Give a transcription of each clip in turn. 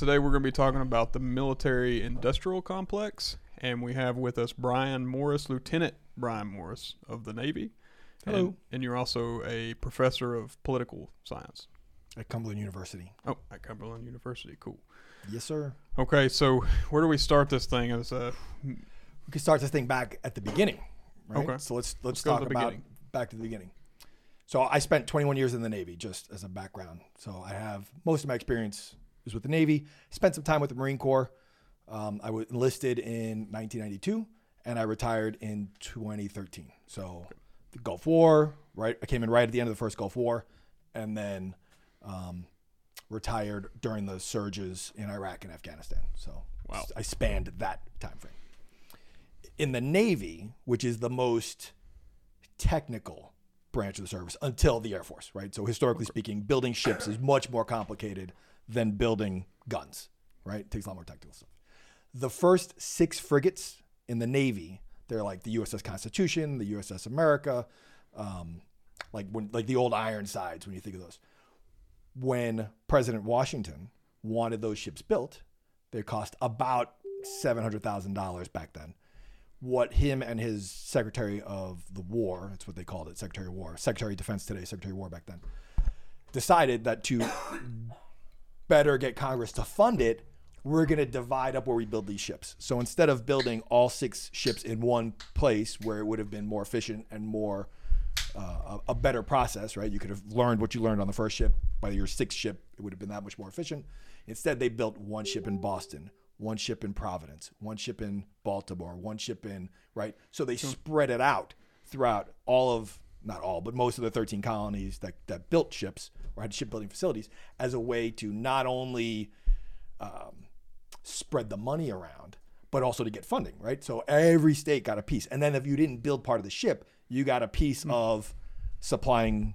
Today we're going to be talking about the military industrial complex, and we have with us Brian Morris, Lieutenant Brian Morris of the Navy. Hello. And, and you're also a professor of political science. At Cumberland University. Oh, at Cumberland University. Cool. Yes, sir. Okay, so where do we start this thing? As uh, We can start this thing back at the beginning. Right? Okay. So let's let's, to talk about beginning. back to the beginning. So I spent 21 years in the Navy, just as a background. So I have most of my experience is with the Navy. Spent some time with the Marine Corps. Um, I was enlisted in 1992, and I retired in 2013. So the Gulf War, right? I came in right at the end of the first Gulf War, and then um, retired during the surges in Iraq and Afghanistan. So Wow. I spanned that time frame. In the Navy, which is the most technical branch of the service until the Air Force, right? So historically speaking, building ships is much more complicated than building guns, right? It takes a lot more technical stuff. The first six frigates in the Navy, they're like the USS Constitution, the USS America, um, like when like the old Ironsides when you think of those. When President Washington wanted those ships built, they cost about seven hundred thousand dollars back then what him and his Secretary of the War, that's what they called it, Secretary of War, Secretary of Defense today, Secretary of War back then, decided that to better get Congress to fund it, we're going to divide up where we build these ships. So instead of building all six ships in one place where it would have been more efficient and more uh, a, a better process, right? You could have learned what you learned on the first ship. By your sixth ship, it would have been that much more efficient. Instead, they built one ship in Boston, one ship in Providence, one ship in Baltimore, one ship in, right? So they spread it out throughout all of, not all, but most of the 13 colonies that, that built ships or had shipbuilding facilities as a way to not only um, spread the money around, but also to get funding, right? So every state got a piece. And then if you didn't build part of the ship, you got a piece of supplying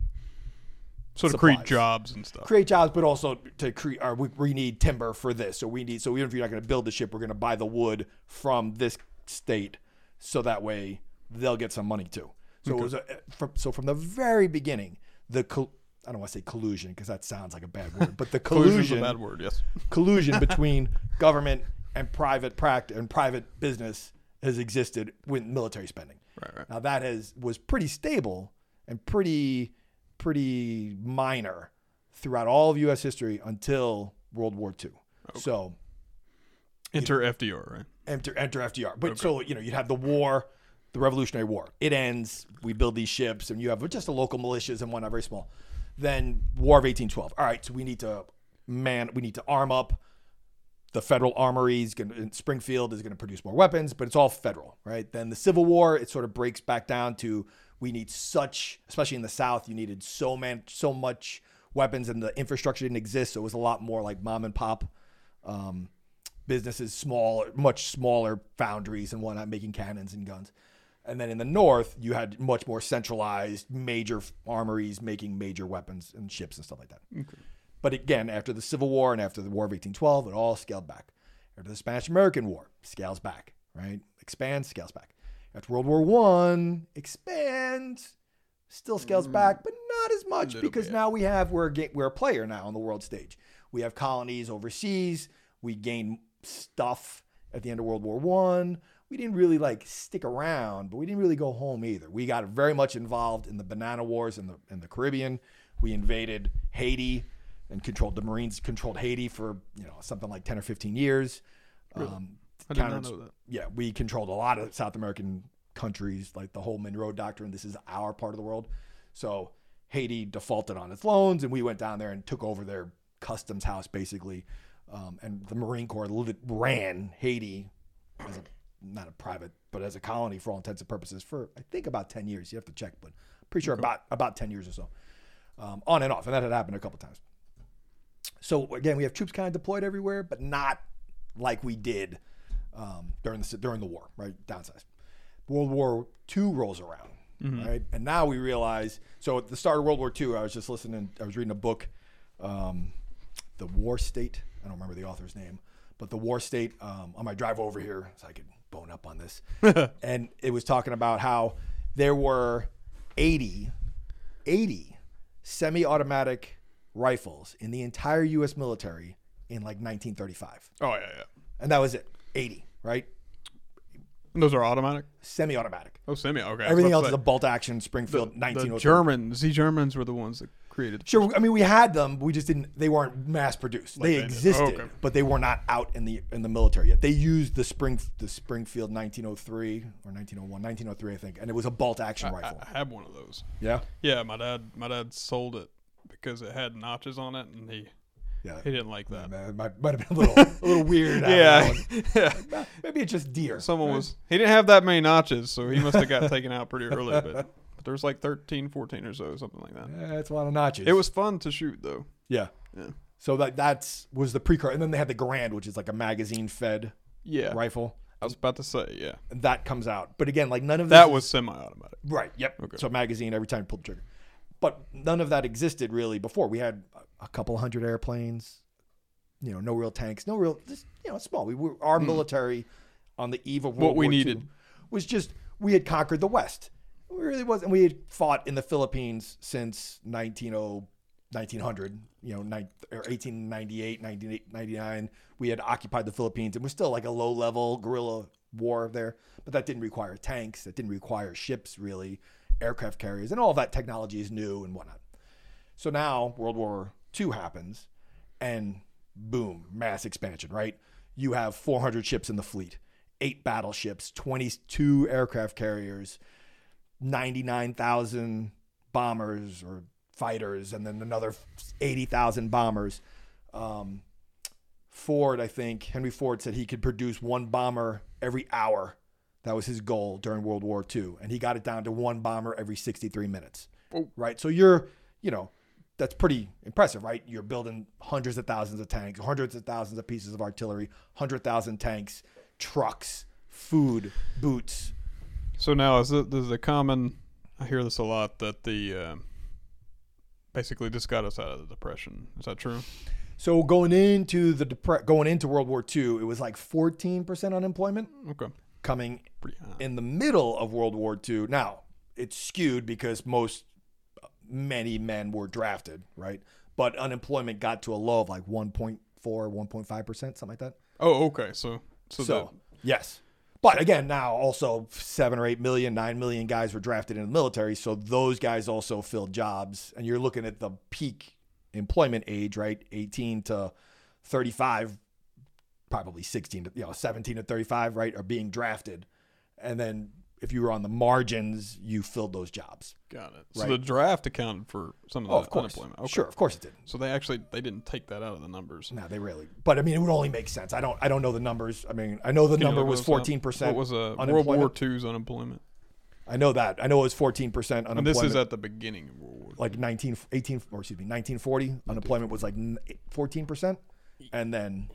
so to create jobs and stuff. create jobs, but also to create. Or we, we need timber for this, so we need. So even if you're not going to build the ship, we're going to buy the wood from this state, so that way they'll get some money too. So it was a, eh, from, so from the very beginning, the col- I don't want to say collusion because that sounds like a bad word, but the collusion bad word. Yes. collusion between government and private practice and private business has existed with military spending. Right. Right. Now that has was pretty stable and pretty pretty minor throughout all of U.S. history until World War II. Okay. So Enter FDR. Right. enter enter FDR. But so you know you'd have the war, the Revolutionary War. It ends. We build these ships, and you have just the local militias and whatnot, very small. Then War of 1812. All right, so we need to man, we need to arm up. The federal armories in Springfield is going to produce more weapons, but it's all federal, right? Then the Civil War, it sort of breaks back down to we need such, especially in the South, you needed so man, so much weapons, and the infrastructure didn't exist, so it was a lot more like mom and pop. Um, businesses, small, much smaller foundries and whatnot, making cannons and guns. And then in the north, you had much more centralized, major armories making major weapons and ships and stuff like that. But again, after the Civil War and after the War of 1812, it all scaled back. After the Spanish American War, scales back, right? Expands, scales back. After World War One, expands, still scales mm. back, but not as much because bit. now we have we're a, ga- we're a player now on the world stage. We have colonies overseas. We gain stuff at the end of World War One. We didn't really like stick around, but we didn't really go home either. We got very much involved in the banana wars in the in the Caribbean. We invaded Haiti and controlled the Marines controlled Haiti for you know something like ten or fifteen years. Um, I did not know that. yeah, we controlled a lot of South American countries, like the whole Monroe Doctrine. This is our part of the world. So Haiti defaulted on its loans, and we went down there and took over their customs house, basically. Um, and the Marine Corps ran Haiti as a not a private, but as a colony for all intents and purposes for I think about ten years. You have to check, but pretty sure about about ten years or so, um, on and off, and that had happened a couple times. So again, we have troops kind of deployed everywhere, but not like we did um, during the during the war, right? Downsized. World War II rolls around, right? And now we realize. So at the start of World War II, I was just listening. I was reading a book, um, "The War State." I don't remember the author's name, but "The War State." Um, on my drive over here, so I could bone up on this, and it was talking about how there were 80, 80 semi-automatic rifles in the entire U.S. military in like 1935, Oh yeah, yeah. and that was it. 80, right? And those are automatic. Semi-automatic. Oh, semi. Okay. Everything else is a bolt action Springfield the 1903. Germans. The oh Germans were the ones that created. Sure, I mean we had them, we just didn't. They weren't mass produced. they they did. existed, Okay. but they were not out in the in the military yet. They used the spring the Springfield 1903 or 1901, 1903, I think, and it was a bolt action I, rifle. I have one of those. yeah, Yeah, my dad. My dad sold it because it had notches on it, and he yeah. he didn't like that. Man, it might, might have been a little a little weird. Yeah, yeah. maybe it's just deer. Someone was. He didn't have that many notches, so he must have got taken out pretty early. But, but there like 13, 14 or so, something like that. Yeah, it's a lot of notches. It was fun to shoot though. yeah. Yeah. So that that's was the precursor, and then they had the Garand, which is like a magazine fed Yeah. rifle, I was about to say, yeah. that comes out. But again, like none of That was semi-automatic. Right. Yep. Okay. So magazine every time you pull the trigger, but none of that existed really before. We had a couple hundred airplanes, you know, no real tanks, no real, just you know, small. We were our hmm. military on the eve of World What we War II needed. was just we had conquered the West. We really wasn't. We had fought in the Philippines since 1900, 1900 you know, or 1898, 1999. We had occupied the Philippines and we're still like a low level guerrilla war there, but that didn't require tanks. That didn't require ships, really, aircraft carriers, and all that technology is new and whatnot. So now World War II happens, and boom, mass expansion, right? You have 400 ships in the fleet, eight battleships, 22 aircraft carriers, 99,000 bombers or fighters, and then another 80,000 bombers. Um, Ford, I think, Henry Ford said he could produce one bomber every hour. That was his goal during World War II. And he got it down to one bomber every 63 minutes. Oh. Right. So you're, you know, that's pretty impressive, right? You're building hundreds of thousands of tanks, hundreds of thousands of pieces of artillery, 100,000 tanks, trucks, food, boots. So now is this there's a common I hear this a lot that the uh, basically this got us out of the depression. Is that true? So going into the depre- going into World War II, it was like 14% unemployment Okay. coming in the middle of World War II. Now, it's skewed because most many men were drafted, right? But unemployment got to a low of like 1.4, 1.5%, something like that. oh, okay. So so, So, yes. But again, now also seven or eight million, nine million guys were drafted in the military. So those guys also filled jobs. And you're looking at the peak employment age, right? 18 to 35, probably 16 to, you know, 17 to 35, right? Are being drafted. And then if you were on the margins, you filled those jobs. got it. So the draft accounted for some of the Oh, of course. unemployment. Okay. Sure, of course it did. So they actually they didn't take that out of the numbers. No, they really. But I mean, it would only make sense. I don't. I don't know the numbers. I mean, I know the Can number was fourteen percent. What was uh, World? War II's unemployment? I know that. I know it was fourteen percent unemployment. And this is at the beginning of World War. II. like 19, 18, or excuse me, 1940, unemployment was like 14%. And then,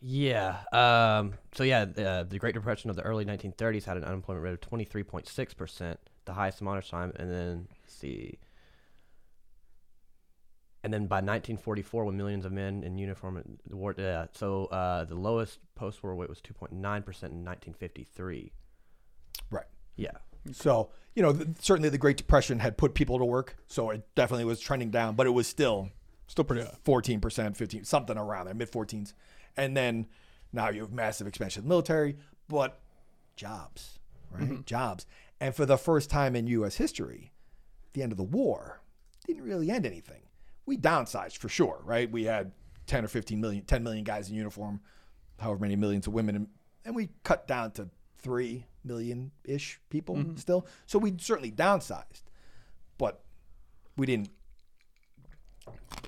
Yeah. Um, so yeah, the, uh, the Great Depression of the early 1930s had an unemployment rate of 23.6 percent, the highest in modern time, and then let's see. And then by 1944, when millions of men in uniform, the war, yeah, so uh, the lowest post-war rate was 2.9 percent in 1953. right. Yeah. So, you know, th- certainly the Great Depression had put people to work. So it definitely was trending down, but it was still Still pretty 14%, 15, something around there, mid 14s. And then now you have massive expansion of the military, but jobs, right? Mm-hmm. Jobs. And for the first time in U.S. history, the end of the war didn't really end anything. We downsized for sure, right? We had 10 or 15 million, 10 million guys in uniform, however many millions of women, and, and we cut down to 3 million ish people mm-hmm. still. So we certainly downsized, but we didn't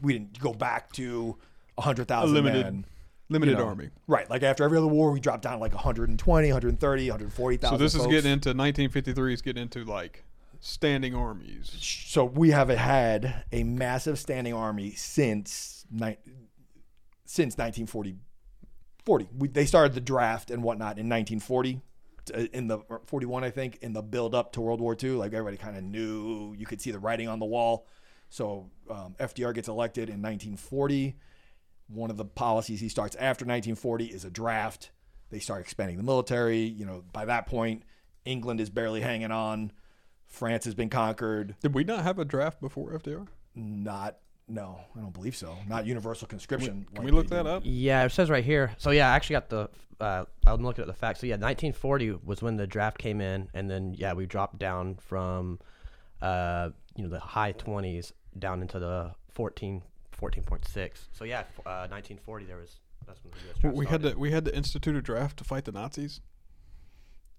we didn't go back to 100,000 men. Limited you know. army. Right. Like after every other war, we dropped down like 120, 130, 140,000. So this is getting into 1953 is getting into like standing armies. So we have had a massive standing army since ni- since 1940. 40. We, they started the draft and whatnot in 1940, uh, in the 41, I think, in the build up to World War II. Like everybody kind of knew, you could see the writing on the wall. So um, FDR gets elected in 1940. One of the policies he starts after 1940 is a draft. They start expanding the military. You know, by that point, England is barely hanging on. France has been conquered. Did we not have a draft before FDR? Not No, I don't believe so. Not universal conscription. Can like we look that up? Yeah, it says right here. So yeah, I actually got the. Uh, I'm looking at the facts. So yeah, 1940 was when the draft came in, and then yeah, we dropped down from, uh, you know, the high 20s down into the 14, 14.6. So yeah, uh, 1940 there was. That's when the U.S. draft We had to we had to institute a draft to fight the Nazis.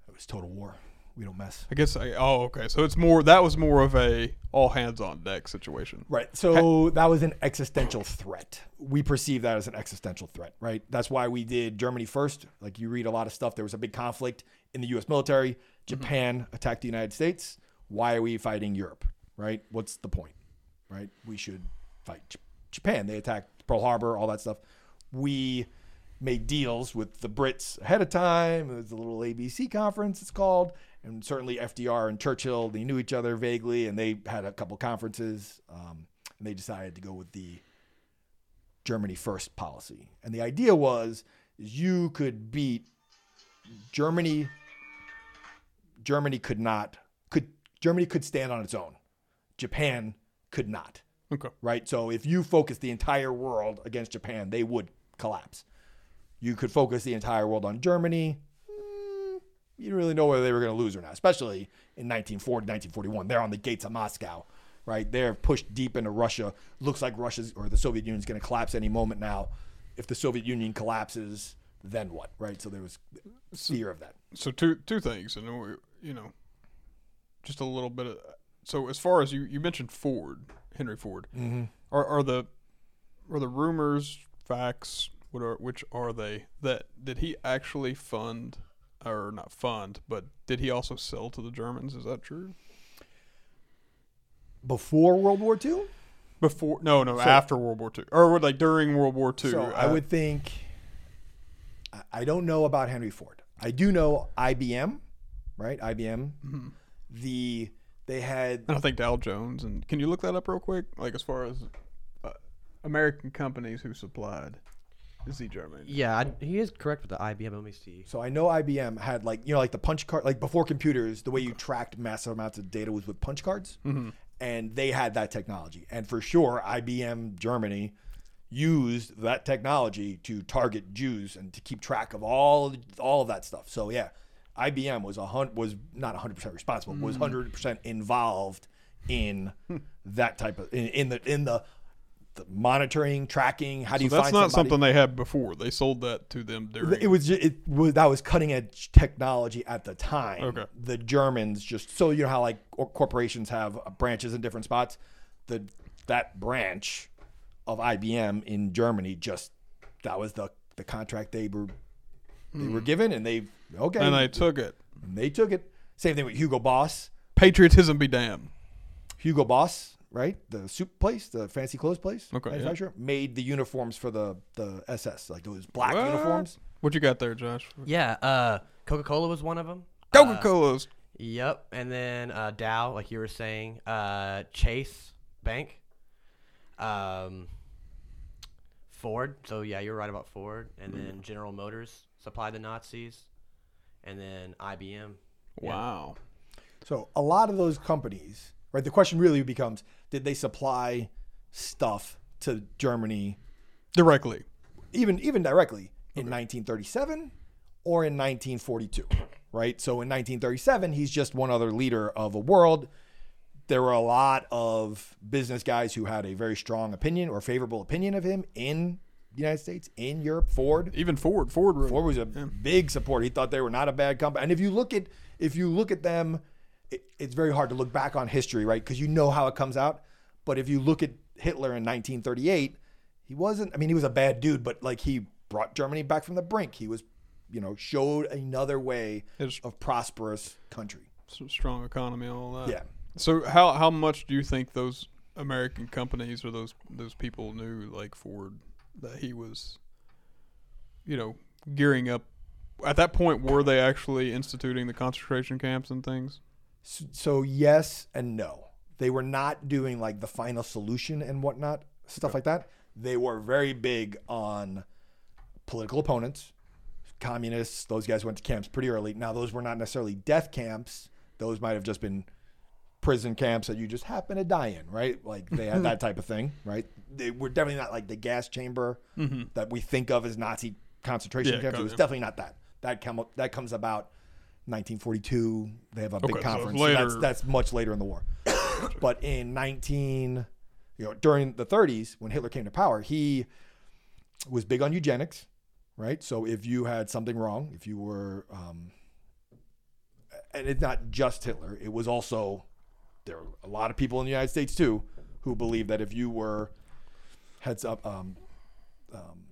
It was total war. We don't mess. I guess. I, oh, okay. So it's more. That was more of a all hands on deck situation. Right. So that was an existential threat. We perceive that as an existential threat, right? That's why we did Germany first. Like you read a lot of stuff. There was a big conflict in the US military. Japan attacked the United States. Why are we fighting Europe, right? What's the point, right? We should fight J- Japan. They attacked Pearl Harbor, all that stuff. We made deals with the Brits ahead of time. It was a little ABC conference, it's called. And certainly FDR and Churchill, they knew each other vaguely, and they had a couple conferences. Um, and they decided to go with the Germany first policy. And the idea was you could beat Germany. Germany could not could Germany could stand on its own. Japan could not Okay. right? So if you focus the entire world against Japan, they would collapse. You could focus the entire world on Germany. mm, You didn't really know whether they were going to lose or not, especially in 1940, 1941. They're on the gates of Moscow, right? They're pushed deep into Russia. Looks like Russia's or the Soviet Union's going to collapse any moment now. If the Soviet Union collapses, then what, right? So there was fear of that. So two two things, and we, you know, just a little bit of. So as far as you you mentioned Ford, Henry Ford, Mm-hmm. are are the are the rumors facts? What are which are they? That did he actually fund or not fund, but did he also sell to the Germans? Is that true? Before World War II? Before no no So- after World War Two or like during World War Two. So I uh, would think. I- I don't know about Henry Ford. I do know IBM, right? IBM. Mm-hmm. The they had I don't think Dow Jones. And can you look that up real quick? Like as far as uh, American companies who supplied Z German. Yeah, I, he is correct with the IBM. Let me see. so I know IBM had like you know like the punch card like before computers the way you tracked massive amounts of data was with punch cards, and they had that technology. And for sure, IBM Germany used that technology to target Jews and to keep track of all of, all of that stuff. So yeah, IBM was a hun- was not 100% responsible, was mm. 100% involved in that type of in, in the in the, the monitoring, tracking. How do you That's not somebody? something they had before. They sold that to them during. It was it was that was cutting edge technology at the time. Okay. The Germans just so you know how like corporations have uh, branches in different spots. The that branch of IBM in Germany just that was the the contract they were they were given and they okay and they took it. and they took it. Same thing with Hugo Boss. Patriotism be damned. Hugo Boss, right? The soup place, the fancy clothes place, Okay, yeah. manufacturer, made the uniforms for the the SS, like those black What? uniforms. What you got there, Josh? Yeah, uh, Coca Cola was one of them. Coca Cola's. Yep, and then uh, Dow, like you were saying, uh, Chase Bank, um, Ford. So yeah, you're right about Ford, and then General Motors supplied the Nazis, and then IBM. Yeah. wow. So a lot of those companies, right? The question really becomes: Did they supply stuff to Germany, Directly. even even directly, in 1937 or in 1942? Right. So in 1937, he's just one other leader of a world. There were a lot of business guys who had a very strong opinion or favorable opinion of him in the United States, in Europe. Ford, Even Ford. Ford. wrote- Ford was a big supporter. He thought they were not a bad company. And if you look at if you look at them, it, it's very hard to look back on history, right? Because you know how it comes out. But if you look at Hitler in 1938, he wasn't. I mean, he was a bad dude, but like he brought Germany back from the brink. He was, you know, showed another way It's- of prosperous country. s- strong economy all that. Yeah. So how how much do you think those American companies or those those people knew like Ford that he was, you know, gearing up? At that point, were they actually instituting the concentration camps and things? So, so yes and no. They were not doing like the final solution and whatnot, stuff like that. They were very big on political opponents, communists. Those guys went to camps pretty early. Now, those were not necessarily death camps. Those might have just been prison camps that you just happen to die in, right? Like they had that type of thing, right? They were definitely not like the gas chamber that we think of as Nazi concentration Yeah, camps. It was definitely not that. That come that comes about 1942. They have a big Okay, so conference. So that's that's much later in the war. but in 19, you know, during the 30s when Hitler came to power, he was big on eugenics, right? So if you had something wrong, if you were, um, and it's not just Hitler, it was also there are a lot of people in the United States too who believe that if you were heads up um, um,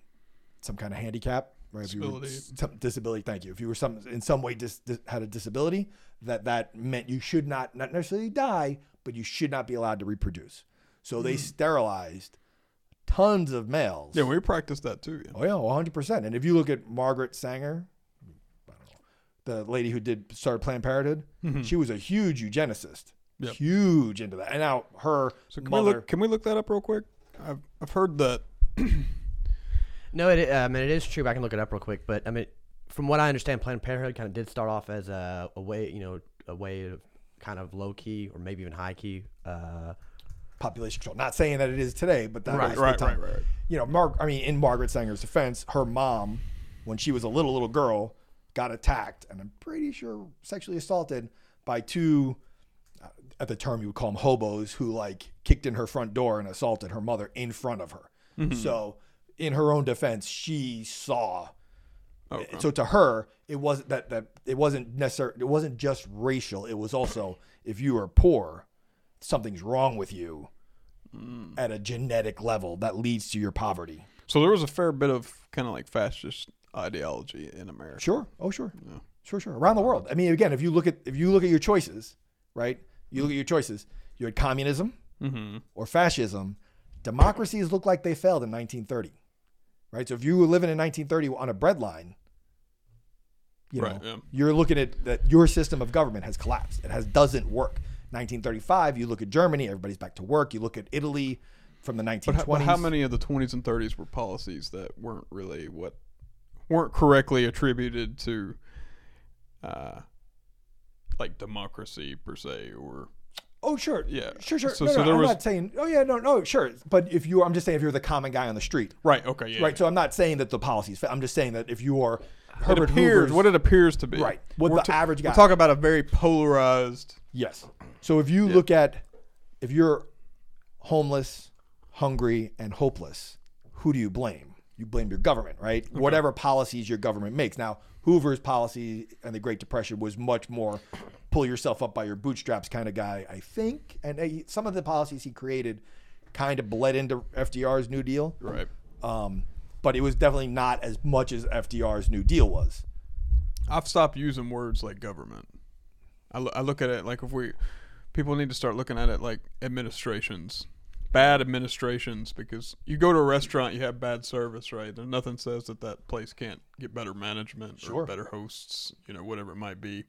some kind of handicap, right? If you were, Disability. some disability. Thank you. If you were some in some way dis, dis- had a disability, that that meant you should not not necessarily die, but you should not be allowed to reproduce. So they sterilized tons of males. Yeah, we practiced that too. Yeah. Oh yeah, one hundred percent. And if you look at Margaret Sanger, know, the lady who did started Planned Parenthood, she was a huge eugenicist, Yep. huge into that. And now her So can we mother, look? Can we look that up real quick? I've I've heard that. No, it, I mean it is true. I can look it up real quick, but I mean, from what I understand, Planned Parenthood kind of did start off as a, a way, you know, a way of kind of low key or maybe even high key. Uh, population control. Not saying that it is today, but that Right, was right, the time. right, right. You know, Mark. I mean, in Margaret Sanger's defense, her mom, when she was a little little girl, got attacked, and I'm pretty sure sexually assaulted by two. At the term, you would call them hobos, who like kicked in her front door and assaulted her mother in front of her. Mm-hmm. So, in her own defense, she saw Okay. so to her, it wasn't that that it wasn't necessarily it wasn't just racial. It was also if you are poor, something's wrong with you Mm. at a genetic level that leads to your poverty. So there was a fair bit of kind of like fascist ideology in America. Sure. Oh, sure. Sure, sure. Around the world. I mean, again, if you look at if you look at your choices, right? You look at your choices. You had communism Mm-hmm. or fascism. Democracies look like they failed in 1930, right? So if you were living in 1930 on a breadline, you know, Right, yeah. you're looking at that your system of government has collapsed. It has doesn't work. 1935, you look at Germany, everybody's back to work. You look at Italy from the 1920s. But how, but how many of the 20s and 30s were policies that weren't really what weren't correctly attributed to, uh, like democracy per se, or Oh, sure. Yeah. Sure, sure. So- no, so no, there I'm was- not saying, oh, yeah, no, no, sure. But if you, I'm just saying if you're the common guy on the street, right? Okay, yeah. right? So I'm not saying that the policies, I'm just saying that if you are Herbert appears what it appears to be. Right. What We're the ta- average guy- We're talking about a very polarized. Yes. So if you look at if you're homeless, hungry, and hopeless, who do you blame? You blame your government, right? Whatever policies your government makes. Now, Hoover's policy and the Great Depression was much more pull yourself up by your bootstraps kind of guy, I think. And he- some of the policies he created kind of bled into FDR's New Deal. Right. Um, but it was definitely not as much as FDR's New Deal was. I've stopped using words like government. I, lo- I look at it like if we people need to start looking at it like administrations, bad administrations, because you go to a restaurant, you have bad service, right? And nothing says that that place can't get better management Sure. or better hosts, you know, whatever it might be.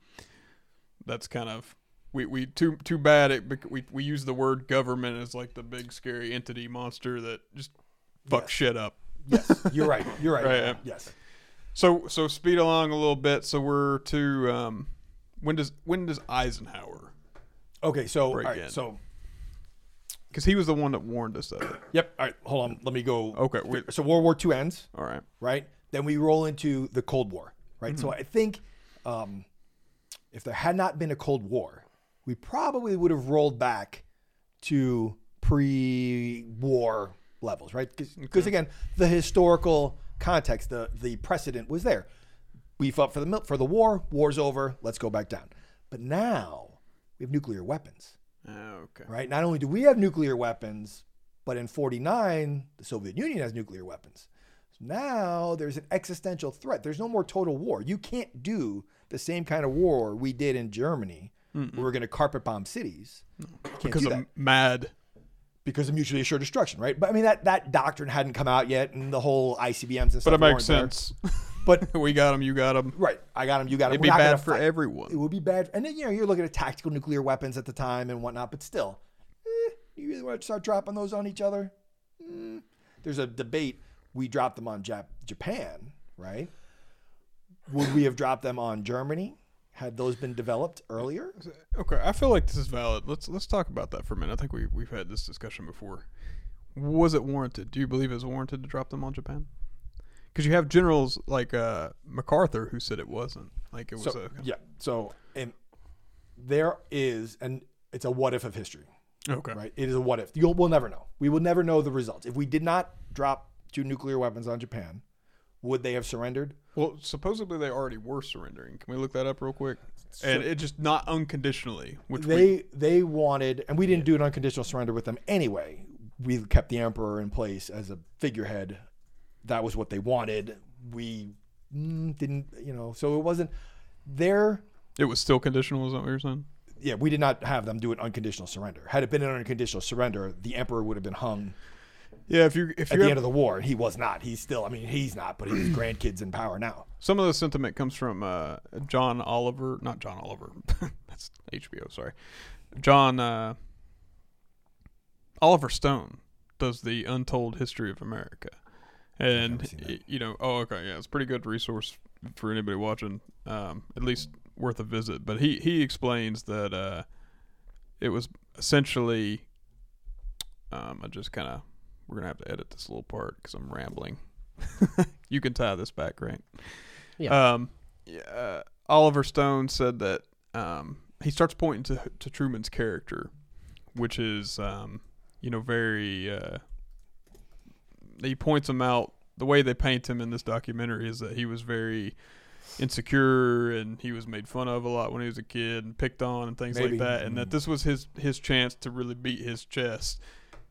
That's kind of we, we too too bad it we we use the word government as like the big scary entity monster that just fucks Yes. shit up. Yes, you're right. You're right. Right. Yes. So so speed along a little bit. So we're to um, when does when does Eisenhower? Okay, so all right, in. so Because he was the one that warned us of it. Yep. All right. Hold on. Let me go. Okay, wait. So World War II ends, All right. right? Then we roll into the Cold War, right? Mm-hmm. So I think um, if there had not been a Cold War, we probably would have rolled back to pre-war levels, right? Because again, the historical context, the the precedent was there. Beef up for the mil- for the war. War's over. Let's go back down. But now we have nuclear weapons Oh, okay. right? Not only do we have nuclear weapons, but in 49, the Soviet Union has nuclear weapons. So now there's an existential threat. There's no more total war. You can't do the same kind of war we did in Germany. Where we're going to carpet bomb cities. Can't Because of mad. because of mutually assured destruction, right? But I mean that that doctrine hadn't come out yet, and the whole ICBMs and stuff. But it makes sense. But we got him. You got him. right, I got him. You got him. It'd We're be bad for fight. everyone. It would be bad. And then, you know, you're looking at tactical nuclear weapons at the time and whatnot, but still, eh, you really want to start dropping those on each other? Mm. There's a debate. We dropped them on Jap- Japan, right? Would we have dropped them on Germany Had those been developed earlier? Okay, I feel like this is valid. Let's let's talk about that for a minute. I think we we've had this discussion before. Was it warranted? Do you believe it was warranted to drop them on Japan? Because you have generals like uh, MacArthur who said it wasn't. Like it was So a yeah. So and there is, and it's a what if of history, okay. right? It is a what if. You'll we'll never know. We will never know the results. If we did not drop two nuclear weapons on Japan, would they have surrendered? Well, supposedly they already were surrendering. Can we look that up real quick? And it just not unconditionally, which we, they they wanted, and we didn't do an unconditional surrender with them anyway. We kept the emperor in place as a figurehead. That was what they wanted. We mm, didn't, you know. So it wasn't there. it was still conditional. Is that what you're saying? Yeah, we did not have them do an unconditional surrender. Had it been an unconditional surrender, the emperor would have been hung Yeah. If you if at the end of the war. He was not. He's still. I mean, he's not, but his grandkids in power now. some of the sentiment comes from uh, John Oliver, not John Oliver. That's HBO. Sorry, John uh, Oliver Stone does the Untold History of America, and never seen that. y- you know, oh, okay, yeah, it's a pretty good resource for anybody watching. Um, at least worth a visit. But he he explains that uh, it was essentially. Um, I just kind of we're gonna have to edit this little part because I'm rambling. you can tie this back, right? Yeah. Um, yeah, uh, Oliver Stone said that um, he starts pointing to to Truman's character, which is um, you know very. Uh, he points him out. The way they paint him in this documentary is that he was very insecure and he was made fun of a lot when he was a kid and picked on and things Maybe. like that, and that Mm. this was his his chance to really beat his chest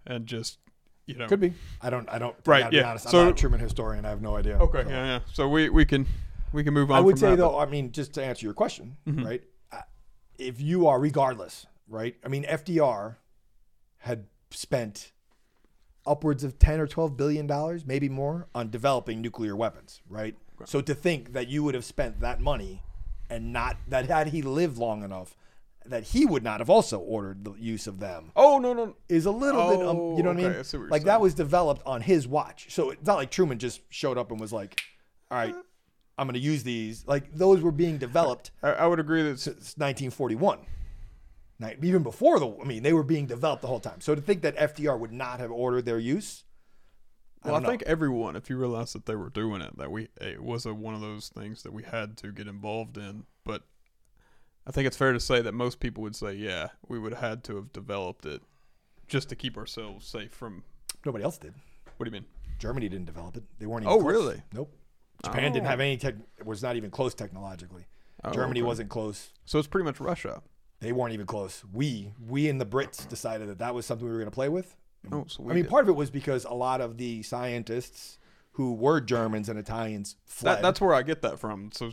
and just you know Could be. I don't. I don't. Right, I yeah. honest, I'm So- not a Truman historian. I have no idea. Okay, So- yeah, yeah. So we we can we can move on. I would say that, though, I mean, just to answer your question, Mhm. right? If you are, regardless, right? I mean, FDR had spent upwards of ten or twelve billion dollars, maybe more, on developing nuclear weapons, right? So to think that you would have spent that money and not that had he lived long enough, that he would not have also ordered the use of them Oh no no. is a little bit, um, Oh, you know what okay, I I mean? see what you're like saying. that was developed on his watch. So it's not like Truman just showed up and was like, "All right, I'm going to use these." Like those were being developed I, I would agree that it's, since 1941. Even before the, I mean, they were being developed the whole time. So to think that FDR would not have ordered their use, well, I, know. think everyone, if you realize that they were doing it, that we it was a, one of those things that we had to get involved in. But I think it's fair to say that most people would say, yeah, we would have had to have developed it just to keep ourselves safe from. nobody else did. What do you mean? Germany didn't develop it. They weren't. Even Oh, close. really? Nope. Japan didn't Oh. have any tech. Was not even close technologically. Oh, Germany okay. wasn't close. So it's pretty much Russia. They weren't even close. We, we and the Brits decided that that was something we were going to play with. Oh, so we I mean, did. part of it was because a lot of the scientists who were Germans and Italians fled. that, that's where I get that from. So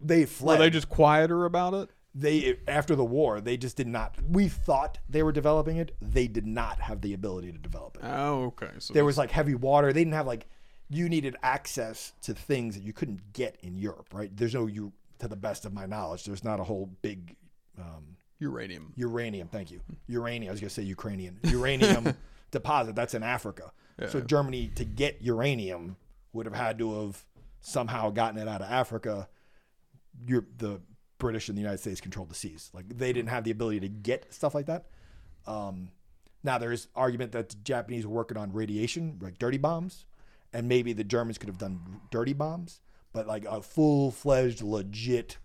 they fled were they just quieter about it? they after the war they just did not. We thought they were developing it. They did not have the ability to develop it. Oh, okay. So There was like heavy water. They didn't have like you needed access to things that you couldn't get in Europe. Right? There's no you. To the best of my knowledge, there's not a whole big um, uranium. uranium. Thank you. Uranium. I was gonna say Ukrainian. Uranium deposit. That's in Africa. So Germany to get uranium would have had to have somehow gotten it out of Africa. You're, the British and the United States controlled the seas. Like they didn't have the ability to get stuff like that. Um, now there's argument that the Japanese were working on radiation, like dirty bombs, and maybe the Germans could have done dirty bombs, but like a full fledged, legit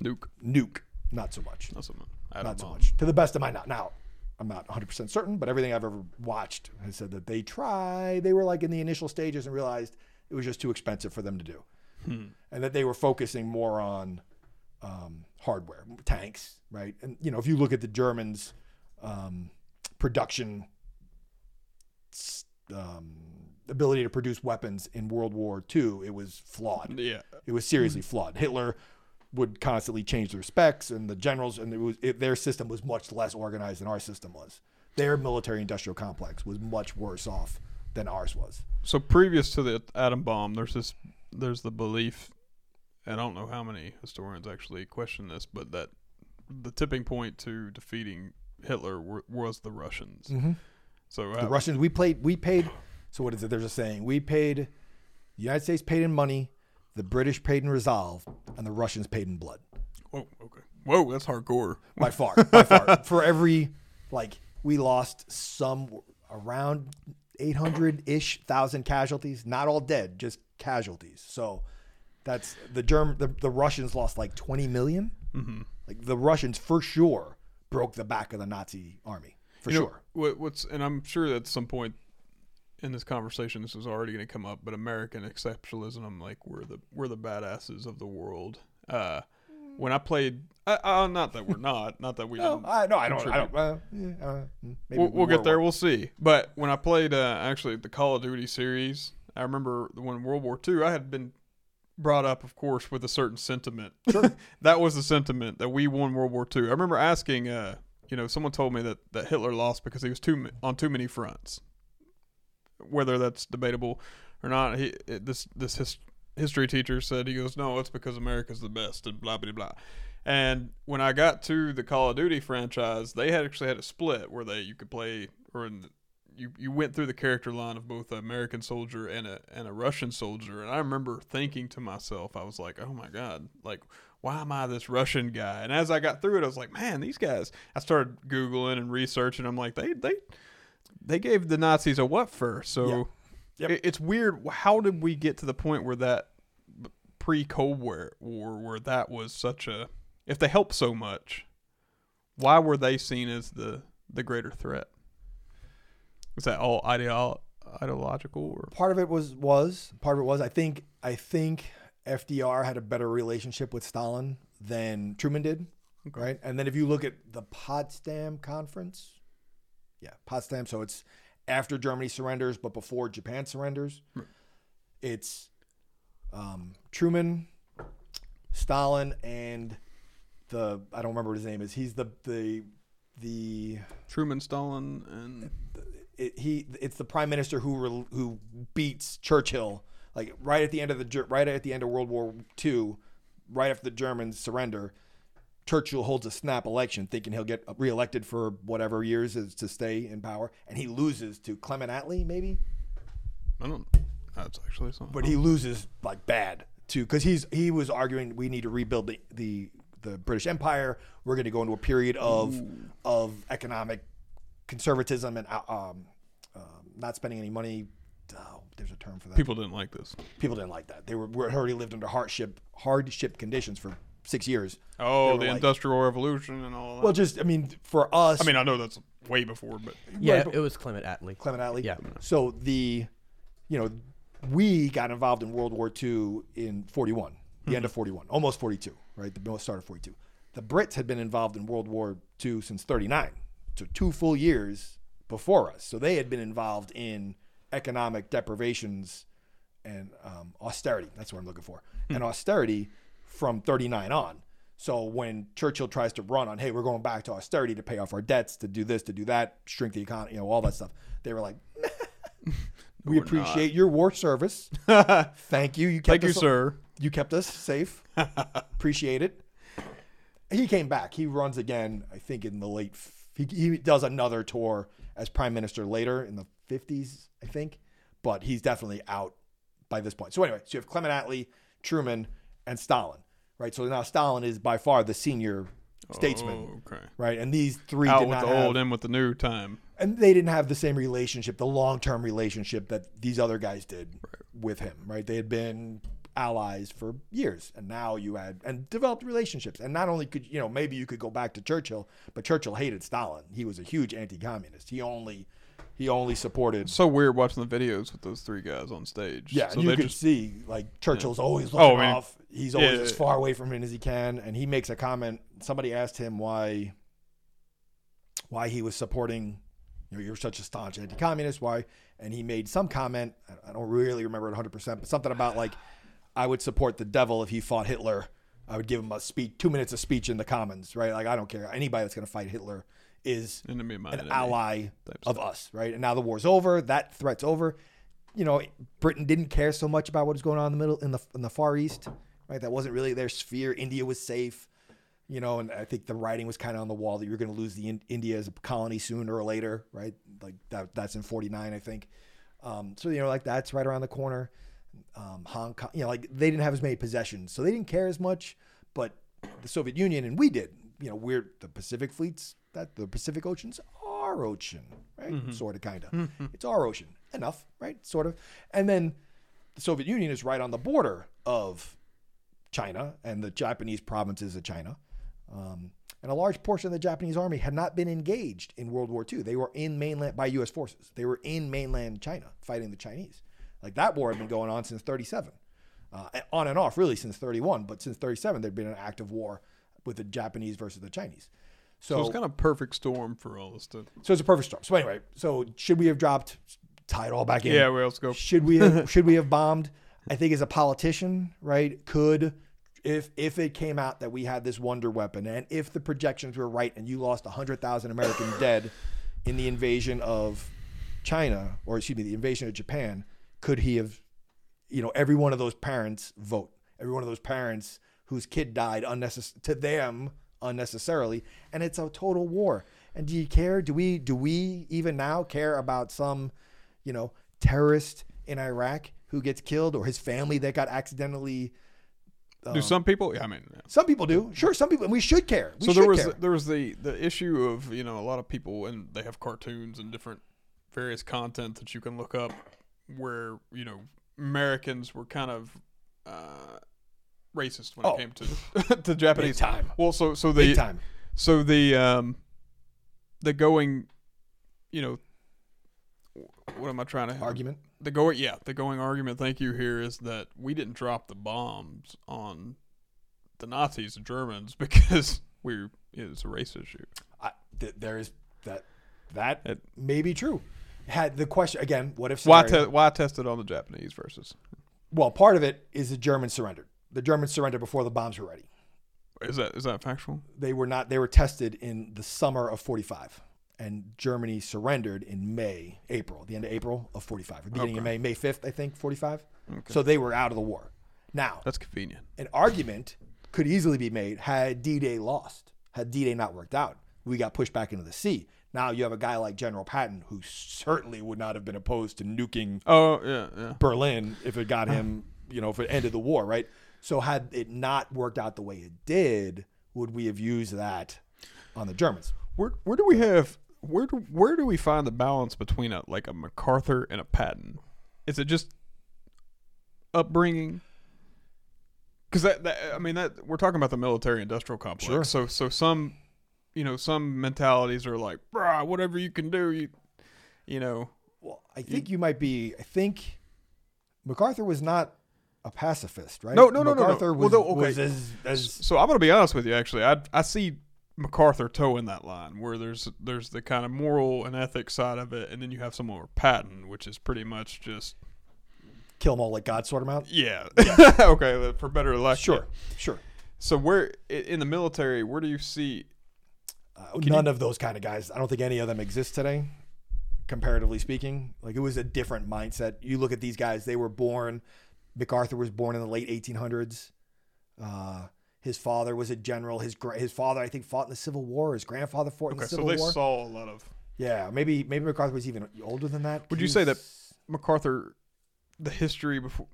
Nuke. nuke, not so much Not so much. Not so bomb. much. To the best of my now, now I'm not 100 percent certain, but everything I've ever watched has said that they try. They were like in the initial stages and realized it was just too expensive for them to do, and that they were focusing more on um, hardware, tanks, right? And you know, if you look at the Germans' um, production um, ability to produce weapons in World War II, it was flawed. Yeah. It was seriously flawed. Hitler would constantly change their specs, and the generals and it was it, their system was much less organized than our system was. Their military-industrial complex was much worse off than ours was. So previous to the atom bomb, there's this, there's the belief, and I don't know how many historians actually question this, but that the tipping point to defeating Hitler were, was the Russians. Mm-hmm. So The Russians, we played, we paid. So what is it? There's a saying: we paid. The United States paid in money. The British paid in resolve, and the Russians paid in blood. Whoa, okay. Whoa, that's hardcore. By far, by far. For every like we lost some around 800 ish thousand casualties. Not all dead, just casualties. So that's the Germ. The, the Russians lost like 20 million. Mm-hmm. Like the Russians for sure broke the back of the Nazi army for You know, sure. what, what's and I'm sure at some point in this conversation this is already going to come up, but American exceptionalism, like we're the we're the badasses of the world. Uh, when I played, uh, uh, not that we're not, not that we. No, I no, I don't. I don't. Uh, yeah, uh, maybe we'll, we we'll get there. We'll see. But when I played uh, actually the Call of Duty series, I remember when World War II, I had been brought up, of course, with a certain sentiment. that was the sentiment that we won World War II. I remember asking, uh, you know, someone told me that, that Hitler lost because he was too on too many fronts. Whether that's debatable or not, he this this his, history teacher said he goes, no, it's because America's the best and blah blah blah. And when I got to the Call of Duty franchise, they had actually had a split where they you could play or in, you you went through the character line of both an American soldier and a and a Russian soldier. And I remember thinking to myself, I was like, oh my god, like why am I this Russian guy? And as I got through it, I was like, man, these guys. I started googling and researching. I'm like, they they they gave the Nazis a what for? So Yeah. Yep. it- it's weird. How did we get to the point where that pre Cold War war where that was such a if they helped so much, why were they seen as the the greater threat? Was that all ideolo- ideological or part of it was was part of it was I think I think FDR had a better relationship with Stalin than Truman did, right? And then if you look at the Potsdam Conference, yeah, Potsdam. So it's after Germany surrenders, but before Japan surrenders. It's um, Truman, Stalin, and the I don't remember what his name is. He's the the the Truman, Stalin, and it, he it's the prime minister who re, who beats Churchill like right at the end of the right at the end of World War II, right after the Germans surrender. Churchill holds a snap election, thinking he'll get reelected for whatever years is to stay in power, and he loses to Clement Attlee, maybe, I don't. That's actually something. but he loses like bad too, because he's he was arguing we need to rebuild the the, the British Empire. We're going to go into a period of of economic conservatism and uh, um, um, not spending any money. Oh, there's a term for that. people didn't like this. People didn't like that. They were, were already lived under hardship hardship conditions for six years. Oh, the like- Industrial Revolution and all that. Well, just I mean, for us, I mean, I know that's way before, but Yeah, Right, but- it was Clement Attlee. Clement Attlee. Yeah. So the, you know, we got involved in World War II in 41, the end of 41, almost 42, right? The start of 42. The Brits had been involved in World War II since 39, so two full years before us. So they had been involved in economic deprivations and um, austerity. That's what I'm looking for. And austerity from 39 on. So when Churchill tries to run on, hey, we're going back to austerity to pay off our debts, to do this, to do that, shrink the economy, you know, all that stuff, they were like, we we're appreciate your war service. Thank you. You kept thank you, us, sir. You kept us safe. appreciate it. He came back. He runs again. I think in the late. He, he does another tour as prime minister later in the fifties, I think. But he's definitely out by this point. So anyway, so you have Clement Attlee, Truman, and Stalin, right? So now Stalin is by far the senior oh, statesman, Oh, okay. right? And these three Out did with not the have, old, in with the new time. and they didn't have the same relationship, the long term relationship that these other guys did with him, right? They had been allies for years, and now you had and developed relationships. And not only could you know maybe you could go back to Churchill, but Churchill hated Stalin. He was a huge anti-communist. He only he only supported. so weird watching the videos with those three guys on stage. Yeah, so you could just see like Churchill's always Oh, looking I mean, off. He's always yeah. as far away from it as he can, and he makes a comment. Somebody asked him why why he was supporting. You know, you're such a staunch anti-communist. Why? And he made some comment. I- I don't really remember it 100, percent but something about like, I would support the devil if he fought Hitler. I would give him a speech, two minutes of speech in the Commons, right? Like I don't care. Anybody that's going to fight Hitler is enemy of my an enemy. ally of us, right? And now the war's over. That threat's over. You know, Britain didn't care so much about what was going on in the middle, in the in the Far East, right? That wasn't really their sphere. India was safe, you know, and I think the writing was kind of on the wall that you're going to lose the in, India as a colony sooner or later, right? Like that. That's in '49, I think. Um, so you know, like that's right around the corner. um, Hong Kong. You know, like they didn't have as many possessions, so they didn't care as much. But the Soviet Union and we did. You know, we're the Pacific fleets. That the Pacific Ocean's our ocean, right? Sort of, kind of. It's our ocean. Enough, right? Sort of. And then the Soviet Union is right on the border of China and the Japanese provinces of China. Um, and a large portion of the Japanese army had not been engaged in World War II. They were in mainland by U.S. forces. They were in mainland China fighting the Chinese. Like that war had been going on since 37, uh, on and off really since 31. But since 37, there'd been an active war with the Japanese versus the Chinese. So, it's kind of perfect storm for all this. So it's a perfect storm. So anyway, so should we have dropped? Tie it all back in. Yeah, well, let's go. Should we have, should we have bombed? I think as a politician, right, could if if it came out that we had this wonder weapon and if the projections were right and you lost 100,000 American dead in the invasion of China or excuse me, the invasion of Japan, could he have you know, every one of those parents vote. Every one of those parents whose kid died unnecessary to them unnecessarily and it's a total war. And do you care? Do we do we even now care about some you know, terrorist in Iraq who gets killed or his family that got accidentally. Do some people? Yeah, I mean, yeah. Some people do. Sure, some people. And we should care. We so there was care. there was the the issue of you know a lot of people and they have cartoons and different various content that you can look up where you know Americans were kind of uh, racist when Oh. it came to to Japanese Big time. Well, so so Big the time. so the um the going, you know, what am I trying to Argument. the going yeah the going argument thank you here is that we didn't drop the bombs on the nazis the germans because we it was a race issue I, th- there is that. That It- may be true. Had the question again? What if? why te- why test it on the japanese versus well, part of it is the Germans surrendered. The Germans surrendered before the bombs were ready. is that is that factual They were not. They were tested in the summer of '45, and Germany surrendered in May, April, the end of April of '45, the beginning of May, May 5th, I think, '45. So they were out of the war. Now, that's convenient an argument could easily be made had D-Day lost, had D-Day not worked out. We got pushed back into the sea. Now you have a guy like General Patton who certainly would not have been opposed to nuking oh yeah yeah Berlin if it got him, you know, if it ended the war, right? So had it not worked out the way it did, would we have used that on the Germans? where where do we have where do where do we find the balance between a like a macarthur and a patton is it just upbringing because that, that i mean that we're talking about the military industrial complex Sure. so so some you know some mentalities are like Bruh, whatever you can do you you know Well, I think you might be. I think MacArthur was not a pacifist, right? No, no, no, no, no. MacArthur Well, was, no, okay. was as, as so i'm gonna be honest with you actually i i see macarthur toeing that line where there's there's the kind of moral and ethics side of it and then you have someone with patton which is pretty much just kill them all like God sort them out. Yeah. okay, for better or less. Sure, sure. So where in the military, where do you see? Uh, none of those kind of guys. I don't think any of them exist today, comparatively speaking. Like it was a different mindset. You look at these guys; they were born. MacArthur was born in the late 1800s. Uh, his father was a general. His his father, I think, fought in the Civil War. His grandfather fought in the Civil War. Okay, so they War. saw a lot of yeah, maybe maybe MacArthur was even older than that. Would you say that- MacArthur, the history before,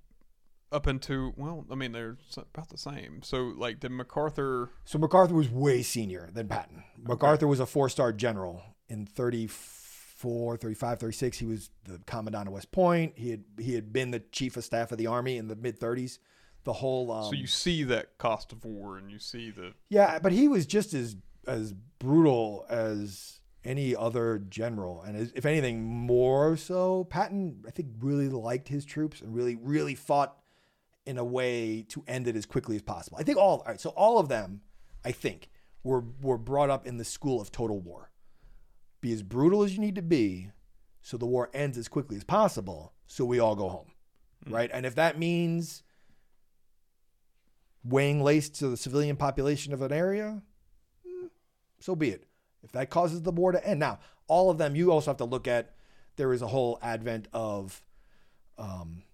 up into well, I mean they're about the same. So like, did MacArthur? So MacArthur was way senior than Patton. MacArthur was a four-star general in 34, 35, 36. He was the commandant of West Point. He had he had been the chief of staff of the army in the mid 30s. The whole um, so you see that cost of war, and you see the Yeah, but he was just as as brutal as any other general, and as, if anything, more so. Patton, I think, really liked his troops and really, really fought in a way to end it as quickly as possible. I think all, all right, so all of them, I think, were were brought up in the school of total war. Be as brutal as you need to be, so the war ends as quickly as possible, so we all go home, right? And if that means weighing lace to the civilian population of an area, mm, so be it. If that causes the war to end. Now, all of them, you also have to look at there is a whole advent of um,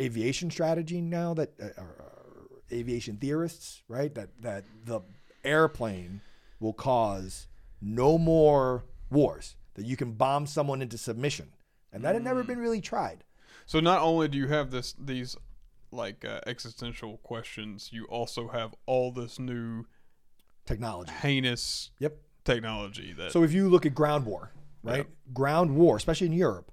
aviation strategy now that uh, uh, aviation theorists, right? That that the airplane will cause no more wars. That you can bomb someone into submission, and that had never been really tried. So not only do you have this these like uh, existential questions, you also have all this new Technology. heinous Yep. technology that So if you look at ground war, right? Ground war, especially in Europe,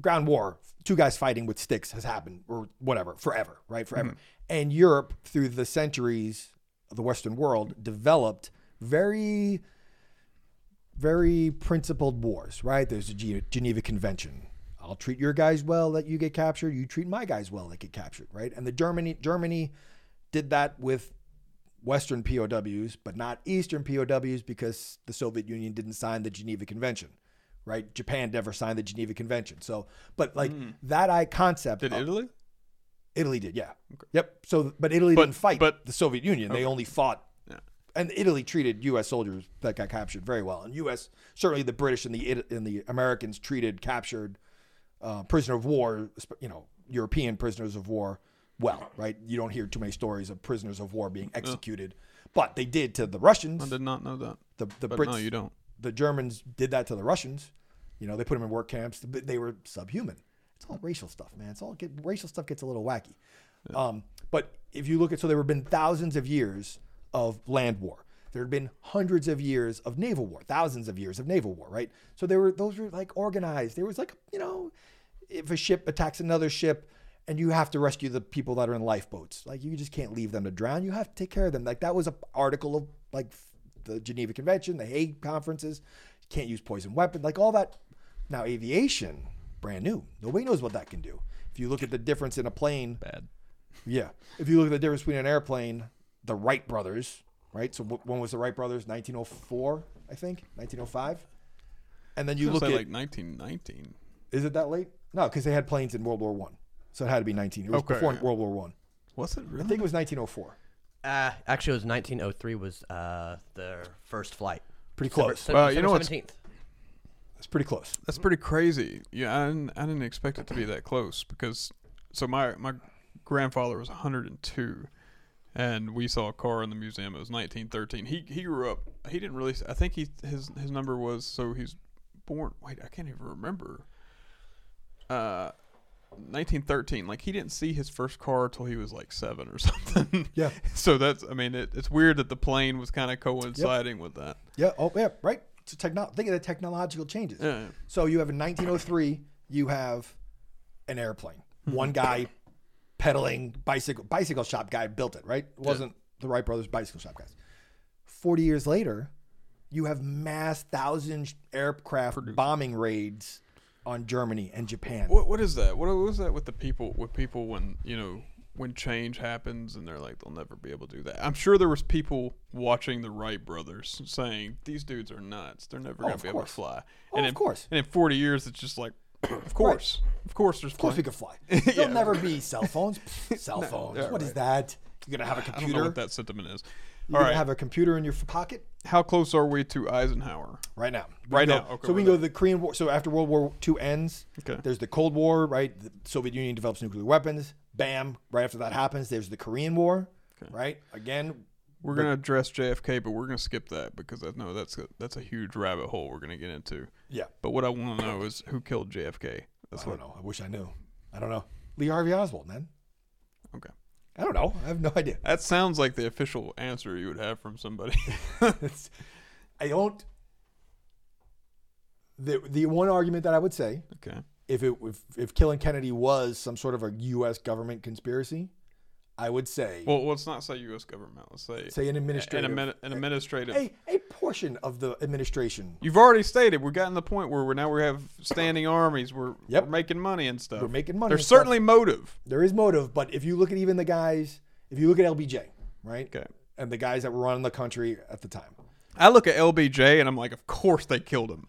ground war, two guys fighting with sticks has happened or whatever, forever, right? Forever. And Europe, through the centuries of the Western world, developed very, very principled wars, right? There's the Geneva Convention. I'll treat your guys well that you get captured. You treat my guys well that get captured, right? And the Germany Germany did that with Western POWs, but not Eastern POWs because the Soviet Union didn't sign the Geneva Convention, right? Japan never signed the Geneva Convention. So, but like hmm. that I concept. did of- Italy? Italy did, yeah. Yep. So, but Italy But- didn't fight but- the Soviet Union. They only fought. Yeah. And Italy treated U.S. soldiers that got captured very well. And U.S. certainly the British and the and the Americans treated captured uh, prisoner of war, you know, European prisoners of war well, right? You don't hear too many stories of prisoners of war being executed, but they did to the Russians. I did not know that. The the But Brits, no, you don't. the Germans did that to the Russians. You know, they put them in work camps. They were subhuman. It's all racial stuff, man. It's all get, racial stuff gets a little wacky. Um, but if you look at, so there have been thousands of years of land war. There had been hundreds of years of naval war, thousands of years of naval war, right? So there were those were like organized. There was like you know, if a ship attacks another ship, and you have to rescue the people that are in lifeboats, like you just can't leave them to drown. You have to take care of them. Like that was a article of like the Geneva Convention, the Hague conferences. You can't use poison weapons, like all that. Now aviation, brand new. Nobody knows what that can do. If you look at the difference in a plane, Bad. yeah. If you look at the difference between an airplane, the Wright brothers, right? So wh- when was the Wright brothers? 1904, I think, 1905. And then you You look say at like 1919. is it that late? No, because they had planes in World War One, so it had to be 19. It was Okay, before yeah. World War One. Was it I think it was 1904. Uh, actually, it was 1903 was uh, their first flight. Pretty close. Se- Well, you know December what's- 17th. It's pretty close. That's pretty crazy. Yeah, I didn't, I didn't expect it to be that close because so my my grandfather was 102, and we saw a car in the museum. It was 1913. He he grew up. He didn't really. I think he his his number was so he's born. Wait, I can't even remember. Uh. 1913 like he didn't see his first car till he was like seven or something Yeah. so that's i mean it, it's weird that the plane was kind of coinciding with that Yeah. Oh, yeah. Right. So techno- think of the technological changes. yeah So you have in 1903, you have an airplane. One guy pedaling bicycle bicycle shop guy built it, right? It wasn't the Wright brothers bicycle shop guys. 40 years later, you have mass thousand aircraft bombing raids on Germany and Japan. What what is that? What was that with the people with people when you know when change happens and they're like they'll never be able to do that? I'm sure there was people watching the Wright brothers saying these dudes are nuts. They're never oh, gonna of be able to fly. Oh, and of in, course. And in 40 years, it's just like, of course, of course, there's Of course we plane- could fly. Yeah. There'll never be cell phones. Cell phones. yeah, What is right. that? You're gonna have a I don't know computer. what that sentiment is. You're All gonna right, have a computer in your pocket how close are we to Eisenhower? right now. We Right can now, okay, so we can go to the Korean War. So after World War II ends, Okay. there's the Cold War, right? The Soviet Union develops nuclear weapons. Bam! Right after that happens, there's the Korean War, okay. right? Again, We're gonna address JFK, but we're gonna skip that because I know that's a, that's a huge rabbit hole we're gonna get into. Yeah. But what I want to know is who killed JFK. That's I what. don't know. I wish I knew. I don't know. Lee Harvey Oswald, man. Okay. I don't know. I have no idea. That sounds like the official answer you would have from somebody. I don't. The the one argument that I would say, okay. if it if, if killing Kennedy was some sort of a U.S. government conspiracy, I would say Well, let's not say U.S. government. Let's say, say an an, administrative an administrative. a, a portion of the administration. You've already stated we're gotten to the point where we're now we have standing armies. We're, Yep. we're making money and stuff. We're making money There's and stuff. certainly motive. There is motive, but if you look at even the guys, if you look at LBJ, right, Okay. and the guys that were running the country at the time, I look at LBJ and I'm like, of course they killed him.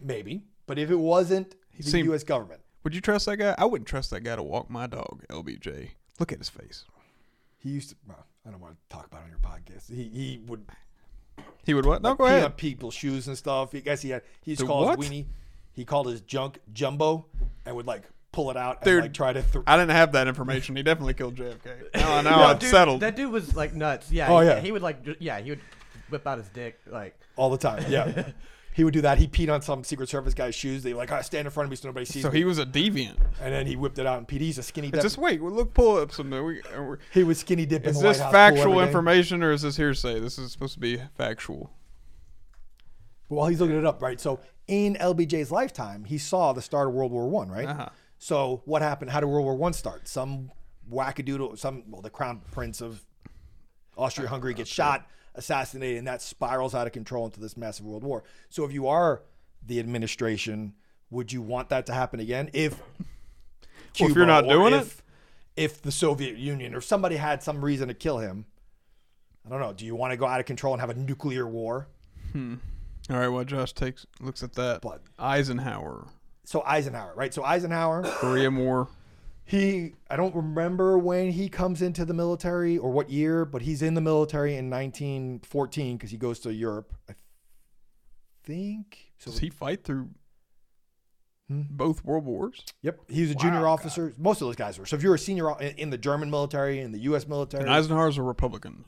maybe, but if it wasn't the seemed- U.S. government, Would you trust that guy? I wouldn't trust that guy to walk my dog. LBJ. Look at his face. he used to. Well, I don't want to talk about it on your podcast. He he would He would what? No, go pee ahead. on people's shoes and stuff. I guess he had he used to call what? his weenie. He called his junk jumbo and would like pull it out and Dude, like try to. Th- I didn't have that information. He definitely killed JFK. Now I know Yeah, it's Dude, settled. That dude was like nuts. Yeah. Oh, he- yeah. He would like, yeah, he would whip out his dick like. all the time. Yeah. He would do that. He peed on some Secret Service guy's shoes. They like, oh, stand in front of me so nobody sees So me. he was a deviant. and then he whipped it out and peed. He's a skinny dip. Just wait. Well, look, pull up some. We, uh, he was skinny dip in is this factual information or is this hearsay? This is supposed to be factual. While he's looking it up, right? So in LBJ's lifetime, he saw the start of World War One, right? Uh-huh. So what happened? How did World War One start? Some wackadoodle, some well, the crown prince of Austria-Hungary gets shot, assassinated, and that spirals out of control into this massive world war. So if you are the administration, would you want that to happen again? If Well, if you're not doing if, if the Soviet Union or somebody had some reason to kill him, I don't know. Do you want to go out of control and have a nuclear war? Hmm. All right. Well, Josh takes looks at that. But Eisenhower, so Eisenhower, right? So Eisenhower, Korea War. He I don't remember when he comes into the military or what year, but he's in the military in 1914 because he goes to Europe. I think. So Does he fight through Hmm? both world wars? yep, he was a junior Wow, officer. Most of those guys were. So if you're a senior in in the German military, in the U.S. military, And Eisenhower's a Republican.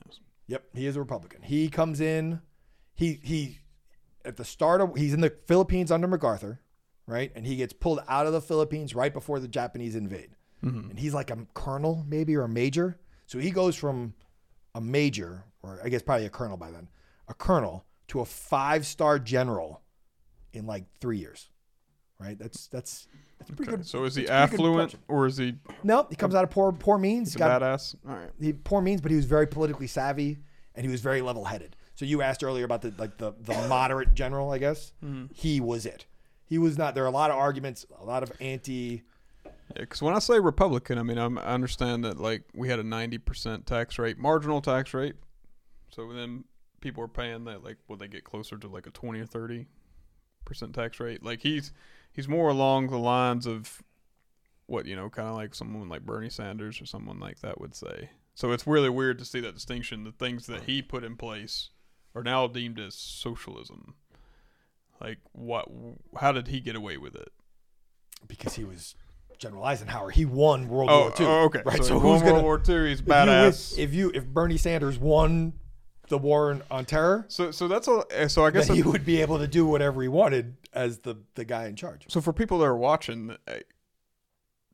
Yep, he is a Republican. He comes in, he he at the start of he's in the Philippines under MacArthur, right? And he gets pulled out of the Philippines right before the Japanese invade. Mm-hmm. And he's like a colonel maybe or a major. So he goes from a major or I guess probably a colonel by then, a colonel to a five-star general in like 3 years. Right? That's that's that's pretty Okay. good. So is he that's pretty good affluent or is he No, he comes out of poor poor means. he's He's a got badass? All right. he poor means, but he was very politically savvy and he was very level headed. So you asked earlier about the like the the moderate general, I guess. Mm-hmm. He was it. He was not. There are a lot of arguments, a lot of anti. Yeah, because when I say Republican, I mean I'm, I understand that like we had a 90% tax rate, marginal tax rate. So then people are paying that like will they get closer to like a 20 or 30 percent tax rate? Like he's he's more along the lines of what you know, kind of like someone like Bernie Sanders or someone like that would say. So it's really weird to see that distinction. The things that he put in place are now deemed as socialism. Like what? How did he get away with it? because he was General Eisenhower. He won World Oh, War II. oh, okay. Right. So, So, who's won gonna World War II. He's if you, badass. if you if Bernie Sanders won the war on- terror, so, so that's all. eh, So I guess then he would be able to do whatever he wanted as the the guy in charge. so for people that are watching, eh,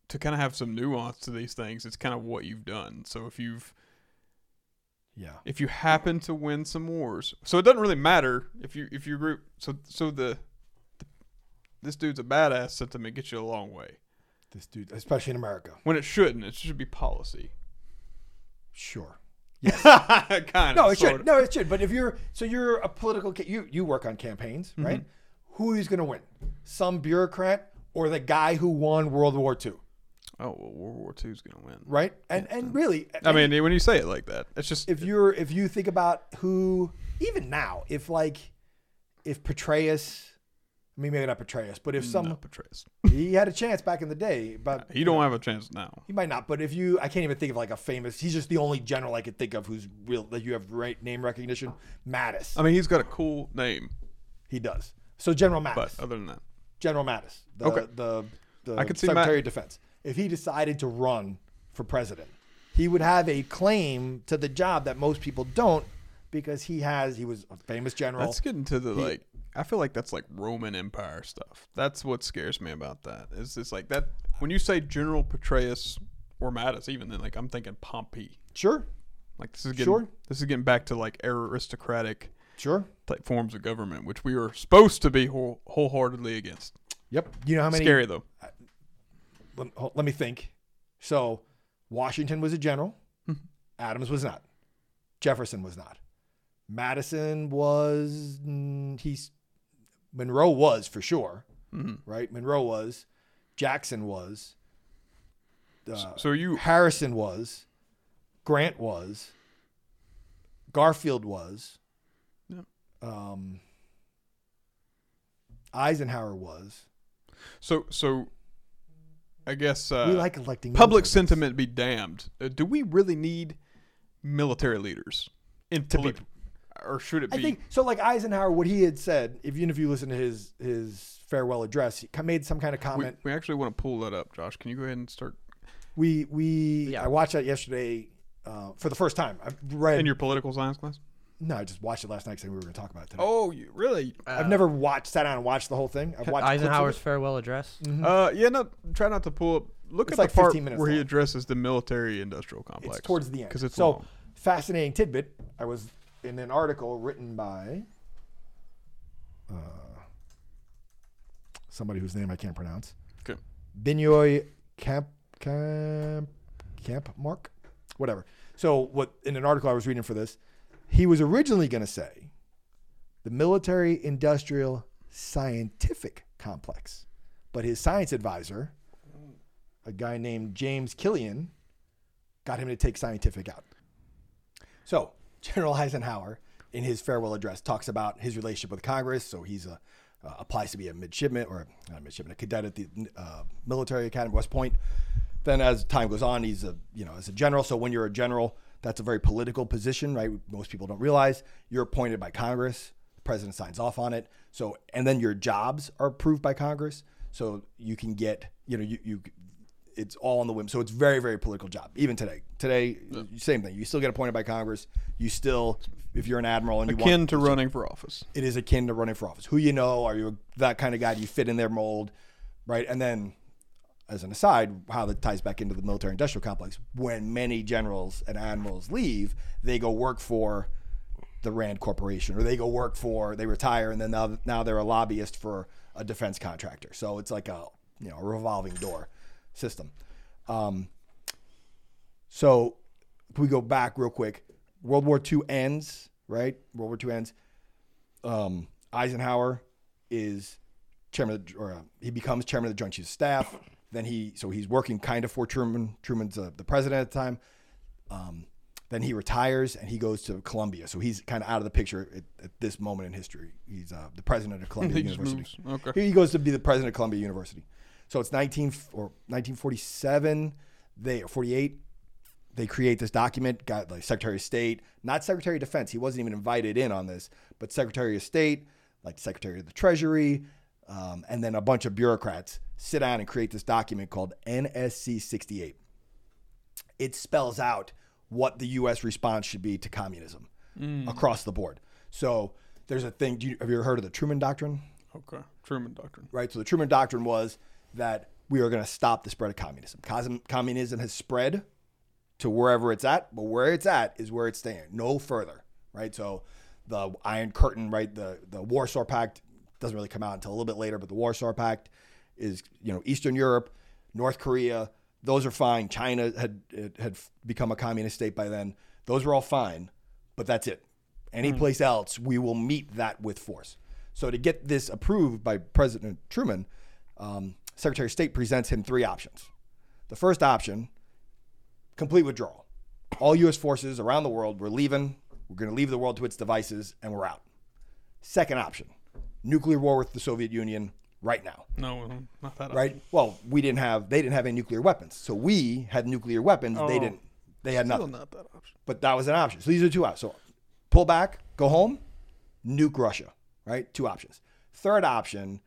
to kind of have some nuance to these things, it's kind of what you've done. So if you've Yeah. if you happen to win some wars, so it doesn't really matter if you if you group. So so the, the this dude's a badass sentiment gets you a long way. This dude, especially in America. When it shouldn't, it should be policy. Sure. kind of. No, it should. No, it should. But if you're so you're a political ca- you you work on campaigns, Mm-hmm. right? Who is going to win? Some bureaucrat or the guy who won World War II, Oh well, World War II's gonna win. right? And and really, I mean, when you say it like that, it's just if you're if you think about who even now, if like if Petraeus, I mean maybe not Petraeus, but if some no, Petraeus. he had a chance back in the day, but He don't have a chance now. he might not. But if you, I can't even think of like a famous. He's just the only general I could think of who's real that you have right name recognition. Mattis, I mean, he's got a cool name, he does. So General Mattis. but other than that, General Mattis, the, Okay. the, the I could see Secretary Matt- of Defense, if he decided to run for president, he would have a claim to the job that most people don't because he has he was a famous general. that's getting to the like. I feel like that's like Roman Empire stuff. That's what scares me about that. Is it's like that when you say General Petraeus or Mattis, even then, like I'm thinking Pompey. sure, Like this is getting Sure. this is getting back to like aristocratic sure. type forms of government, which we are supposed to be whole, wholeheartedly against. Yep. You know how many? Scary though. Let, let me think. So, Washington was a general. Mm-hmm. Adams was not. Jefferson was not. Madison was. mm, He's. Monroe was for sure. Mm-hmm. Right. Monroe was. Jackson was. Uh, So you Harrison was. Grant was. Garfield was. Yeah. Um, Eisenhower was. so so. I guess uh, we like electing public guys. sentiment be damned. Uh, do we really need military leaders in To be- polit- or should it be? I be? think so. Like Eisenhower, what he had said, if even if you listen to his his farewell address, he made some kind of comment. we actually want to pull that up, Josh. Can you go ahead and start We we, Yeah. I watched that yesterday uh, for the first time. I read in your political science class? No, I just watched it last night because we were going to talk about it today. Oh, you really? I've never watched, sat down and watched the whole thing. I've watched Eisenhower's farewell address. Uh, yeah. No, try not to pull up. Look It's at like the part 15 minutes where he addresses the military-industrial complex. It's towards the end. because it's so long. fascinating tidbit. I was in an article written by uh, somebody whose name I can't pronounce. Okay. Binoy Camp Camp Camp Mark, whatever. So what in an article I was reading for this, he was originally going to say the military industrial scientific complex, but his science advisor, a guy named James Killian, got him to take scientific out. So General Eisenhower, in his farewell address, talks about his relationship with Congress. So he's a uh, applies to be a midshipman or not a midshipman, a cadet at the uh, military academy, West Point. Then, as time goes on, he's a you know as a general. So when you're a general, that's a very political position, right? Most people don't realize you're appointed by Congress. The president signs off on it. So and then your jobs are approved by Congress. So you can get you know you you it's all on the whim. So it's very, very political job. Even today, today, same thing. You still get appointed by Congress. You still, if you're an admiral and you akin want, to running for office. it is akin to running for office. Who you know? Are you that kind of guy? Do you fit in their mold, right? And then, as an aside, how that ties back into the military-industrial complex. When many generals and admirals leave, they go work for the Rand Corporation, or they go work for they retire, and then now now they're a lobbyist for a defense contractor. So it's like a you know a revolving door system. Um, so if we go back real quick, World War II ends, right? World War II ends. Um, Eisenhower is chairman, of the, or uh, he becomes chairman of the Joint Chiefs of Staff. Then he, so he's working kind of for Truman. Truman's uh, the president at the time. Um, then he retires and he goes to Columbia. So he's kind of out of the picture at, at this moment in history. He's uh, the president of Columbia University. Okay. He goes to be the president of Columbia University. So it's 19 or 1947, they or 48. They create this document. Got like Secretary of State, not Secretary of Defense. He wasn't even invited in on this, but Secretary of State, like Secretary of the Treasury, um, and then a bunch of bureaucrats sit down and create this document called NSC 68. It spells out what the U.S. response should be to communism across the board. So there's a thing. Do you, have you ever heard of the Truman Doctrine? Okay. Truman Doctrine. right? So the Truman Doctrine was that we are going to stop the spread of communism. Cosm- Communism has spread to wherever it's at, but where it's at is where it's staying, no further, right? So the Iron Curtain, right? The the Warsaw Pact doesn't really come out until a little bit later, but the Warsaw Pact is you know Eastern Europe, North Korea, those are fine. China had it had become a communist state by then. Those were all fine, but that's it. Any place else, we will meet that with force. So to get this approved by President Truman, um, Secretary of State presents him three options. The first option, complete withdrawal. All U.S. forces around the world, we're leaving. We're going to leave the world to its devices, and we're out. Second option, nuclear war with the Soviet Union right now No, not that. Option. Right? Well, we didn't have they didn't have any nuclear weapons, so we had nuclear weapons. They Oh. didn't. They had Still nothing. not that option. But that was an option. So these are two options. So pull back, go home, nuke Russia. Right? Two options. Third option,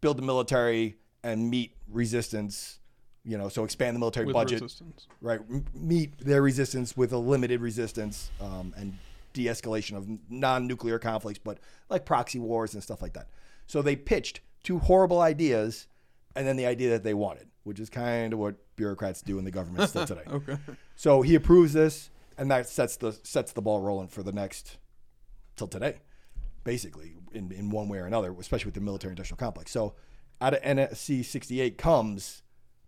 build the military and meet resistance. You know, so expand the military With budget resistance. right? Meet their resistance with a limited resistance um, and de-escalation of non-nuclear conflicts, but like proxy wars and stuff like that. So they pitched two horrible ideas, and then the idea that they wanted, which is kind of what bureaucrats do in the government still today. Okay. So he approves this, and that sets the sets the ball rolling for the next till today, basically in in one way or another, especially with the military industrial complex. So out of NSC 68 comes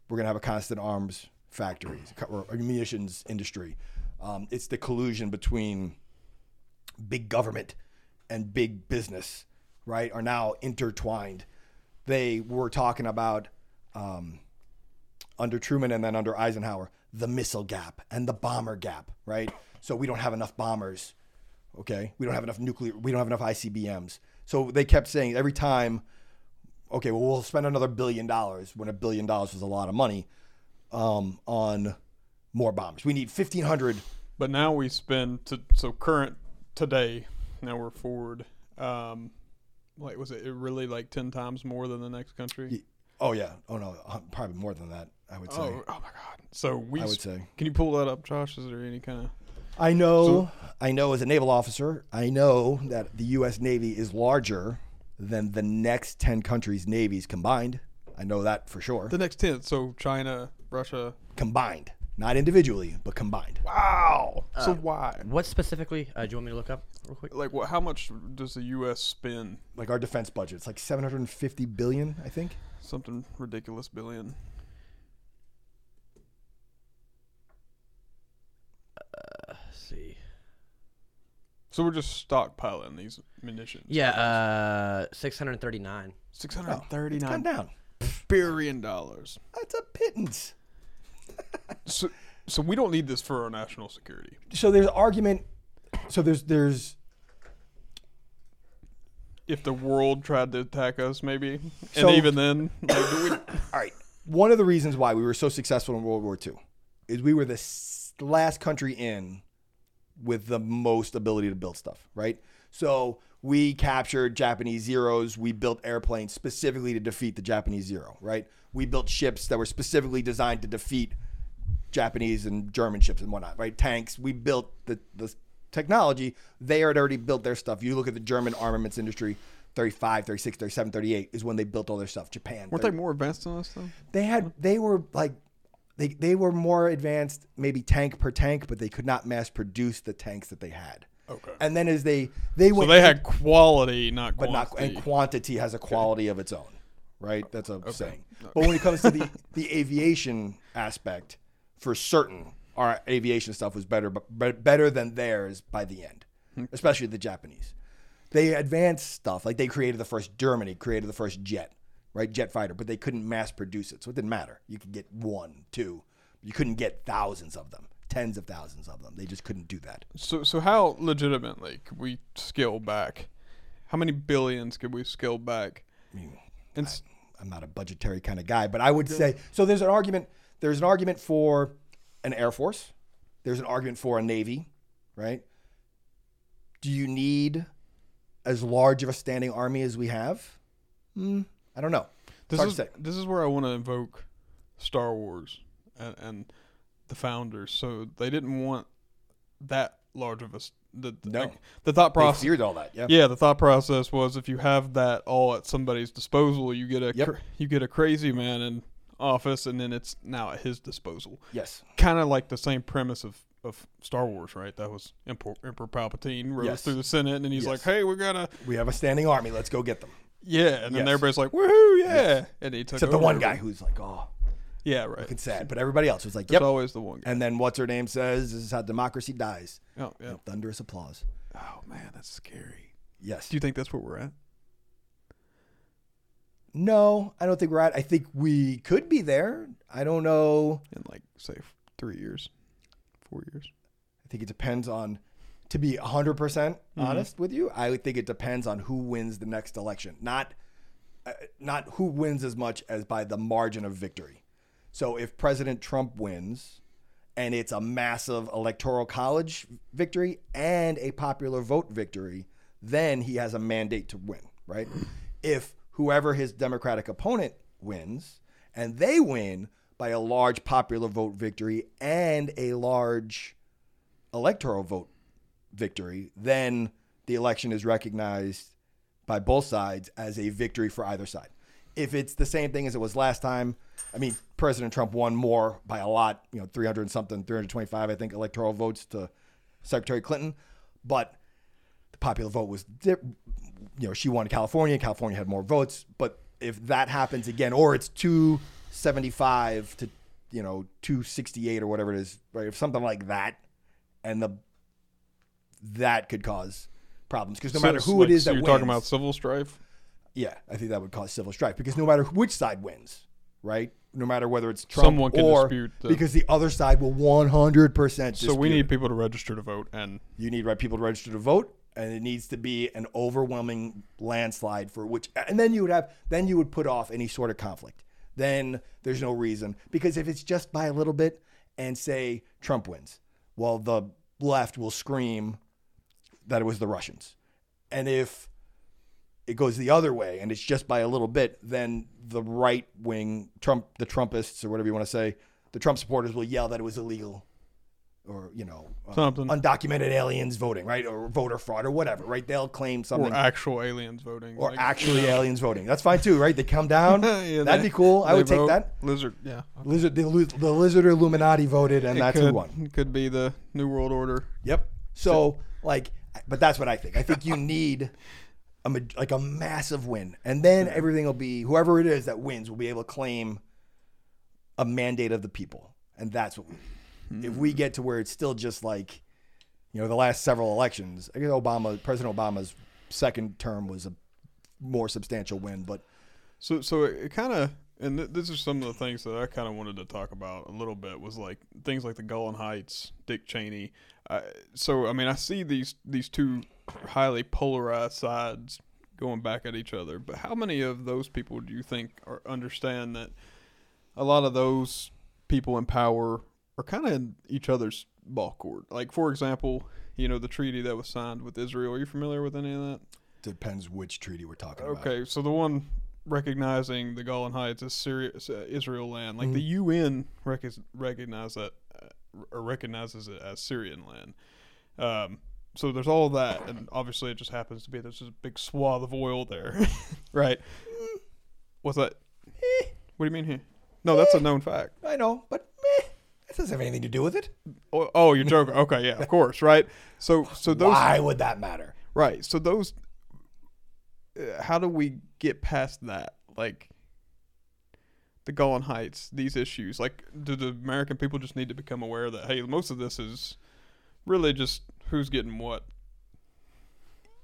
we're gonna have a constant arms factory or a munitions industry. Um, it's the collusion between big government and big business, right? Are now intertwined. They were talking about um, under Truman and then under Eisenhower, the missile gap and the bomber gap, right? So we don't have enough bombers. Okay, we don't have enough nuclear. We don't have enough ICBMs. So they kept saying every time, okay, well we'll spend another billion dollars when a billion dollars was a lot of money um, on more bombers. We need fifteen hundred. But now we spend to so current today. Now we're forward. Um, like was it really like ten times more than the next country? Oh yeah. Oh no. Probably more than that. I would say. Oh, oh my God! So we. I would s- say. Can you pull that up, Josh? Is there any kind of? I know, I know as a naval officer, I know that the U.S. Navy is larger than the next 10 countries' navies combined. I know that for sure. The next ten. So China, Russia. combined, not individually, but combined. Wow. Uh, so why? What specifically? Uh, do you want me to look up real quick? Like, what? How much does the U.S. spend? Like our defense budget, it's like 750 billion, I think. Something ridiculous billion. Let's see. So we're just stockpiling these munitions. Yeah, uh, six hundred thirty-nine. Six hundred it's gone thirty-nine down. billion dollars. That's a pittance. So, so we don't need this for our national security. So there's argument. So there's there's If the world tried to attack us, maybe, So- and even then, like, do we, all right. One of the reasons why we were so successful in World War II is we were the last country in with the most ability to build stuff, right? So we captured Japanese zeros. We built airplanes specifically to defeat the Japanese zero, right? We built ships that were specifically designed to defeat Japanese and German ships and whatnot, right? Tanks. We built the, the technology. They had already built their stuff. You look at the German armaments industry, 35, 36, 37, 38 is when they built all their stuff. Japan. weren't 30 they more advanced than us though? they had they were like they they were more advanced maybe tank per tank but they could not mass produce the tanks that they had. Okay. and then as they they went, So they had quality, not but not and quantity. has a quality of its own right? That's a saying. Okay. but when it comes to the the aviation aspect for certain our aviation stuff was better but but better than theirs by the end Hmm. especially the japanese. They advanced stuff like they created the first germany created the first jet right jet fighter but they couldn't mass produce it so it didn't matter you could get one two you couldn't get thousands of them tens of thousands of them they just couldn't do that So, so how legitimately could we scale back? How many billions could we scale back? I mean, And s- I'm not a budgetary kind of guy, but I would say so. There's an argument. There's an argument for an air force. There's an argument for a navy, right? Do you need as large of a standing army as we have? Hmm, I don't know. this is this is where I want to invoke Star Wars and, and the founders. So they didn't want that large of a the No. like, the thought process They feared all that. Yeah. Yeah, the thought process was if you have that all at somebody's disposal, you get a Yep. cr- you get a crazy man in office, and then it's now at his disposal. Yes. Kind of like the same premise of, of Star Wars, right? That was Emperor, Emperor Palpatine rose Yes. through the Senate, and he's Yes. like, "Hey, we gotta We have a standing army. Let's go get them. Yeah," and then Yes. everybody's like, "Woohoo, yeah!" And he took Except the over one guy who's like, oh, yeah, right. looking sad. But everybody else was like, yep. always the one guy. And then what's her name says, "This is how democracy dies." oh, yeah. Thunderous applause. Oh man, that's scary. Yes. Do you think that's where we're at? No, I don't think we're at. I think we could be there. I don't know. In like say three years, four years? I think it depends on. To be hundred percent Mm-hmm. honest with you, I think it depends on who wins the next election. Not, uh, not who wins as much as by the margin of victory. So if President Trump wins, and it's a massive electoral college victory and a popular vote victory, then he has a mandate to win, right? If whoever his Democratic opponent wins and they win by a large popular vote victory and a large electoral vote victory, then the election is recognized by both sides as a victory for either side. If it's the same thing as it was last time, I mean, President Trump won more by a lot, you know, 300 and something, 325, I think, electoral votes to Secretary Clinton. But the popular vote was, you know, she won California. California had more votes. But if that happens again, or it's 275 to, you know, 268 or whatever it is, right? If something like that, and the that could cause problems because no So matter who like- it is so that you're wins, talking about civil strife. yeah, I think that would cause civil strife because no matter which side wins, right? No matter whether it's Trump Someone can or dispute the- because the other side will 100% So we need people to register to vote, and you need right people to register to vote and it needs to be an overwhelming landslide for which and then you would have then you would put off any sort of conflict. Then there's no reason because if it's just by a little bit and say Trump wins, well the left will scream that it was the Russians. And if it goes the other way and it's just by a little bit, then the right wing Trump, the Trumpists or whatever you want to say, the Trump supporters will yell that it was illegal or you know uh, Something. undocumented aliens voting, right, or voter fraud or whatever, right? They'll claim something. Or actual aliens voting. Or like, actually know. aliens voting. That's fine too, right? They come down. Yeah, That'd they- be cool. I would take that. Lizard, yeah. Lizard, the, the lizard Illuminati voted, and It that's could, who won. Could be the New World Order. Yep. So, like, but that's what I think. I think you need a like a massive win, and then everything will be whoever it is that wins will be able to claim a mandate of the people, and that's what we need. If we hmm. get to where it's still just like, you know, the last several elections, I guess Obama, President Obama's second term was a more substantial win, but So, so it, it kind of, and th- this is some of the things that I kind of wanted to talk about a little bit was like things like the Golan Heights, Dick Cheney. Uh, so, I mean, I see these these two highly polarized sides going back at each other. But how many of those people do you think are understand that a lot of those people in power are kind of in each other's ball court? Like, for example, you know, the treaty that was signed with Israel. Are you familiar with any of that? depends which treaty we're talking about. Okay, so the one recognizing the Golan Heights as Syria, uh, Israel land, like the Mm-hmm. UN rec- recognize that uh, or recognizes it as Syrian land. Um, so there's all that, and obviously it just happens to be there's this big swath of oil there, right? What's that? What do you mean here? No, that's a known fact. I know, but meh, that doesn't have anything to do with it. Oh, oh you're joking? Okay, yeah, of course, right? So, so those Why would that matter? Right. So those, uh, how do we get past that? Like the Golan Heights, these issues. Like, do the American people just need to become aware that hey, most of this is really just who's getting what?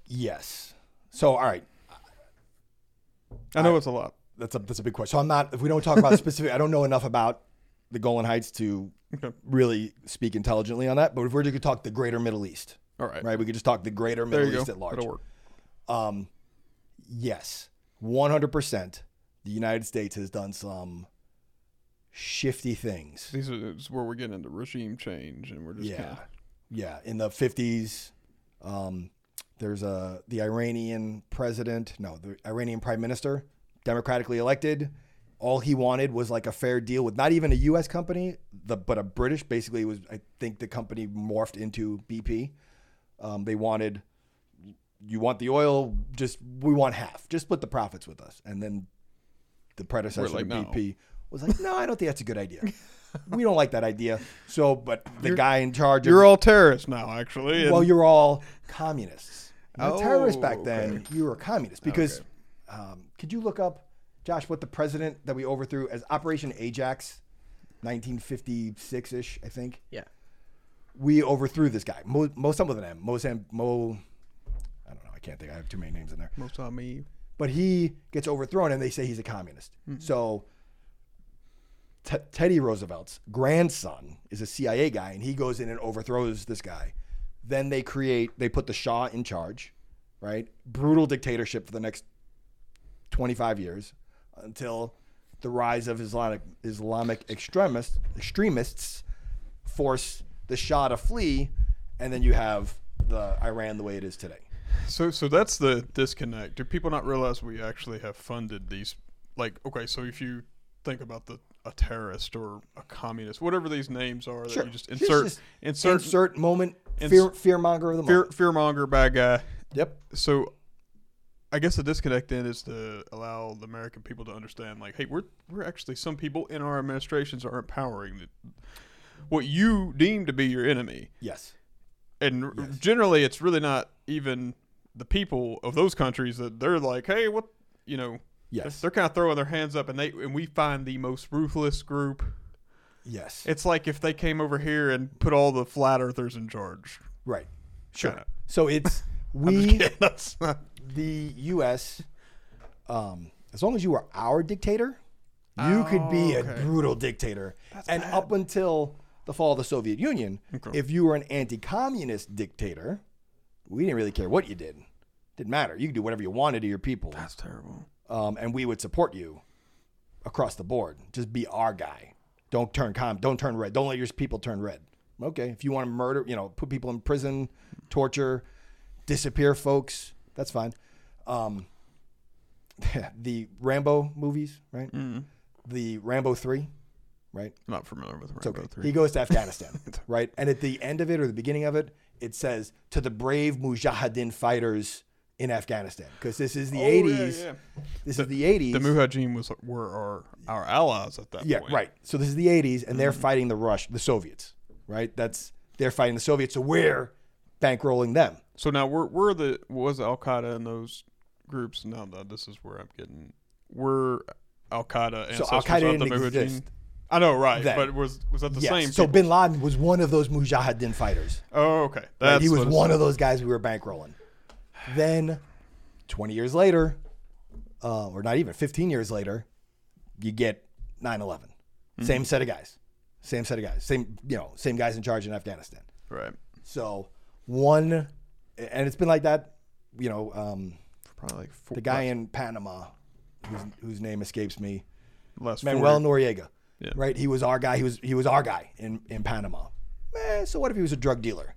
Yes. So, all right, I know it's a lot. that's a that's a big question. So I'm not. If we don't talk about specific, I don't know enough about the Golan Heights to Okay. really speak intelligently on that. But if we're going to talk the Greater Middle East, All right. right? We could just talk the Greater Middle East go. at large. Work. Um, yes, 100. percent The United States has done some shifty things. These are this is where we're getting into regime change, and we're just yeah, kinda, yeah. In the 50s, um, there's a the Iranian president, no, the Iranian prime minister, democratically elected. All he wanted was like a fair deal with not even a U.S. company, the but a British. Basically, was I think the company morphed into BP. Um, they wanted you want the oil, just we want half, just split the profits with us. And then the predecessor like, to "No." BP was like, no, I don't think that's a good idea. we don't like that idea. So, but the guy in charge of You're all terrorists now, actually. and- well, you're all communists. Not Oh, terrorists back then. okay. You were a communist because. Um, could you look up, Josh, what the president that we overthrew as Operation Ajax, 1956 ish, I think. Yeah. We overthrew this guy. Mo, Mo something with an M. Mosam, Mo. I don't know. I can't think. I have too many names in there. most of me. But he gets overthrown, and they say he's a communist. Mm-hmm. So. T- Teddy Roosevelt's grandson is a CIA guy, and he goes in and overthrows this guy. Then they create, they put the Shah in charge, right? Brutal dictatorship for the next 25 years until the rise of Islamic Islamic extremists extremists force the Shah to flee, and then you have the Iran the way it is today. So, so that's the disconnect. Do people not realize we actually have funded these? Like, okay, so if you think about the a terrorist or a communist, whatever these names are, Sure. that you just insert, just insert, Insert moment ins- fear fearmonger of the fear, moment. fearmonger, bad guy. Yep. So, I guess the disconnect then is to allow the American people to understand, like, hey, we're we're actually some people in our administrations are empowering the, what you deem to be your enemy Yes. and r generally it's really not even the people of those countries that they're like, hey, what you know, Yes. they're kind of throwing their hands up, and they and we find the most ruthless group. Yes. It's like if they came over here and put all the flat earthers in charge. right. Sure. Kinda. So it's we. That's not. the U.S. Um, as long as you are our dictator, you could be Oh, a brutal dictator. and bad. up until the fall of the Soviet Union, Okay. if you were an anti-communist dictator, we didn't really care what you did. Didn't matter. You could do whatever you wanted to your people, That's terrible. um, and we would support you across the board. Just be our guy. Don't turn com. Don't turn red. Don't let your people turn red. Okay, if you want to murder, you know, put people in prison, torture, disappear folks, that's fine. Um, the Rambo movies, right? The Rambo three, right? I'm not familiar with Rambo okay. Three. He goes to Afghanistan, right? And at the end of it or the beginning of it, it says to the brave Mujahideen fighters in Afghanistan, because this is the Oh, 80s. yeah. This is the 80s. The Mujahideen was were our our allies at that point. yeah, point. right. So this is the 80s, and they're Mm-hmm. fighting the Rush, the Soviets, right? That's they're fighting the Soviets, so we're bankrolling them. So now we're we're the was Al Qaeda and those groups? Now no, this is where I'm getting. We're Al Qaeda So the didn't Mujahideen. exist I know, right? But was was that the yes. same? so people? Bin Laden was one of those Mujahideen fighters. Oh, okay. Right? He was one of those guys we were bankrolling. Then, 20 years later, uh, or not even 15 years later, you get 9 11. Mm-hmm. Same set of guys. Same set of guys. Same, you know, same guys in charge in Afghanistan. Right. So, one, and it's been like that, you know, um, probably like four, the guy in Panama, whose, whose name escapes me, last Manuel 40 Noriega. Yeah. Right? He was our guy. He was he was our guy in, in Panama. Eh, so what if he was a drug dealer?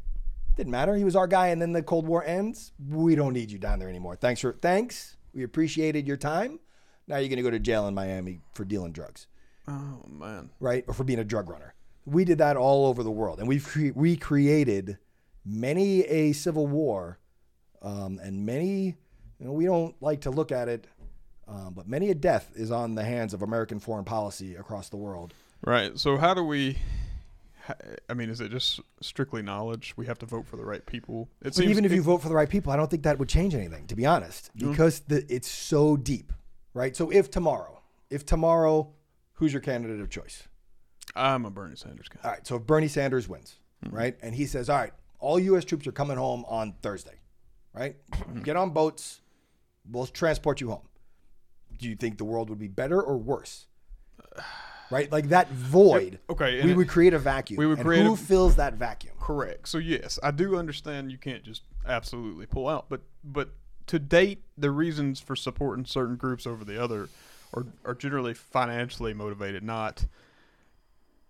Didn't matter. He was our guy, and then the Cold War ends. We don't need you down there anymore. Thanks for thanks. We appreciated your time. Now you're gonna go to jail in Miami for dealing drugs, Oh man. right? Or for being a drug runner. We did that all over the world, and we've cre- recreated many a civil war, um, and many. You know, we don't like to look at it, um, but many a death is on the hands of American foreign policy across the world. Right. So how do we? I mean, is it just strictly knowledge? We have to vote for the right people. It seems even if it- you vote for the right people, I don't think that would change anything, to be honest, because the, it's so deep, right? So if tomorrow, if tomorrow, who's your candidate of choice? I'm a Bernie Sanders guy. All right, so if Bernie Sanders wins, Mm-hmm. right, and he says, all right, all U.S. troops are coming home on Thursday, right? Mm-hmm. Get on boats, we'll transport you home. Do you think the world would be better or worse? Right, like that void. Okay. We would create a vacuum. we would and create who a- fills that vacuum? Correct. So yes, I do understand you can't just absolutely pull out, but but to date, the reasons for supporting certain groups over the other are are generally financially motivated, not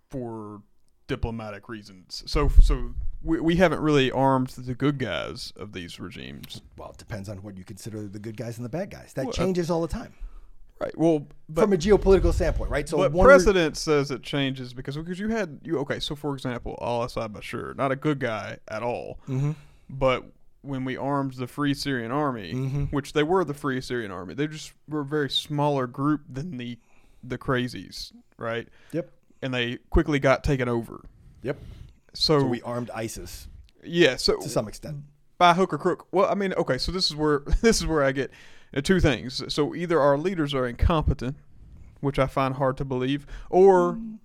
for diplomatic reasons. So so we, we haven't really armed the good guys of these regimes. Well, it depends on what you consider the good guys and the bad guys. That Well, uh, changes all the time. Right. Well, but from a geopolitical standpoint, right? So but one re- precedent says it changes because because you had you okay. So for example, Al Assad Bashir, not a good guy at all, Mhm. but when we armed the Free Syrian Army, Mhm. which they were the Free Syrian Army, they just were a very smaller group than the the crazies, right? Yep. And they quickly got taken over. Yep. So, So we armed ISIS yeah, so to some extent. by hook or crook. Well, I mean, okay, so this is where this is where I get two things. So either our leaders are incompetent, which I find hard to believe, or mm.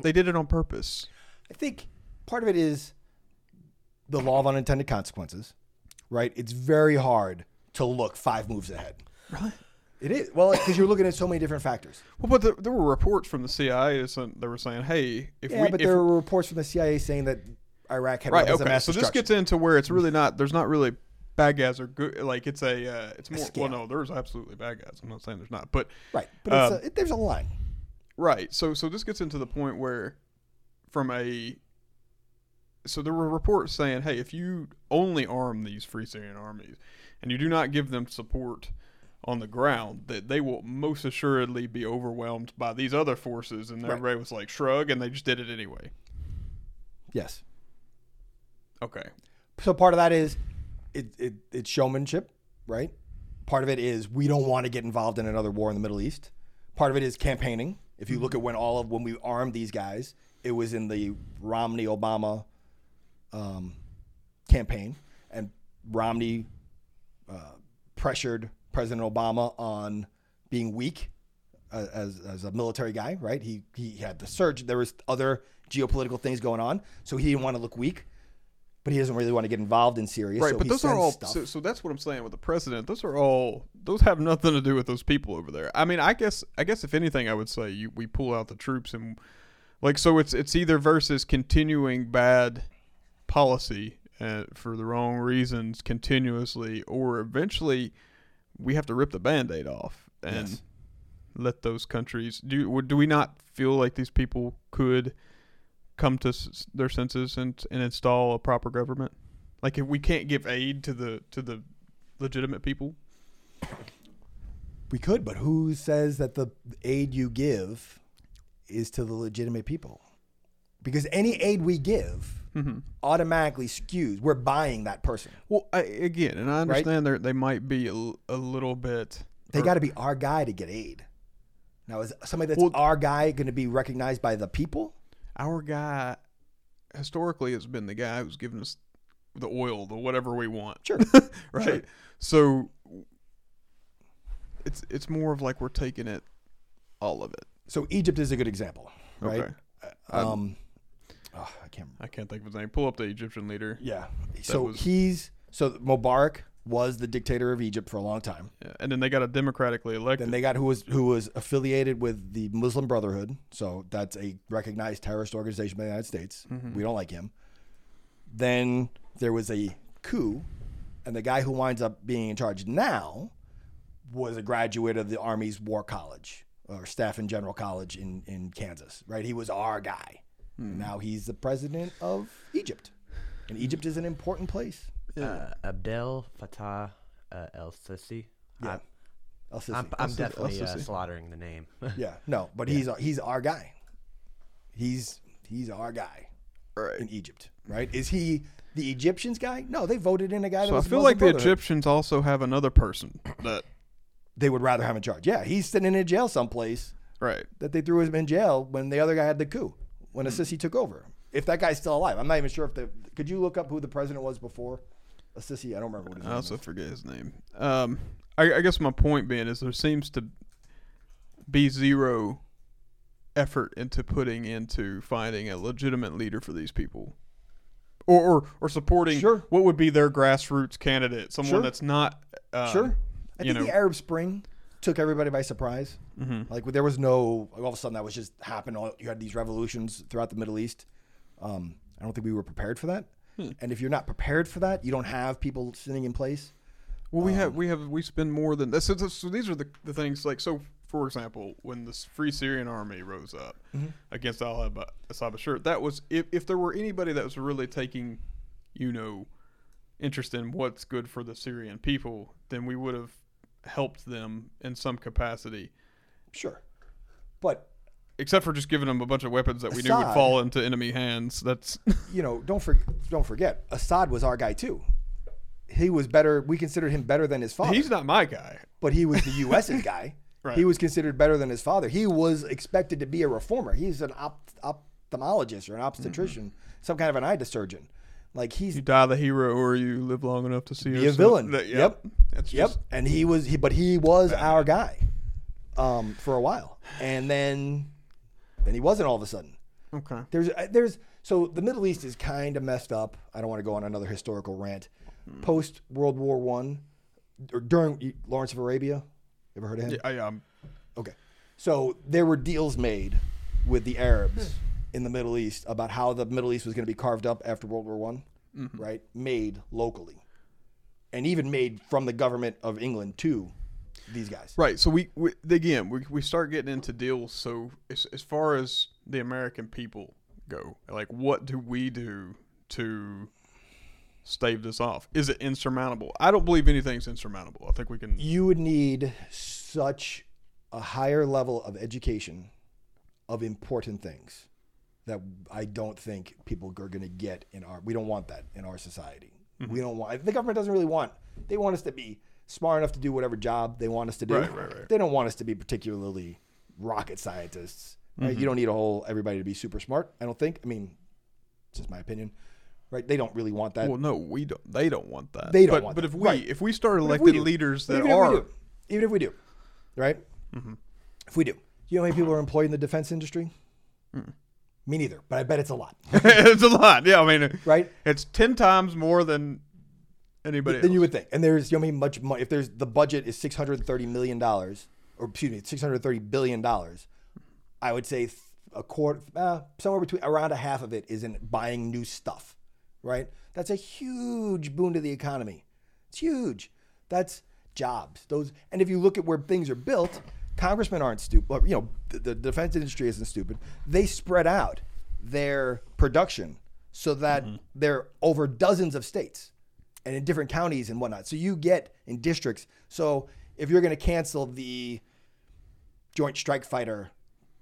they did it on purpose. I think part of it is the law of unintended consequences, right? It's very hard to look five moves ahead. Really? It is well because you're looking at so many different factors. Well, but there, there were reports from the CIA that they were saying, "Hey, if Yeah, we, but if, there were reports from the CIA saying that Iraq had right, okay." So this gets into where it's really not. There's not really bad guys are good. Like it's a, uh, it's more. Well, no, there's absolutely bad guys. I'm not saying there's not, but right, but it's um, a, it, there's a line. Right. So so this gets into the point where from a so there were reports saying, hey, if you only arm these Free Syrian armies and you do not give them support on the ground, that they will most assuredly be overwhelmed by these other forces. And Right. everybody was like, shrug, and they just did it anyway. Yes. Okay. So part of that is it, it it's showmanship, right? Part of it is we don't want to get involved in another war in the Middle East. Part of it is campaigning. If you look at when all of when we armed these guys, it was in the Romney Obama um, campaign, and Romney uh, pressured President Obama on being weak uh, as, as a military guy, right? He he had the surge. There was other geopolitical things going on, so he didn't want to look weak, but he doesn't really want to get involved in Syria. Right, so but those are all. So, so that's what I'm saying with the president. Those are all. Those have nothing to do with those people over there. I mean, I guess. I guess if anything, I would say you, we pull out the troops and, like, so it's it's either versus continuing bad policy uh, for the wrong reasons continuously, or eventually we have to rip the band-aid off and Yes. let those countries do. Do we not feel like these people could come to s- their senses and and install a proper government? Like if we can't give aid to the to the legitimate people, we could, but who says that the aid you give is to the legitimate people. Because any aid we give Mm-hmm. automatically skews. We're buying that person. Well, I, again, and I understand they they might be a, l- a little bit. They or- got to be our guy to get aid. Now, is somebody that's Well- our guy going to be recognized by the people? Our guy historically has been the guy who's given us the oil, the whatever we want. Sure. right? Sure. So it's it's more of like we're taking it all of it. So Egypt is a good example, right? Okay. Um, oh, I can't. I can't think of his name. Pull up the Egyptian leader. Yeah. So was- he's so Mubarak was the dictator of Egypt for a long time. Yeah. And then they got a democratically elected. Then they got who was who was affiliated with the Muslim Brotherhood. So that's a recognized terrorist organization by the United States. Mm-hmm. We don't like him. Then there was a coup, and the guy who winds up being in charge now was a graduate of the Army's War College or Staff and General College in, in Kansas, right? He was our guy. Hmm. Now he's the president of Egypt. And Egypt is an important place. Uh, Abdel Fattah uh, El Sisi. Yeah. I'm, El-Sisi. I'm, I'm Sisi, definitely uh, El-Sisi. slaughtering the name. Yeah, no, but he's he's our guy. He's he's our guy right. in Egypt, right? Is he the Egyptians guy? No, they voted in a guy. That So I was feel like the Egyptians also have another person that They would rather have in charge. Yeah, he's sitting in a jail someplace right. that they threw him in jail when the other guy had the coup when Hmm. Assisi took over. If that guy's still alive, I'm not even sure if the. Could you look up who the president was before Assisi? I don't remember what his I name also was. forget his name. Um, I, I guess my point being is there seems to be zero effort into putting into finding a legitimate leader for these people, or or, or supporting Sure. what would be their grassroots candidate, someone Sure. that's not uh, Sure, I think know, the Arab Spring took everybody by surprise. mhm. Like there was no all of a sudden that was just happened. All- You had these revolutions throughout the Middle East. Um, I don't think we were prepared for that. Hmm. And if you're not prepared for that, you don't have people sitting in place. Well, we Um, have we have we spend more than this. So, so, these are the, the things like so. For example, when the Free Syrian Army rose up Mhm. against Al Assad Bashir, that was if if there were anybody that was really taking, you know, interest in what's good for the Syrian people, then we would have helped them in some capacity. Sure, but Except for just giving them a bunch of weapons that we knew would fall into enemy hands. That's you know, don't for, don't forget, Assad was our guy too. He was better. We considered him better than his father. he's not my guy. but he was the U.S.'s guy. Right. He was considered better than his father. He was expected to be a reformer. He's an opt- ophthalmologist or an obstetrician, Mm-hmm. some kind of an eye surgeon. Like he's You die the hero, or you live long enough to see Be a villain. That- Yep. That's Yep. just and he was he but he was our guy um for a while. And then then he wasn't all of a sudden. okay. There's uh, there's so the Middle East is kind of messed up. I don't want to go on another historical rant. Post World War 1 or during Lawrence of Arabia. Ever heard of him? Yeah, I, um, Okay. So there were deals made with the Arabs in the Middle East about how the Middle East was going to be carved up after World War One, right? Made locally, and even made from the government of England to these guys. Right. So we, we again we, we start getting into deals. So as, as far as the American people go, like what do we do to stave this off? Is it insurmountable? I don't believe anything's insurmountable. I think we can. You would need such a higher level of education of important things that I don't think people are going to get in our. We don't want that in our society. Mm-hmm. We don't want. The government doesn't really want. They want us to be smart enough to do whatever job they want us to do. Right, right, right. They don't want us to be particularly rocket scientists. Right? Mm-hmm. You don't need a whole everybody to be super smart. I don't think. I mean, it's just my opinion. Right? They don't really want that. Well, no, we don't. They don't want that. They don't But, want but that. if we Right. if we start elected we leaders that even if are do, even if we do, right? Mm-hmm. If we do, you know how many people are employed in the defense industry? Me neither, but I bet it's a lot, it's a lot. Yeah, I mean, right? it's ten times more than anybody. Than you would think. And there's, you know, much money. If there's the budget is six hundred thirty million dollars, or excuse me, six hundred thirty billion dollars. I would say a quarter, uh, somewhere between around a half of it is in buying new stuff, right? That's a huge boon to the economy. It's huge. That's jobs. Those, and if you look at where things are built, congressmen aren't stupid. You know, the, the defense industry isn't stupid. They spread out their production so that they're over dozens of states and in different counties and whatnot. So you get in districts. So if you're going to cancel the Joint Strike Fighter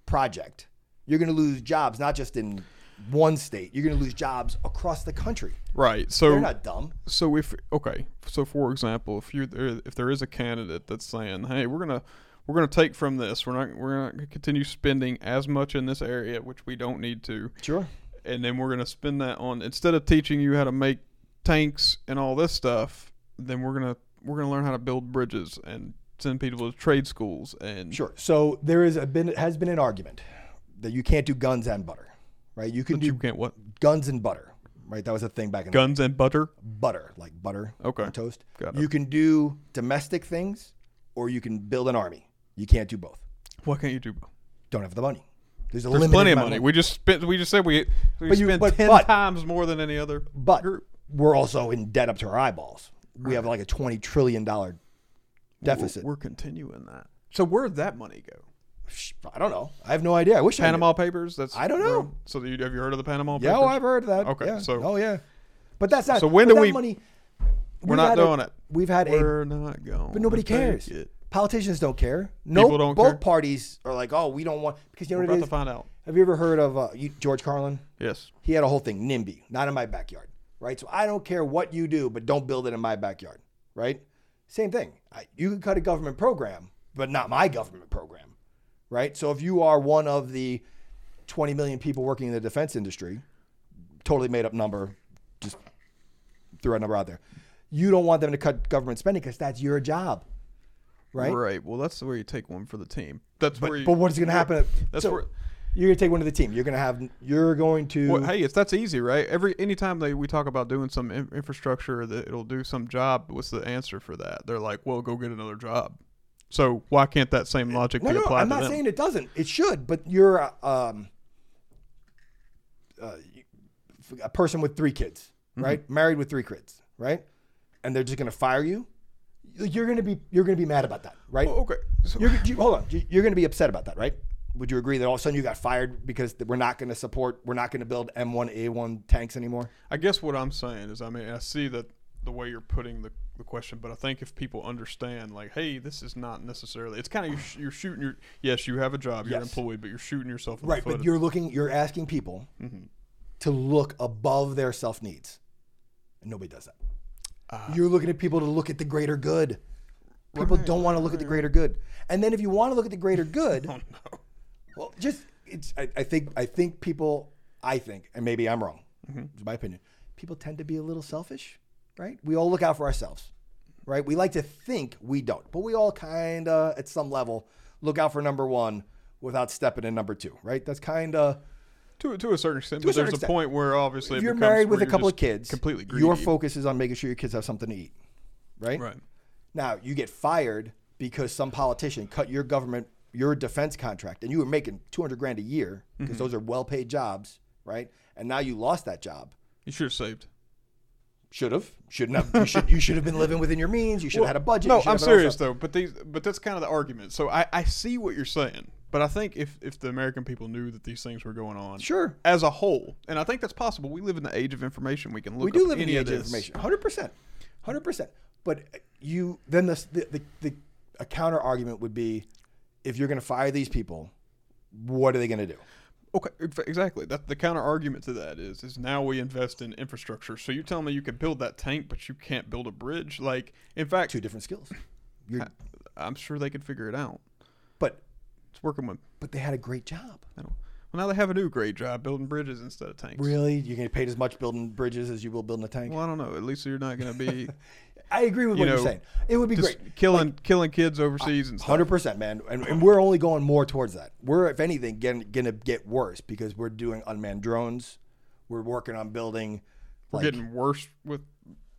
project, You're going to lose jobs not just in one state. You're going to lose jobs across the country. Right. So They're not dumb. so if okay, so for example, if you there, if there is a candidate that's saying, "Hey, we're gonna we're gonna take from this. We're not we're not gonna continue spending as much in this area, which we don't need to, Sure. and then we're gonna spend that on instead of teaching you how to make tanks and all this stuff, then we're gonna we're gonna learn how to build bridges and send people to trade schools and Sure. So there is a been has been an argument that you can't do guns and butter, right? You can do you can't what guns and butter, right? That was a thing back in guns and butter. butter, like butter Okay. toast. Got it. You can do domestic things, or you can build an army. You can't do both. Why can't you do? both? Don't have the money. There's a There's plenty of amount money. We just spent. We just said we we But you- spent but- ten but- times more than any other But group. We're also in debt up to our eyeballs. We have like a twenty trillion dollar deficit. We're, we're continuing that. So where'd that money go? I don't know. I have no idea. I wish Panama Papers. That's I don't know. So you, have you heard of the Panama Papers? Yeah, oh, I've heard of that. Okay, Yeah. so- oh yeah, but that's not. So when do we- Money, We're not had a- doing it. We've had a We're not going. But nobody cares. it. Politicians don't care. No, People don't both care? parties are like, oh, we don't want because you know We're what about it to find out. Have you ever heard of uh, you, George Carlin? Yes. He had a whole thing, NIMBY, not in my backyard, right? So I don't care what you do, but don't build it in my backyard, right? Same thing. I, you can cut a government program, but not my government program, right? So if you are one of the 20 million people working in the defense industry, totally made up number, just threw a number out there. You don't want them to cut government spending because that's your job, right? Right. Well, that's where you take one for the team. That's where. But, You, but what's going to happen? That's so where. You're going to take one to the team. You're going to have. You're going to. Well, hey, it's that's easy, right? Every anytime they we talk about doing some in, infrastructure that it'll do some job, what's the answer for that? They're like, well, go get another job. So why can't that same logic no, be no, applied I'm not them? saying it doesn't. It should, but you're uh, um, uh, a person with three kids, Mm-hmm. right? Married with three kids, right? And they're just going to fire you. You're going to be you're to be mad about that, right? Well, okay. So, You're, you, hold on. You're going to be upset about that, right? Would you agree that all of a sudden you got fired because we're not going to support, we're not going to build M1A1 tanks anymore? I guess what I'm saying is, I mean, I see that the way you're putting the, the question, but I think if people understand, like, hey, this is not necessarily, it's kind of you're, you're shooting your, yes, you have a job, you're Yes. employed, but you're shooting yourself in Right, the foot. but you're looking, you're asking people Mm-hmm. to look above their self needs, and nobody does that. Ah. you're looking at people to look at the greater good. People don't want to look at the greater good, and then if you want to look at the greater good, oh, no. Well, just it's. I, I think I think people. I think, and maybe I'm wrong. Mm-hmm. It's my opinion. People tend to be a little selfish, right? We all look out for ourselves, right? We like to think we don't, but we all kind of, at some level, look out for number one without stepping in number two, right? That's kind of. To, to a certain extent, To but there's certain a point where obviously If you're married with a couple of kids, completely greedy. your focus is on making sure your kids have something to eat, right? right? Now you get fired because some politician cut your government your defense contract, and you were making two hundred grand a year because Mm-hmm. those are well paid jobs, right? And now you lost that job. You should have saved. Should have, shouldn't have. You should, you should have been living within your means. You should have had a budget. No, I'm serious though. But these, but that's kind of the argument. So I, I see what you're saying, but I think if if the American people knew that these things were going on, Sure, as a whole, and I think that's possible. We live in the age of information. We can look. we do live in the age of this. information. Hundred percent, hundred percent. But you then the the, the the a counter argument would be, if you're going to fire these people, what are they going to do? Okay, exactly. That the counter argument to that is is now we invest in infrastructure. So you tell me you can build that tank, but you can't build a bridge. Like, in fact, Two different skills. You're, I'm sure they could figure it out. but It's working with. but they had a great job. I don't, well, now they have a new great job building bridges instead of tanks. Really, you're going to pay as much building bridges as you will building a tank. Well, I don't know. At least you're not going to be I agree with you what know, you're saying. It would be great. killing killing kids overseas and stuff. Hundred percent, man, and, and we're only going more towards that. We're, if anything, getting, gonna get worse because we're doing unmanned drones. We're working on building We're like, getting worse with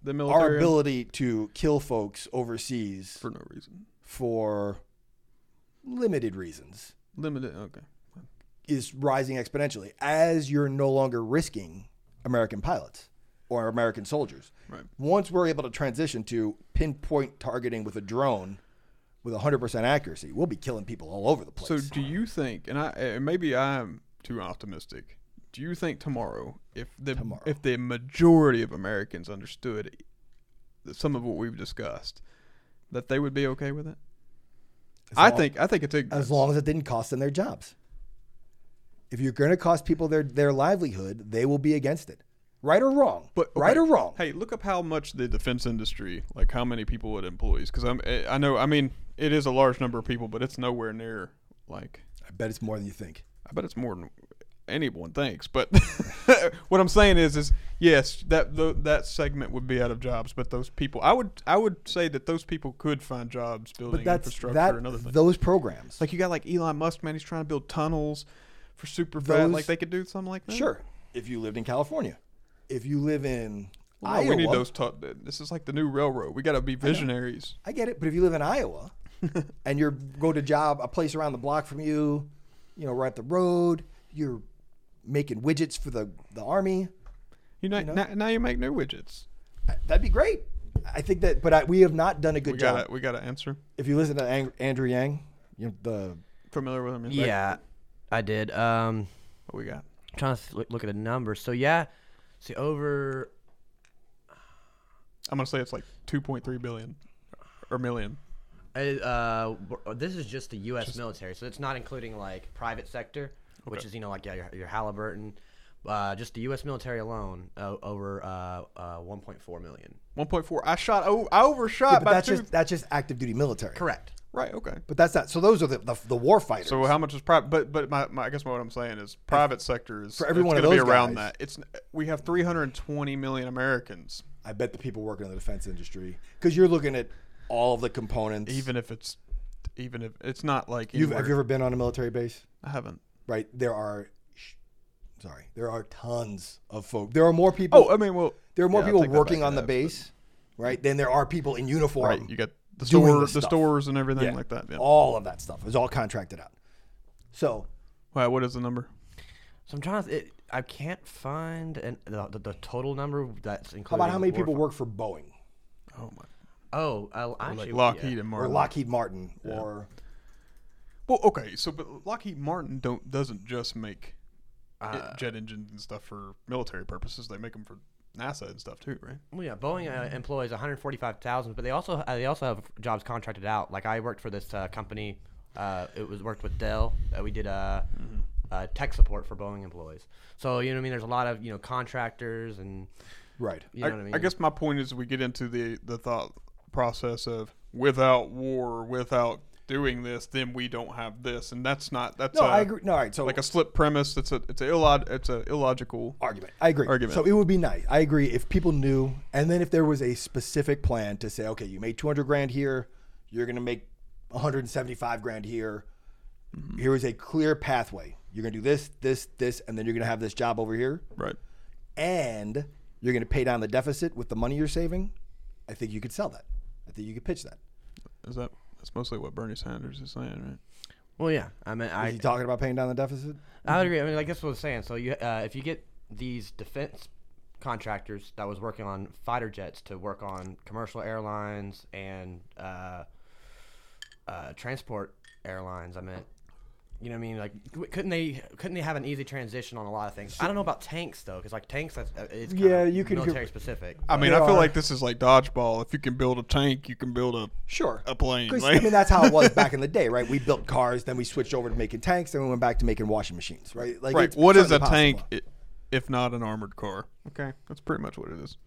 the military. our ability to kill folks overseas for no reason. for limited reasons Limited. Okay. is rising exponentially as you're no longer risking American pilots or American soldiers. Right. Once we're able to transition to pinpoint targeting with a drone with 100% accuracy, we'll be killing people all over the place. So, do you think, and I and maybe I'm too optimistic, do you think tomorrow, if the Tomorrow. if the majority of Americans understood some of what we've discussed, that they would be okay with it? As I long- think I think it's ignorance. as long as it didn't cost them their jobs. If you're going to cost people their their livelihood, they will be against it, right or wrong. But right or wrong. Hey, look up how much the defense industry, like how many people it employs. Because I'm, eh, I know, I mean, it is a large number of people, but it's nowhere near like. I bet it's more than you think. I bet it's more than anyone thinks. But what I'm saying is, is yes, that tho- that segment would be out of jobs, but those people, I would, I would say that those people could find jobs building infrastructure that and other things. those programs. like you got like Elon Musk, man, he's trying to build tunnels for super fat. Like they could do something like that. Sure. If you lived in California, if you live in Well, Iowa, we need those. Ta- this is like the new railroad. We got to be visionaries. I get it, but if you live in Iowa and you're go to job a place around the block from you, you know, right up the road, you're making widgets for the the army. You know, know? now, now you make new widgets. That'd be great. I think that, but I, we have not done a good We job. got to we got to answer. If you listen to Ang- Andrew Yang, you know, the Familiar with him? right? Yeah, I did. Um, What we got? trying to look at the numbers. So yeah, see over. I'm gonna say it's like 2.3 billion or million. Uh, uh, this is just the U.S. military, so it's not including like private sector, which is you know like yeah your, your Halliburton. Uh, just the U.S. military alone, uh, over uh, uh, 1.4 million. 1.4. I shot. Oh, I overshot yeah, but by that's two. just that's just active duty military. Correct. right. Okay. But that's not. So those are the the, the war fighters. So how much is private? But but my, my I guess what I'm saying is private sector is For every one of gonna those be around guys- that. It's we have 320 million Americans. I bet the people working in the defense industry, because you're looking at all of the components. Even if it's even if it's not like You've, anywhere- have you ever been on a military base? I haven't. Right. There are. Sh- Sorry, there are tons of folk. There are more people. Oh, I mean, well, there are more yeah, people working on the I have, base, right? Than there are people in uniform. Right. You got the doing store, this the stores, and everything Yeah. like that. Yeah. All of that stuff is all contracted out. So Wow, what is the number? So I'm trying to. It, I can't find an, the, the, the total number that's included. how about how many people fi- work for Boeing Oh my. Oh, uh, Or actually, like Lockheed yeah. and or Lockheed Martin or Well, okay, so but Lockheed Martin don't doesn't just make i- Uh, jet engines and stuff for military purposes. They make them for NASA and stuff too, right? Well, yeah, Boeing uh, employs 145,000, but they also uh, they also have jobs contracted out. Like I worked for this uh, company. Uh, it was worked with Dell. Uh, we did uh, Mm-hmm. uh, tech support for Boeing employees. So you know what I mean. There's a lot of you know contractors and right. you know what I mean. I guess my point is we get into the the thought process of without war, without doing this, then we don't have this, and that's not that's No, a, I agree. No, all right. So like a slip premise. It's a it's a illog- it's a illogical. argument. I agree. Argument. So it would be nice. I agree if people knew, and then if there was a specific plan to say, okay, you made 200 grand here, you're going to make 175 grand here. Mm-hmm. Here is a clear pathway. You're going to do this, this, this, and then you're going to have this job over here, Right. and you're going to pay down the deficit with the money you're saving. I think you could sell that. I think you could pitch that. Is that that's mostly what Bernie Sanders is saying, right? well, yeah. I mean, Is I he talking about paying down the deficit? I would agree. I mean, like that's what I was saying. So you, uh, if you get these defense contractors that was working on fighter jets to work on commercial airlines and uh, uh, transport airlines, I meant, you know, what I mean, like, couldn't they couldn't they have an easy transition on a lot of things? I don't know about tanks though, because like tanks, that's uh, it's kinda Yeah, you can- military specific. I mean, They I feel are- like this is like dodgeball. If you can build a tank, you can build a Sure. a plane. Like- I mean, that's how it was back in the day, right? We built cars, then we switched over to making tanks, then we went back to making washing machines, right? Like, right. it's What is a certainly tank if not an armored car? Okay, that's pretty much what it is.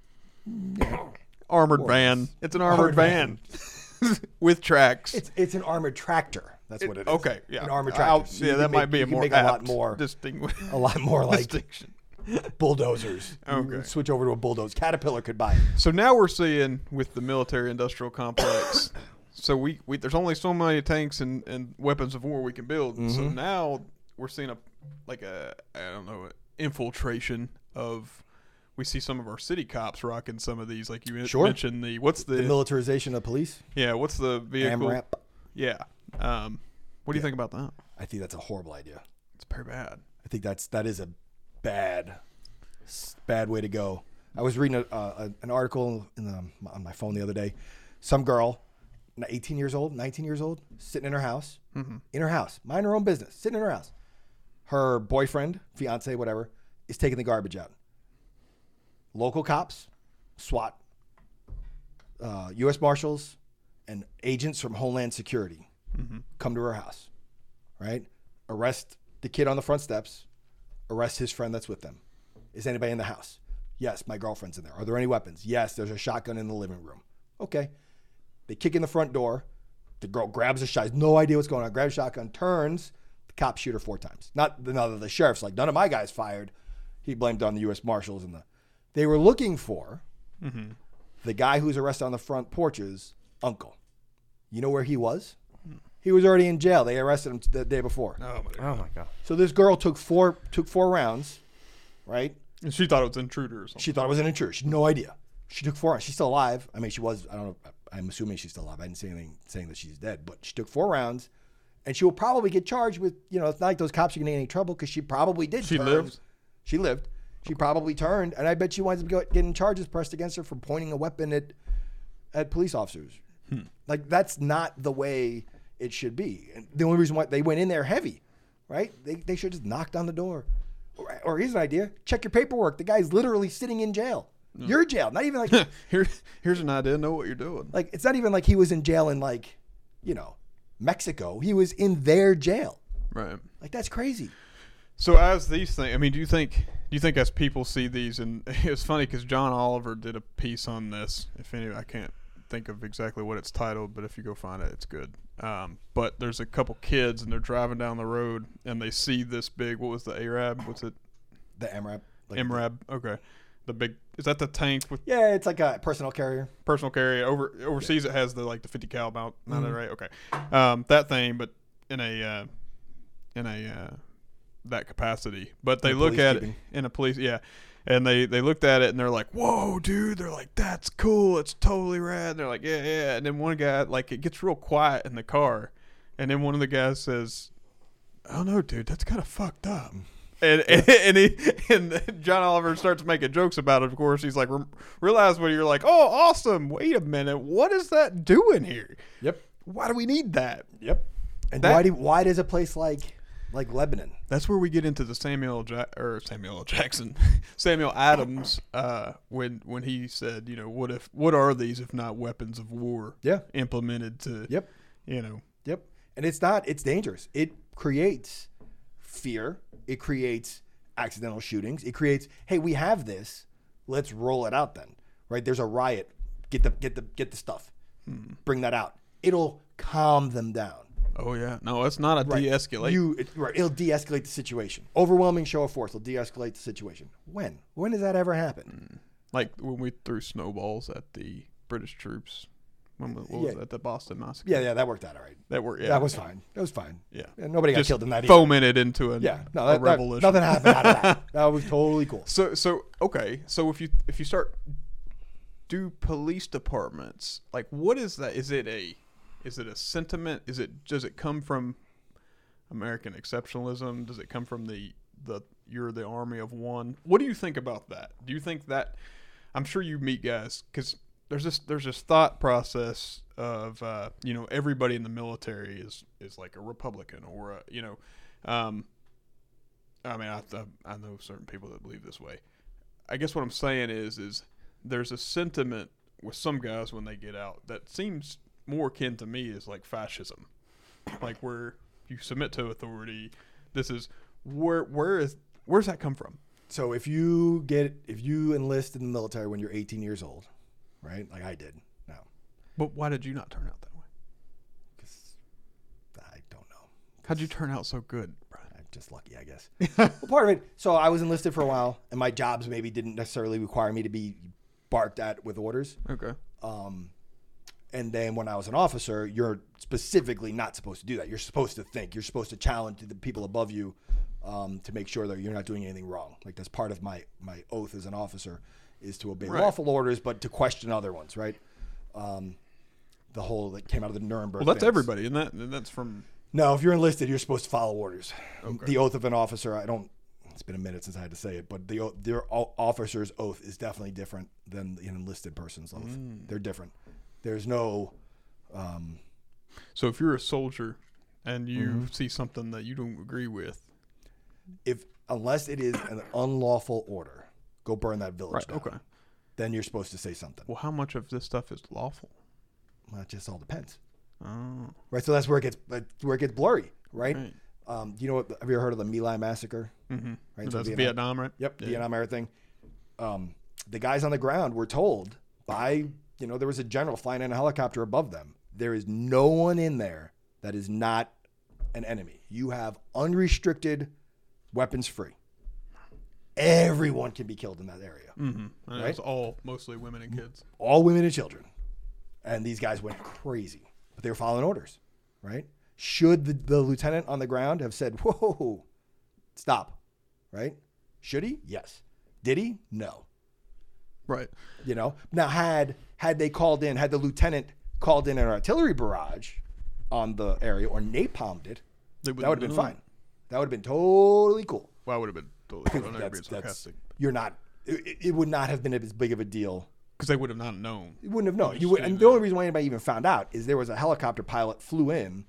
Armored van. It's an armored, Armored van, with tracks. It's it's an armored tractor. That's what it is. okay, yeah. An armored I'll- tractor. So yeah, that can might be a more make a lot more distinguish. a lot more like distinction. bulldozers. Okay. switch over to a bulldozer. Caterpillar could buy it. So now we're seeing with the military-industrial complex. so we, we there's only so many tanks and, and weapons of war we can build. So Mm-hmm. now we're seeing a like a I don't know infiltration of. We see some of our city cops rocking some of these, like you Sure. mentioned. The what's the, The militarization of police. yeah? What's the vehicle? MRAP. Yeah. Um, what do you think about that? I think that's a horrible idea. It's pretty bad. I think that's that is a bad, s- bad way to go. I was reading a, uh, an article in the, on my phone the other day. Some girl, 18 years old, 19 years old, sitting in her house, in her house, mind her own business, sitting in her house. Her boyfriend, fiance, whatever, is taking the garbage out. Local cops, SWAT, uh, U.S. Marshals, and agents from Homeland Security come to her house, right? Arrest the kid on the front steps, Arrest his friend that's with them. Is anybody in the house? Yes, my girlfriend's in there. Are there any weapons? Yes, there's a shotgun in the living room. Okay. They kick in the front door. The girl grabs a shot. Has no idea what's going on. Grabs a shotgun, turns. The cops shoot her four times. Not the, no, the sheriff's like, none of my guys fired. He blamed on the U.S. Marshals and the. They were looking for mm-hmm. the guy who's arrested on the front porch's uncle. You know where he was? He was already in jail. They arrested him the day before. Oh my god. Oh my god. So this girl took four took four rounds, right? And she thought it was intruder or something. She thought it was an intruder. She had no idea. She took four rounds. She's still alive. I mean, she was. I don't know. I'm assuming she's still alive. I didn't say anything saying that she's dead, but she took four rounds, and she will probably get charged with. You know, it's not like those cops are going to get any trouble because she probably did. She turn. lived? She lived. She probably turned, and I bet she winds up getting charges pressed against her for pointing a weapon at at police officers. Hmm. Like that's not the way it should be. And the only reason why they went in there heavy, right? They, they should have just knocked on the door. Or, or here's an idea: check your paperwork. The guy's literally sitting in jail. You're jail. Not even like Here, here's an idea. Know what you're doing. like it's not even like he was in jail in like you know Mexico. He was in their jail. Right. Like that's crazy. So as these things, I mean, do you think do you think as people see these, and it's funny because John Oliver did a piece on this. If any, I can't think of exactly what it's titled, but if you go find it, it's good. Um, but there's a couple kids and they're driving down the road and they see this big. What was the Arab? What's it? The MRAP. Like, MRAB. Okay. The big is that the tank with Yeah, it's like a personal carrier. personal carrier over overseas? It has the like the 50 cal mount. Not right. Okay. Um, that thing, but in a uh, in a uh, that capacity. But they In look at it in a police. Yeah. And they, they looked at it and they're like, "Whoa, dude!" They're like, "That's cool. It's totally rad." And they're like, "Yeah, yeah." And then one guy, like, it gets real quiet in the car, and then one of the guys says, "I don't know, dude. That's kind of fucked up." And, and and he and John Oliver starts making jokes about it. Of course, he's like, "Rem- realize when you're like, oh, awesome. Wait a minute, what is that doing here? Yep. Why do we need that? Yep. And That- why do why does a place like like Lebanon? That's where we get into the Samuel Ja- or Samuel L. Jackson, Samuel Adams, uh, when when he said, you know, what if what are these if not weapons of war? Yeah. implemented to, Yep. you know, Yep. And it's not it's dangerous. It creates fear. It creates accidental shootings. It creates, hey, we have this. Let's roll it out then. Right? There's a riot. Get the get the get the stuff. Bring that out. It'll calm them down. Oh yeah, no, it's not a Right. de-escalate. You it, right, it'll de-escalate the situation. Overwhelming show of force will de-escalate the situation. When? When does that ever happen? Mm. like when we threw snowballs at the British troops. When was, what was that? The Boston massacre. Yeah, yeah, that worked out all right. that were yeah, That was fine. That was fine. yeah. Yeah, nobody got Just killed in that. either. fomented into a, Yeah, no, that, that, revolution. nothing happened out of that. That was totally cool. So so okay, so if you if you start do police departments like what is that? Is it a is it a sentiment? Is it does it come from American exceptionalism? Does it come from the the you're the army of one? What do you think about that? Do you think that I'm sure you meet guys because there's this there's this thought process of uh, you know everybody in the military is is like a Republican or a, you know um, I mean, I, I I know certain people that believe this way. I guess what I'm saying is, is there's a sentiment with some guys when they get out that seems more akin to me is like fascism, like where you submit to authority. This is where where is where's that come from? So if you get if you enlist in the military when you're 18 years old, right? Like I did. Now, But why did you not turn out that way? because I don't know. How'd you turn out so good, Brian? I'm just lucky, I guess. well, part of it. So I was enlisted for a while, and my jobs maybe didn't necessarily require me to be barked at with orders. Okay. Um, and then when I was an officer, you're specifically not supposed to do that. You're supposed to think. You're supposed to challenge the people above you um, to make sure that you're not doing anything wrong. Like that's part of my my oath as an officer is to obey Right. lawful orders, but to question other ones. Right. Um, the whole that came out of the Nuremberg. Well, that's things. everybody, and that and that's from No, if you're enlisted, you're supposed to follow orders. Okay. The oath of an officer, I don't. It's been a minute since I had to say it, but the their officer's oath is definitely different than an enlisted person's oath. Mm. They're different. There's no. Um, so if you're a soldier and you Mm-hmm. see something that you don't agree with, if unless it is an unlawful order, go burn that village right? down. Okay. Then you're supposed to say something. Well, how much of this stuff is lawful? Well, it just all depends, Oh, right? So that's where it gets where it gets blurry, right? right. Um, do you know what? Have you ever heard of the My Lai massacre? Mm-hmm. Right, so That's Vietnam. Vietnam, right? Yep, Yeah. Vietnam era thing. Um, the guys on the ground were told by, you know, there was a general flying in a helicopter above them. There is no one in there that is not an enemy. You have unrestricted weapons free. Everyone can be killed in that area. Mm-hmm. Right? it's all mostly women and kids. All women and children. And these guys went crazy, but they were following orders, right? Should the, the lieutenant on the ground have said, whoa, stop, right? Should he? Yes. Did he? No. Right. You know. Now, had had they called in, had the lieutenant called in an artillery barrage on the area or napalmed it, that would have been fine. That would have been totally cool. Well, I would have been totally. You're That's, being that's sarcastic you're not. It, it would not have been as big of a deal. because they would have not known. You wouldn't have known. You would, and the only reason why anybody even found out is there was a helicopter pilot flew in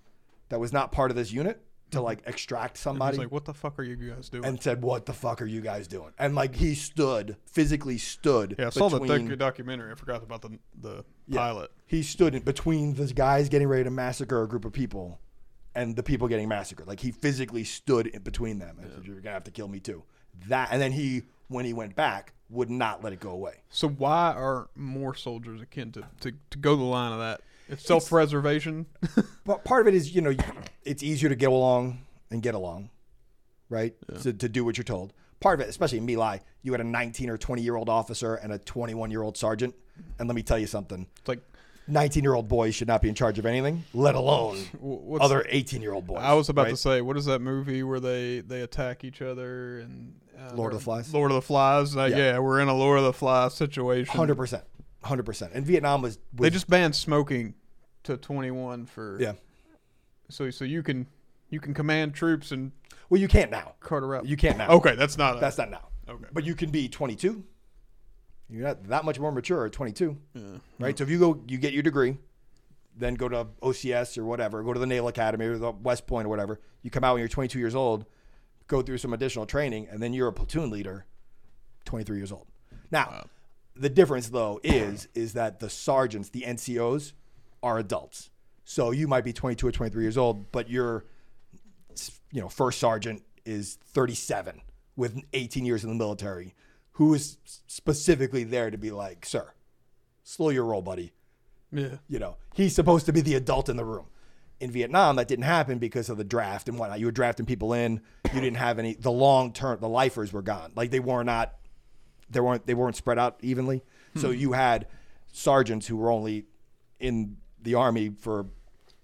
that was not part of this unit to like extract somebody. He's like, "What the fuck are you guys doing?" and said, "What the fuck are you guys doing?" And like he stood physically stood. yeah, I saw the between- doc- documentary. I forgot about the the Yeah. pilot. he stood in between the guys getting ready to massacre a group of people and the people getting massacred. Like he physically stood in between them and said, "You're gonna have to kill me too." That and then he, when he went back, would not let it go away. So why are more soldiers akin to to, to go the line of that? It's self preservation. But part of it is, you know, it's easier to get along and get along, right? To, to do what you're told. Part of it, especially in My Lai, you had a 19 or 20 year old officer and a 21 year old sergeant. And let me tell you something It's like 19 year old boys should not be in charge of anything, let alone what's other 18 year old boys. I was about right? to say, what is that movie where they they attack each other and uh, Lord of the Flies? Lord of the Flies. Uh, Yeah. yeah. we're in a Lord of the Flies situation. 100%. 100%. And Vietnam was, was They just banned smoking to 21 for yeah. So so you can you can command troops and Well, you can't now. cart around. You can't now. okay, that's not a, That's not now. okay. But you can be 22. You're not that much more mature at 22. Yeah. right? So if you go, you get your degree, then go to OCS or whatever, go to the Naval Academy or the West Point or whatever. You come out when you're 22 years old, go through some additional training, and then you're a platoon leader, 23 years old. Now, the difference though is is that the sergeants, the NCOs, are adults. So you might be 22 or 23 years old, but your, you know, first sergeant is 37 with 18 years in the military, who is specifically there to be like, sir, slow your roll, buddy. Yeah. You know, he's supposed to be the adult in the room. In Vietnam, that didn't happen because of the draft and whatnot. You were drafting people in. You didn't have any. The long term, the lifers were gone. Like they were not. They weren't. They weren't spread out evenly. So you had sergeants who were only in the army for,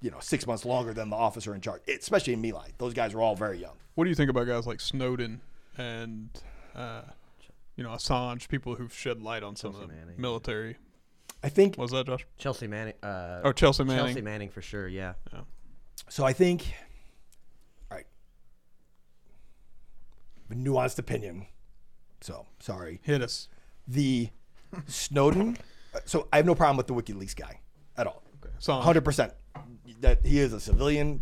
you know, six months longer than the officer in charge. Especially in My those guys were all very young. What do you think about guys like Snowden and uh, you know Assange, people who've shed light on some Chelsea of the Manning. military? I think Was that Josh? Chelsea Manning. Uh, Oh, Chelsea Manning. Chelsea Manning for sure. Yeah. So I think, all right, a nuanced opinion. So sorry. Hit us. The Snowden. Uh, so I have no problem with the WikiLeaks guy at all. Okay. Uh, hundred percent. That he is a civilian,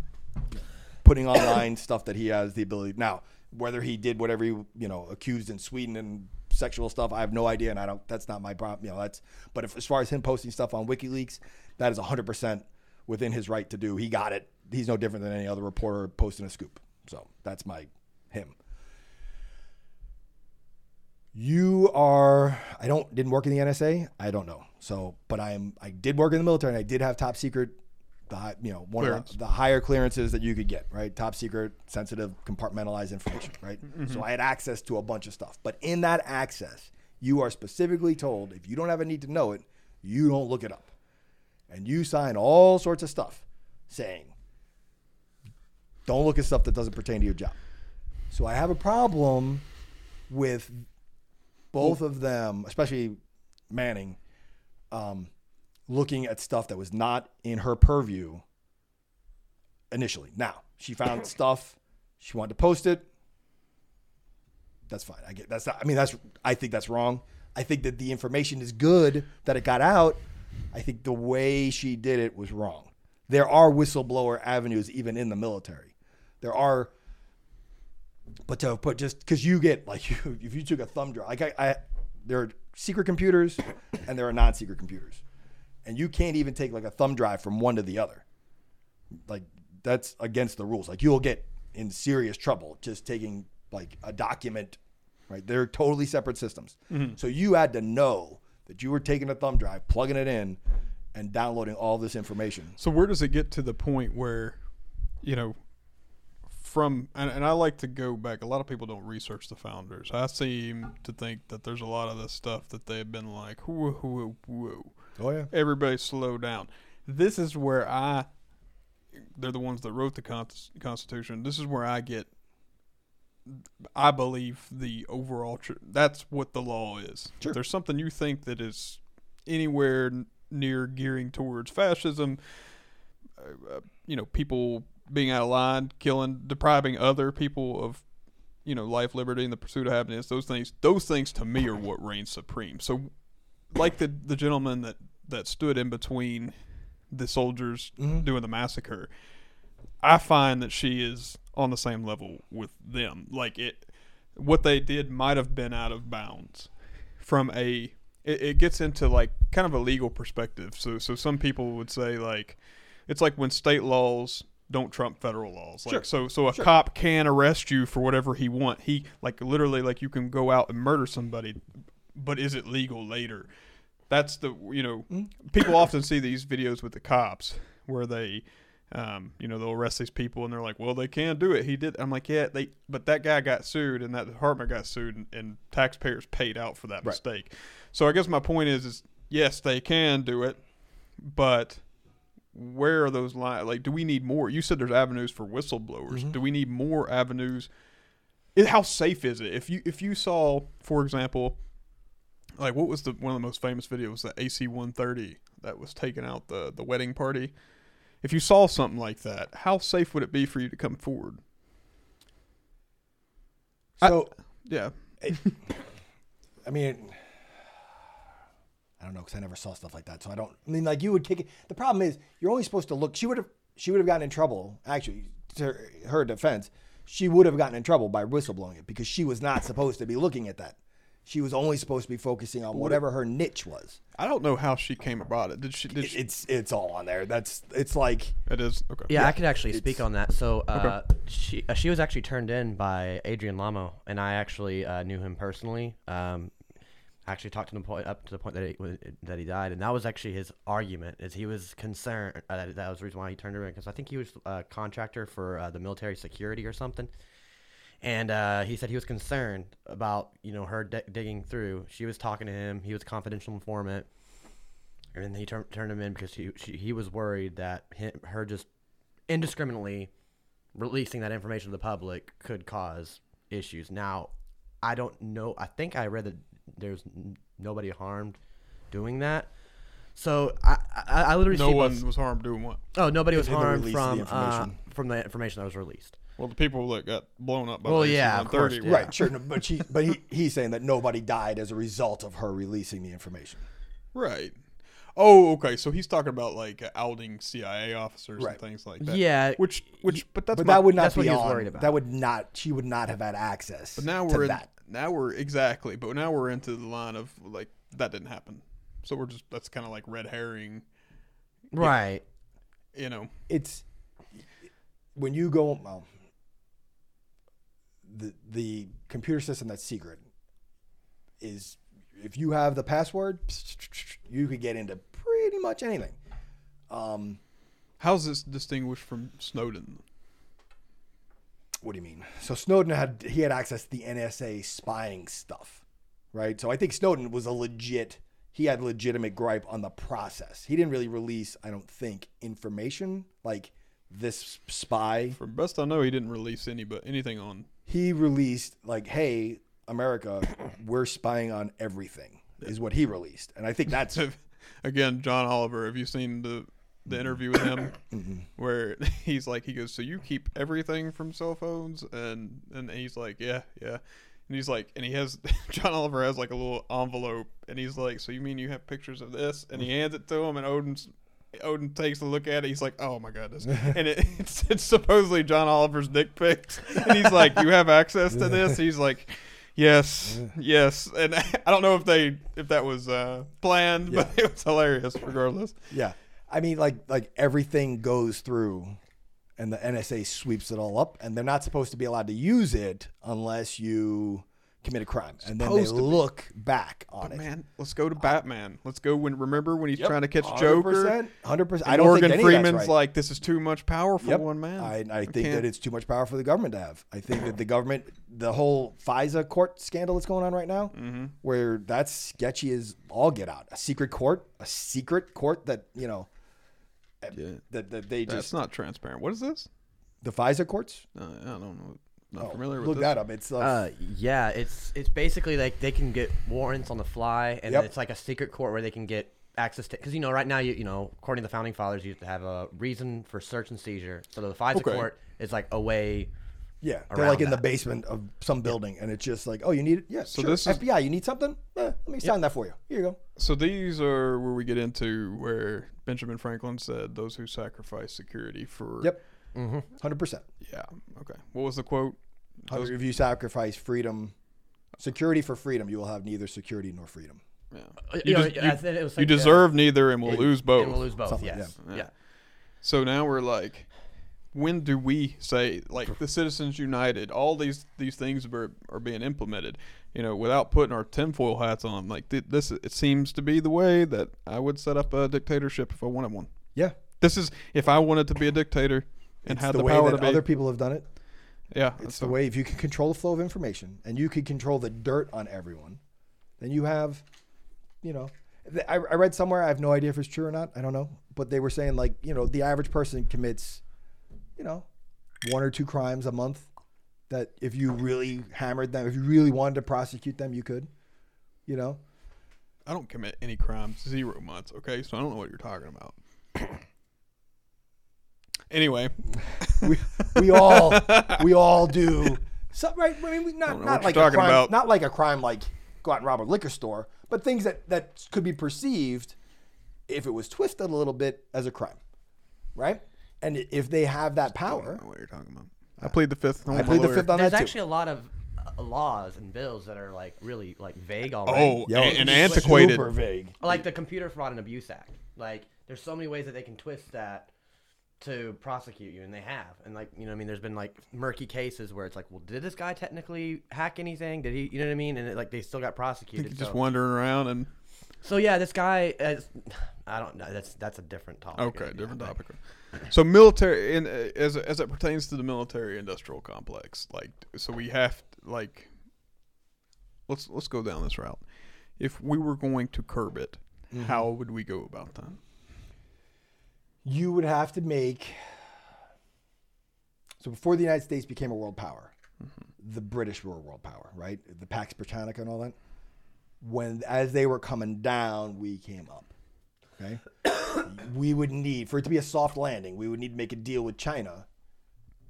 putting online stuff that he has the ability. Now, whether he did whatever he you know accused in Sweden and sexual stuff, I have no idea, and I don't. That's not my problem. You know, that's. But if, as far as him posting stuff on WikiLeaks, that is hundred percent within his right to do. He got it. He's no different than any other reporter posting a scoop. So that's my him. You are. I don't didn't work in the NSA. I don't know. So, but I'm. I did work in the military, and I did have top secret. The hi- you know one Clearance. of the, the higher clearances that you could get. Right, top secret, sensitive, compartmentalized information. Right. Mm-hmm. So I had access to a bunch of stuff. But in that access, you are specifically told if you don't have a need to know it, you don't look it up, and you sign all sorts of stuff saying don't look at stuff that doesn't pertain to your job. So I have a problem with both of them, especially Manning, um, looking at stuff that was not in her purview initially. Now she found stuff she wanted to post it. That's fine. I get that's. Not, I mean, that's. I think that's wrong. I think that the information is good that it got out. I think the way she did it was wrong. There are whistleblower avenues even in the military. There are but to put just because you get like you, if you took a thumb drive, like I, I, there are secret computers and there are non-secret computers, and you can't even take like a thumb drive from one to the other. Like that's against the rules. Like you'll get in serious trouble just taking like a document. Right, they're totally separate systems. Mm-hmm. So you had to know that you were taking a thumb drive, plugging it in, and downloading all this information. So where does it get to the point where, you know, from and, and I like to go back. A lot of people don't research the founders. I seem to think that there's a lot of this stuff that they've been like, whoa, whoa, whoa, Oh yeah. everybody slow down. This is where I. They're the ones that wrote the con- Constitution. This is where I get. I believe the overall. Tr- that's what the law is. Sure. If there's something you think that is anywhere n- near gearing towards fascism, uh, uh, you know, people being out of line, killing, depriving other people of, you know, life, liberty, and the pursuit of happiness. Those things, those things to me are what reigns supreme. So, like the the gentleman that that stood in between the soldiers Mhm. doing the massacre, I find that she is on the same level with them. Like it, what they did might have been out of bounds from a. It, it gets into like kind of a legal perspective. So so some people would say like, it's like when state laws don't trump federal laws. Like Sure. so so a Sure. cop can arrest you for whatever he want. He like literally like you can go out and murder somebody, but is it legal later? That's the you know people often see these videos with the cops where they um, you know they'll arrest these people and they're like well they can do it he did i'm like yeah they but that guy got sued and that department got sued and, and taxpayers paid out for that Right. mistake so i guess my point is is yes they can do it but where are those lines like do we need more? You said there's avenues for whistleblowers. Mhm. do we need more avenues? It, how safe is it? If you if you saw for example like what was the one of the most famous videos the AC130 that was taking out the the wedding party. If you saw something like that how safe would it be for you to come forward? I- So yeah. I mean, I don't know because I never saw stuff like that. So I don't. I mean, like you would kick it. The problem is you're only supposed to look. She would have. She would have gotten in trouble. Actually, to her- her defense, she would have gotten in trouble by whistleblowing it because she was not supposed to be looking at that. She was only supposed to be focusing on whatever her niche was. i don't know how she came about it did she did It- she, It's it's all on there. That's it's like it is okay Yeah, Yeah, I could actually speak on that. So uh, she uh, she was actually turned in by Adrian Lamo, and I actually uh, knew him personally. Um, I actually talked to him point, up to the point that he that he died, and that was actually his argument. Is he was concerned uh, that, that was the reason why he turned in because I think he was a contractor for uh, the military security or something. And uh, he said he was concerned about you know her di- digging through. She was talking to him. He was confidential informant, and then he tur- turned him in because he she, he was worried that hi her just indiscriminately releasing that information to the public could cause issues. Now, I don't know. I think I read that there's nobody harmed doing that. So I I, I literally no see one both- was harmed doing what Oh, nobody was harmed from the uh, information. from the information that was released. well the people that got blown up by Well, yeah, of course, AC-130 yeah. right, sure. no, But she but he, he's saying that nobody died as a result of her releasing the information. right oh okay so he's talking about like outing cia officers Right. and things like that Yeah, which which but that's but my- that would not that's be he was on. worried about. That would not. She would not have had access. But now we're in, that. now we're exactly, but now we're into the line of like that didn't happen. So we're just that's kind of like red herring, right. you know. It's when you go. Well, the the computer system that's secret is if you have the password, you could get into pretty much anything. Um, How's this distinguished from Snowden? what do you mean? So Snowden had he had access to the NSA spying stuff, right? So I think Snowden was a legit. He had legitimate gripe on the process. He didn't really release, I don't think, information like this spy. From best I know, he didn't release any, but anything on. He released like, "Hey, America, we're spying on everything." Is what he released, and I think that's Again, John Oliver. Have you seen the the interview with him mm-hmm. where he's like, he goes, "So you keep everything from cell phones?" And and he's like, "Yeah, yeah." And he's like, and he has John Oliver has like a little envelope, and he's like, "So you mean you have pictures of this?" And he hands it to him, and Snowden's Snowden takes a look at it. He's like, "Oh my goodness!" And it, it's, it's supposedly John Oliver's dick pics, and he's like, "You have access to this?" He's like. Yes, yes, and I don't know if they if that was uh, planned, but it was hilarious regardless. yeah. I mean, like like everything goes through and the NSA sweeps it all up, and they're not supposed to be allowed to use it unless you commit a crime, and then they Supposed to be. look back on But it. man, let's go to Batman. Let's go when remember when he's trying to catch Joker. hundred percent. And I don't Morgan think any Freeman's of that's right. like, this is too much power for Yep. one man. I, I think can't- that it's too much power for the government to have. I think that the government, the whole FISA court scandal that's going on right now, Mm-hmm. where that's sketchy as all get out. A secret court, a secret court that you know Yeah. that, that they That's just not transparent. What is this? the FISA courts. Uh, I don't know. Not Oh, familiar with look this. that up. It's uh, Uh, yeah, it's it's basically like they can get warrants on the fly, and Yep. it's like a secret court where they can get access to. Because you know, right now, you you know, according to the founding fathers, you have to have a reason for search and seizure. So the FISA Okay. court is like a way. yeah, they're like in the basement of some building, and it's just like, oh, you need it? Yeah, So sure. this is- FBI. You need something? Eh, let me sign that for you. Here you go. So these are where we get into where Benjamin Franklin said, "Those who sacrifice security for." Yep, Mm-hmm. hundred percent. Yeah. Okay. What was the quote? Those- If you sacrifice freedom, security for freedom, you will have neither security nor freedom. yeah. You, You, know, des- you- it was you like, uh, deserve neither, and we'll and- lose both. And we'll lose both. Something, yes. yeah. Yeah. So now we're like, when do we say like the Citizens United? All these these things are are being implemented. You know, without putting our tinfoil hats on. Like th- this, it seems to be the way that I would set up a dictatorship if I wanted one. Yeah, This is if I wanted to be a dictator and it's had the, the, way power that to other people have done it. yeah, It's so- the way if you can control the flow of information and you can control the dirt on everyone, then you have, you know, I, I read somewhere. I have no idea if it's true or not. I don't know, but they were saying like you know the average person commits, you know, one or two crimes a month. That if you really hammered them, if you really wanted to prosecute them, you could, you know. I don't commit any crimes zero months. Okay, so I don't know what you're talking about. Anyway, we, we all we all do so, right I mean Don't not not what like you're a crime about. not like a crime like go out and rob a liquor store but things that that could be perceived if it was twisted a little bit as a crime right and if they have that I power don't know what you're talking about. I plead the fifth. I plead the fifth on There's that actually a lot of uh, laws and bills that are like really like vague already. Oh, too Yo, and, and antiquated. super vague like the Computer Fraud and Abuse Act. Like, there's so many ways that they can twist that to prosecute you, and they have. And like, you know, what I mean, there's been like murky cases where it's like, well, did this guy technically hack anything? Did he? You know what I mean? And it, like, they still got prosecuted. Just so. wandering around and so yeah, this guy. Is, I don't know. That's that's a different topic. okay, Yeah, different topic. So military, in uh, as as it pertains to the military industrial complex, like so we have like let's let's go down this route. If we were going to curb it, Mm-hmm. how would we go about that? You would have to make so before the United States became a world power, the British were a world power, right? The Pax Britannica and all that. When as they were coming down, we came up. Okay, we would need for it to be a soft landing. We would need to make a deal with China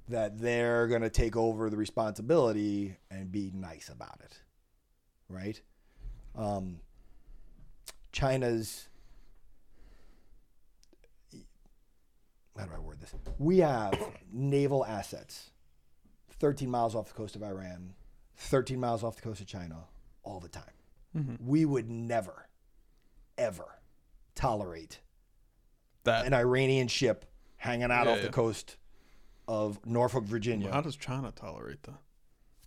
that they're going to take over the responsibility and be nice about it, right? Um, China's how do I word this? We have naval assets 13 miles off the coast of Iran, 13 miles off the coast of China all the time. Mm-hmm. We would never, ever tolerate That an Iranian ship hanging out Yeah, off the coast of Norfolk, Virginia. how does China tolerate that?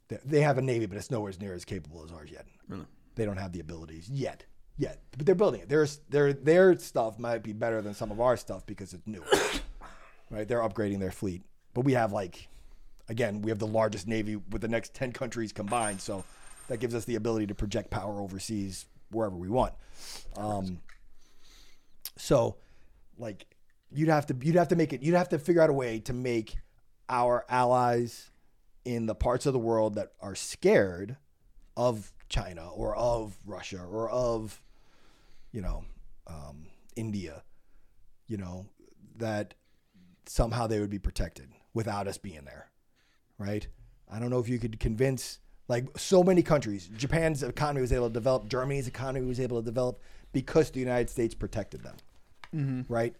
They- They have a navy, but it's nowhere near as capable as ours yet. Really? They don't have the abilities yet. Yet, but they're building it. There's their their stuff might be better than some of our stuff because it's new, right? They're upgrading their fleet, but we have like, again, we have the largest navy with the next ten countries combined, so that gives us the ability to project power overseas wherever we want. Um, so, like, you'd have to you'd have to make it. You'd have to figure out a way to make our allies in the parts of the world that are scared of China or of Russia or of, you know, um, India, you know, that somehow they would be protected without us being there, right? I don't know if you could convince like so many countries. Japan's economy was able to develop. Germany's economy was able to develop because the United States protected them, mm-hmm. right?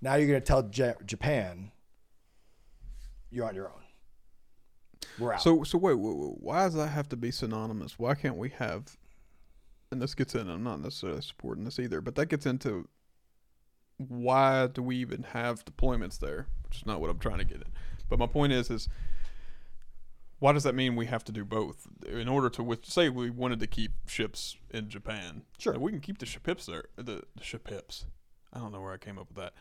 Now you're going to tell Ja- Japan, you're on your own. We're out. So so wait, why does that have to be synonymous? Why can't we have? And this gets in. I'm not necessarily supporting this either, but that gets into why do we even have deployments there? Which is not what I'm trying to get at. But my point is, is why does that mean we have to do both in order to with say we wanted to keep ships in Japan? Sure. we can keep the ships there. The, the ships. I don't know where I came up with that.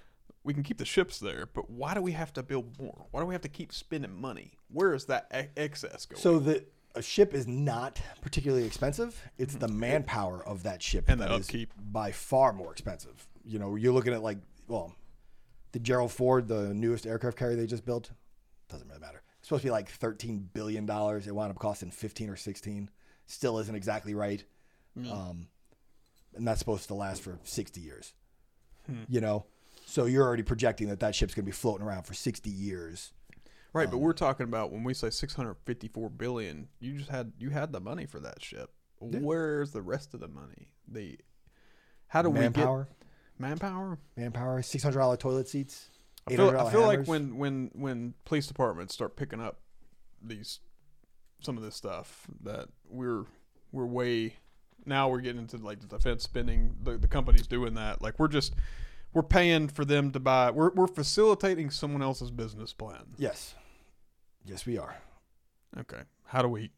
We can keep the ships there, but why do we have to build more? Why do we have to keep spending money? Where is that excess going? So the a ship is not particularly expensive. It's the manpower of that ship Mm-hmm. And the that is upkeep. by far more expensive. You know, you're looking at like well, the Gerald Ford, the newest aircraft carrier they just built, doesn't really matter. It's supposed to be like thirteen billion dollars. It wound up costing fifteen or sixteen. Still isn't exactly right. Um, and that's supposed to last for sixty years. Hmm. You know, so you're already projecting that that ship's going to be floating around for sixty years. Right, Um, but we're talking about when we say 654 billion, you just had you had the money for that ship. Where's the rest of the money? The how do Manpower, we get manpower? manpower, six hundred dollar toilet seats. I feel, I feel like when when when police departments start picking up these some of this stuff that we're we're way now we're getting into like the defense spending the, the companies doing that like we're just we're paying for them to buy we're, we're facilitating someone else's business plan Yes. Yes, we are. okay how do we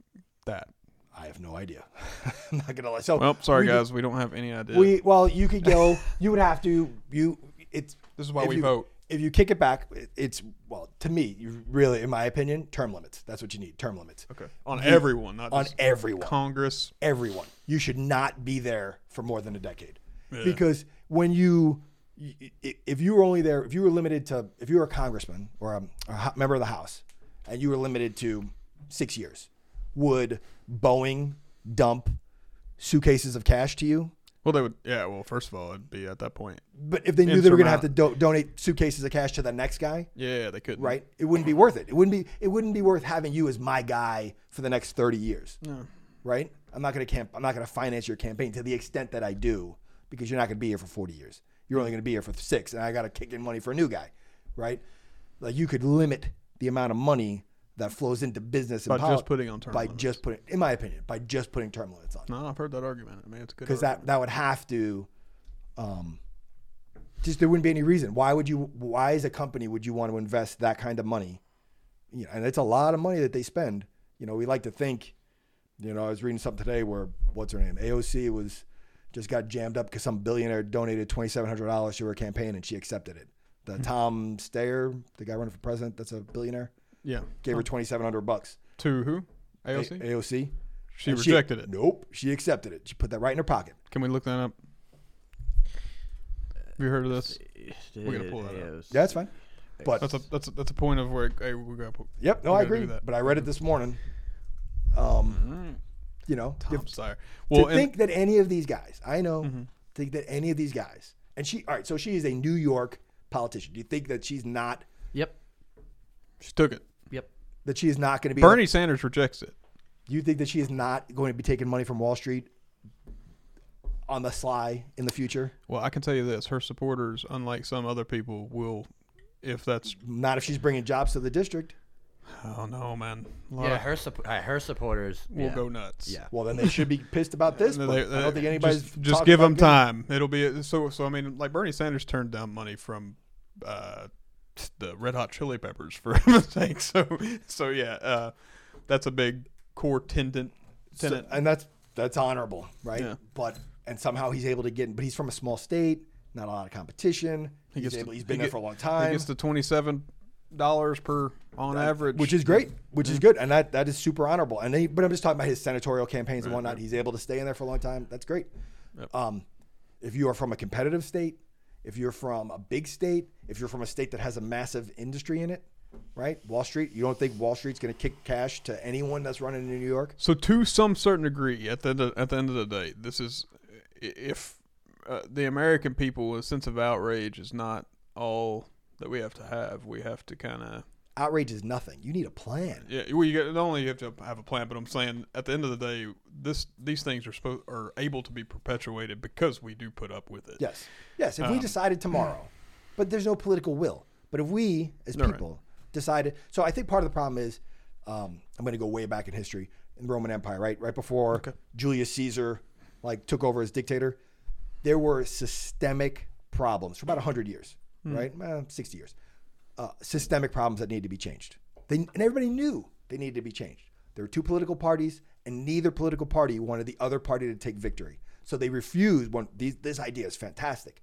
that I have no idea. I'm not gonna lie. So Well, sorry we guys, we don't have any idea. we well, you could go. you would have to. You it's this is why we you- vote. If you kick it back, it- it's well to me. You really, in my opinion, term limits. That's what you need. Term limits Okay, on everyone, not on just everyone. Congress. everyone. You should not be there for more than a decade. Yeah. Because when you, if you were only there, if you were limited to, if you were a congressman or a, a member of the House, and you were limited to six years, would Boeing dump suitcases of cash to you? Well, they would. Yeah. Well, first of all, it'd be at that point. But if they knew they were going to have to do- donate suitcases of cash to the next guy, Yeah, they couldn't. right? It wouldn't be worth it. It wouldn't be. It wouldn't be worth having you as my guy for the next thirty years. No. right? I'm not going to camp. I'm not going to finance your campaign to the extent that I do because you're not going to be here for 40 years. You're only going to be here for six, and I got to kick in money for a new guy, right? Like you could limit the amount of money that flows into business By and just putting on term by limits. just putting, in my opinion, by just putting term limits on, No, I've heard that argument. I mean, it's a good. because that that would have to, um, just there wouldn't be any reason. Why would you? Why as a company would you want to invest that kind of money? You know, and it's a lot of money that they spend. You know, we like to think. You know, I was reading something today where what's her name? AOC was just got jammed up because some billionaire donated twenty seven hundred dollars to her campaign and she accepted it. The Hmm. Tom Steyer, the guy running for president, that's a billionaire, yeah. gave her twenty seven hundred bucks. To who? A- AOC. AOC. she And rejected it. Nope, she accepted it. She put that right in her pocket. Can we look that up? Have you heard of this? We're gonna pull that up. Yeah, that's fine. But That's a that's a, that's a point of where hey, we got. to Yep, no, I gotta do agree. that. But I read it this morning. Um, you know, Tom if- Steyer. to Well, and, think that any of these guys, I know, Mm-hmm. think that any of these guys, and she, all right, so she is a New York politician. Do you think that she's not, Yep. she took it. Yep. that she is not going to be, Bernie Sanders rejects it. you think that she is not going to be taking money from Wall Street on the sly in the future? Well, I can tell you this: her supporters, unlike some other people, will, if that's. Not if she's bringing jobs to the district. Oh no, man. A Yeah, her supp- uh, her supporters will yeah. go nuts. Yeah. Well, then they should be pissed about this. No, But they- I don't think anybody's just, just give about them getting- time. It'll be so. So I mean, like Bernie Sanders turned down money from uh, the Red Hot Chili Peppers for mistake. So so yeah, uh, that's a big core tenant. So- and that's that's honorable, right? Yeah. But and somehow he's able to get, in, but he's from a small state, not a lot of competition. He he's gets to- able, he's he been there get- for a long he time, gets to twenty seven dollars per on average, which is great, which is good, and that that is super honorable. And they, but I'm just talking about his senatorial campaigns and whatnot. He's able to stay in there for a long time. That's great. Yep. Um, if you are from a competitive state, if you're from a big state, if you're from a state that has a massive industry in it, right? Wall Street. You don't think Wall Street's going to kick cash to anyone that's running in New York? So to some certain degree, at the end of, at the end of the day, this is if uh, the American people, a sense of outrage is not all that we have to have. We have to kind of Outrage is nothing. You need a plan. yeah. Well, you not only you have to have a plan, but I'm saying at the end of the day, this these things are supposed are able to be perpetuated because we do put up with it. Yes. Yes. If we Um, decided tomorrow, but there's no political will. But if we, as No, right. people, decided, so I think part of the problem is, um, I'm going to go way back in history in the Roman Empire, right? Right before Julius Caesar, like took over as dictator, there were systemic problems for about 100 years, right? Eh, 60 years. Uh, systemic problems that need to be changed. They, and everybody knew they needed to be changed. There were two political parties, and neither political party wanted the other party to take victory. So they refused. One, these, this idea is fantastic.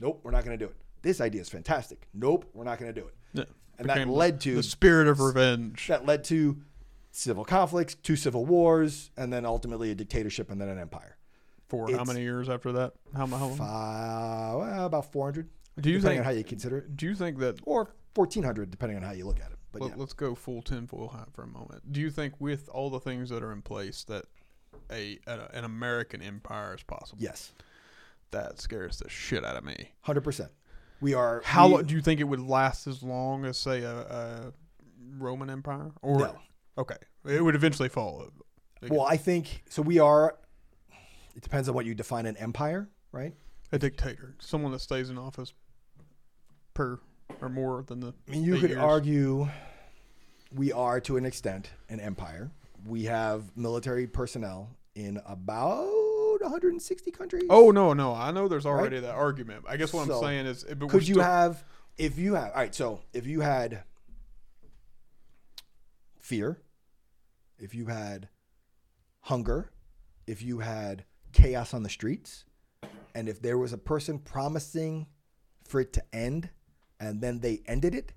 Nope, we're not going to do it. This idea is fantastic. Nope, we're not going to do it. Yeah. And that led to the spirit of revenge. that led to civil conflicts, two civil wars, and then ultimately a dictatorship and then an empire. For how many years after that? How, how long? Five, well, about 400, Do you depending think? on how you consider it, do you think that? or 1400, depending on how you look at it. But Let, yeah. Let's go full tinfoil hat for a moment. Do you think, with all the things that are in place, that a, a an American empire is possible? yes, That scares the shit out of me. 100%. We are. How we, do you think it would last as long as, say, a, a Roman Empire? Or No. okay, it would eventually fall. Well, I think so. We are. It depends on what you define an empire, right? A dictator, someone that stays in office per or more than the. I mean, you could years. argue we are to an extent an empire. We have military personnel in about 160 countries. Oh no, no, I know there's already that argument. I guess what So, I'm saying is, but could you still- have if you have all right so if you had fear if you had hunger if you had chaos on the streets and if there was a person promising for it to end and then they ended it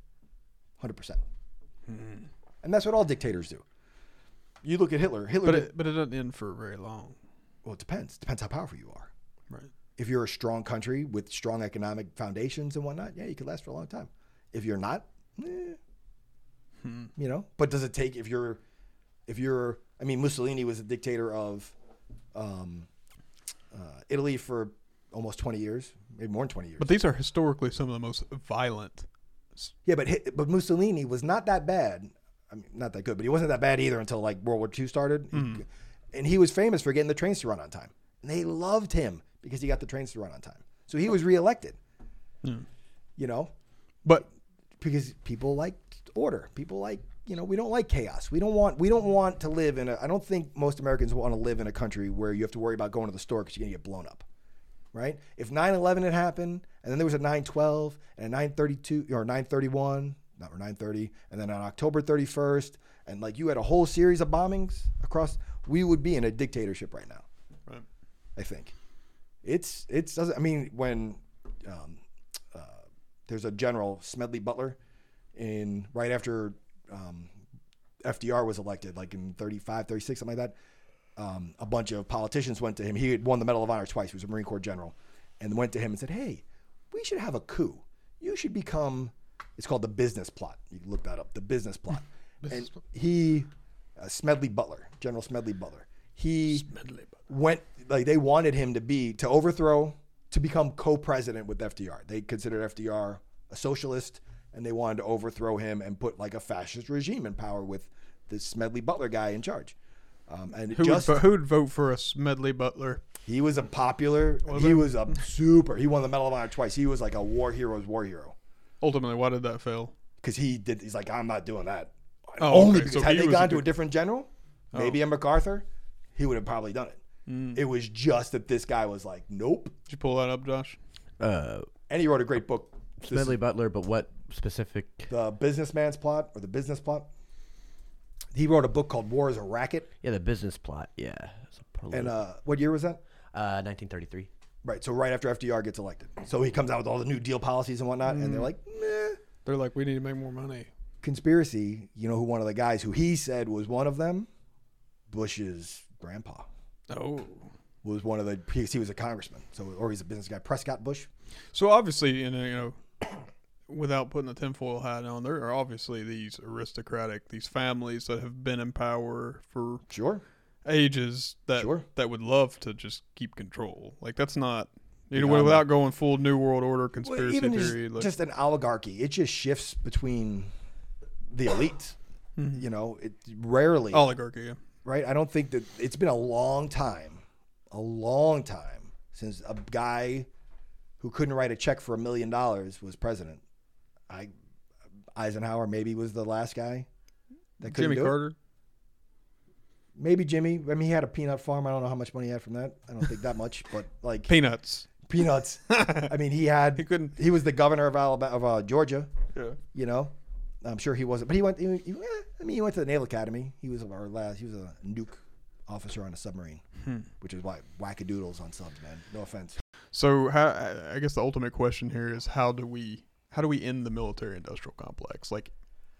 100% and that's what all dictators do you look at hitler hitler But it, but it doesn't end for very long, well it depends It depends how powerful you are right? if you're a strong country with strong economic foundations and whatnot, yeah, you could last for a long time. If you're not, eh, you know. But does it take if you're, if you're? I mean, Mussolini was a dictator of um, uh, Italy for almost 20 years, maybe more than 20 years. But these are historically some of the most violent. yeah, but but Mussolini was not that bad. I mean, not that good, but he wasn't that bad either until like World War II started. He- hmm. and he was famous for getting the trains to run on time. And they loved him because he got the trains to run on time. So he was reelected. Hmm. You know, But because people like order. People like you know we don't like chaos. We don't want we don't want to live in a. I don't think most Americans want to live in a country where you have to worry about going to the store because you're gonna get blown up. Right? If 9/11 had happened and then there was a 9/12 and a 9/32 or 9/31, not or 9/30, and then on October 31st, and like you had a whole series of bombings across, we would be in a dictatorship right now. right. I think it's it's doesn't. I mean, when um, uh, there's a general Smedley Butler in right after um, FDR was elected, like in 35, 36, something like that. Um, a bunch of politicians went to him. He had won the Medal of Honor twice. He was a Marine Corps general, and went to him and said, "Hey, we should have a coup. You should become." It's called the business plot. You can look that up. The business plot. and he, uh, Smedley Butler, General Smedley Butler. He went like they wanted him to be to overthrow to become co-president with FDR. They considered FDR a socialist and they wanted to overthrow him and put like a fascist regime in power with this Smedley Butler guy in charge. Um, and it Who just would, vo- who would vote for a Smedley Butler? he was a popular. Was he he? was a super. He won the Medal of Honor twice. He was like a war hero's war hero Ultimately, why did that fail? because he did. He's like, I'm not doing that. Oh, Only okay. because So had they was a gone to a different general, maybe a MacArthur, he would have probably done it. Mm. It was just that this guy was like, nope. Did you pull that up, Josh? Uh, And he wrote a great book. This Smedley Butler, but what specific? the businessman's plot or the business plot. He wrote a book called War is a Racket. Yeah, the business plot. Yeah, it's a. And uh, what year was that? uh, 1933. Right. So right after FDR gets elected. So he comes out with all the New Deal policies and whatnot. And they're like, meh. They're like, we need to make more money. Conspiracy, you know who one of the guys who he said was one of them? Bush's grandpa Oh. was one of the, because he was a congressman. So, or he's a business guy. Prescott Bush. So obviously, you know, you know, without putting the tinfoil hat on, there are obviously these aristocratic, these families that have been in power for Sure. ages that Sure. that would love to just keep control. Like that's not, you know, Yeah, I'm without going full new world order Well, conspiracy even just, theory. like, just an oligarchy. It just shifts between the elites. Mhm. You know, it rarely. oligarchy. Yeah. right? I don't think that it's been a long time, a long time since a guy who couldn't write a check for a million dollars was president. I Eisenhower maybe was the last guy that couldn't Jimmy do it. Carter. Maybe Jimmy. I mean, he had a peanut farm. I don't know how much money he had from that. I don't think that much, but like Peanuts. Peanuts. I mean, he had He couldn't. he was the governor of Alabama, of uh, Georgia. Yeah. You know, I'm sure he wasn't, but he went. He, he- I mean, he went to the Naval Academy. He was our last. He was a nuke officer on a submarine, Hmm. which is why wackadoodles on subs, man. No offense. So how? I guess the ultimate question here is how do we how do we end the military industrial complex? Like,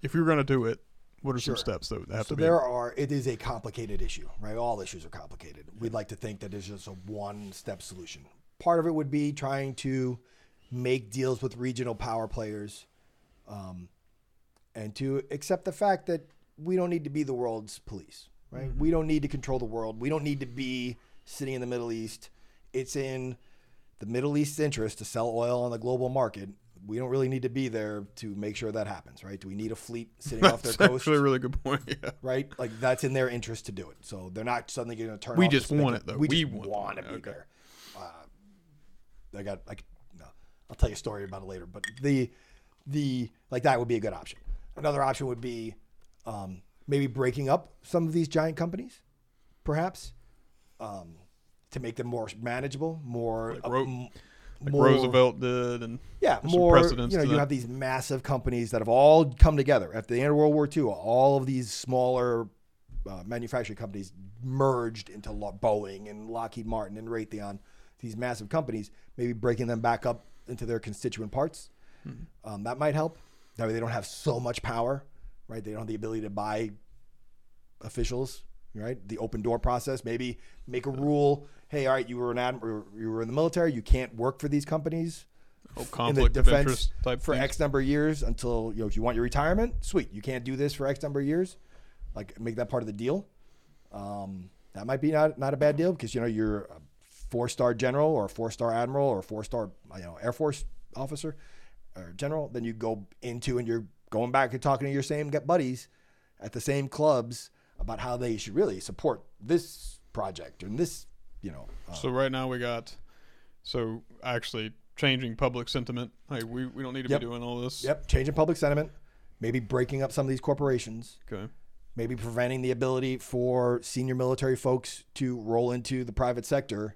if you're going to do it, what are Sure. some steps that have So to be? there are. It is a complicated issue, right? All issues are complicated. We'd like to think that there's just a one-step solution. Part of it would be trying to make deals with regional power players, um, and to accept the fact that we don't need to be the world's police, right? We don't need to control the world. We don't need to be sitting in the Middle East. It's in the Middle East's interest to sell oil on the global market. We don't really need to be there to make sure that happens, right? Do we need a fleet sitting off their That's coast? actually a really good point. Yeah. right? Like that's in their interest to do it. So they're not suddenly going to turn. We just want it, though. We, We just want want to be Okay. there. Uh, I got like no. I'll tell you a story about it later. But the the like that would be a good option. Another option would be um, maybe breaking up some of these giant companies, perhaps, um, to make them more manageable, more Like uh, Ro- m- Like more- Roosevelt did, and yeah, more. You know, you have these massive companies that have all come together after the end of World War II. All of these smaller uh, manufacturing companies merged into Lo- Boeing and Lockheed Martin and Raytheon. These massive companies, maybe breaking them back up into their constituent parts. Mm-hmm. Um, that might help. That way, they don't have so much power, right? They don't have the ability to buy officials, right? The open door process. Maybe make a rule. Hey, all right, you were an admiral, you were in the military. You can't work for these companies oh, in the conflict of defense interest type for things. X number of years until you know if you want your retirement, sweet. You can't do this for X number of years. Like make that part of the deal. Um, that might be not not a bad deal because you know you're a four star general or a four star admiral or a four star you know Air Force officer or general. Then you go into and you're going back and talking to your same get buddies at the same clubs about how they should really support this project and this you know uh, So right now we got, so actually changing public sentiment. Hey, we, we don't need to Yep. be doing all this. yep changing public sentiment maybe breaking up some of these corporations Okay. maybe preventing the ability for senior military folks to roll into the private sector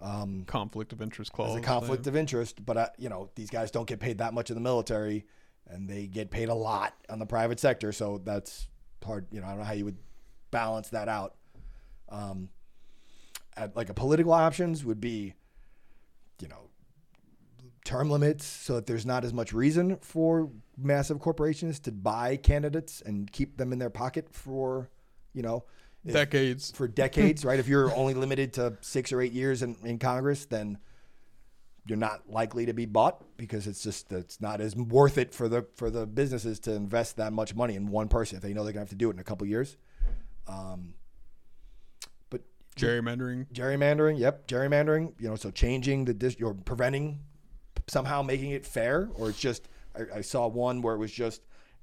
um, Conflict of interest clause. as a conflict of interest. But uh, you know, these guys don't get paid that much in the military, and they get paid a lot on the private sector. So that's hard. You know, I don't know how you would balance that out. Um, at, like a political options would be, you know, term limits so that there's not as much reason for massive corporations to buy candidates and keep them in their pocket for, you know, if- decades. for decades, right? If you're only limited to six or eight years in, in Congress, then you're not likely to be bought because it's just it's not as worth it for the for the businesses to invest that much money in one person if they know they're gonna have to do it in a couple years. Um, but Gerrymandering. gerrymandering, yep, gerrymandering. You know, so changing the dis- you're preventing somehow making it fair, or it's just I, I saw one where it was just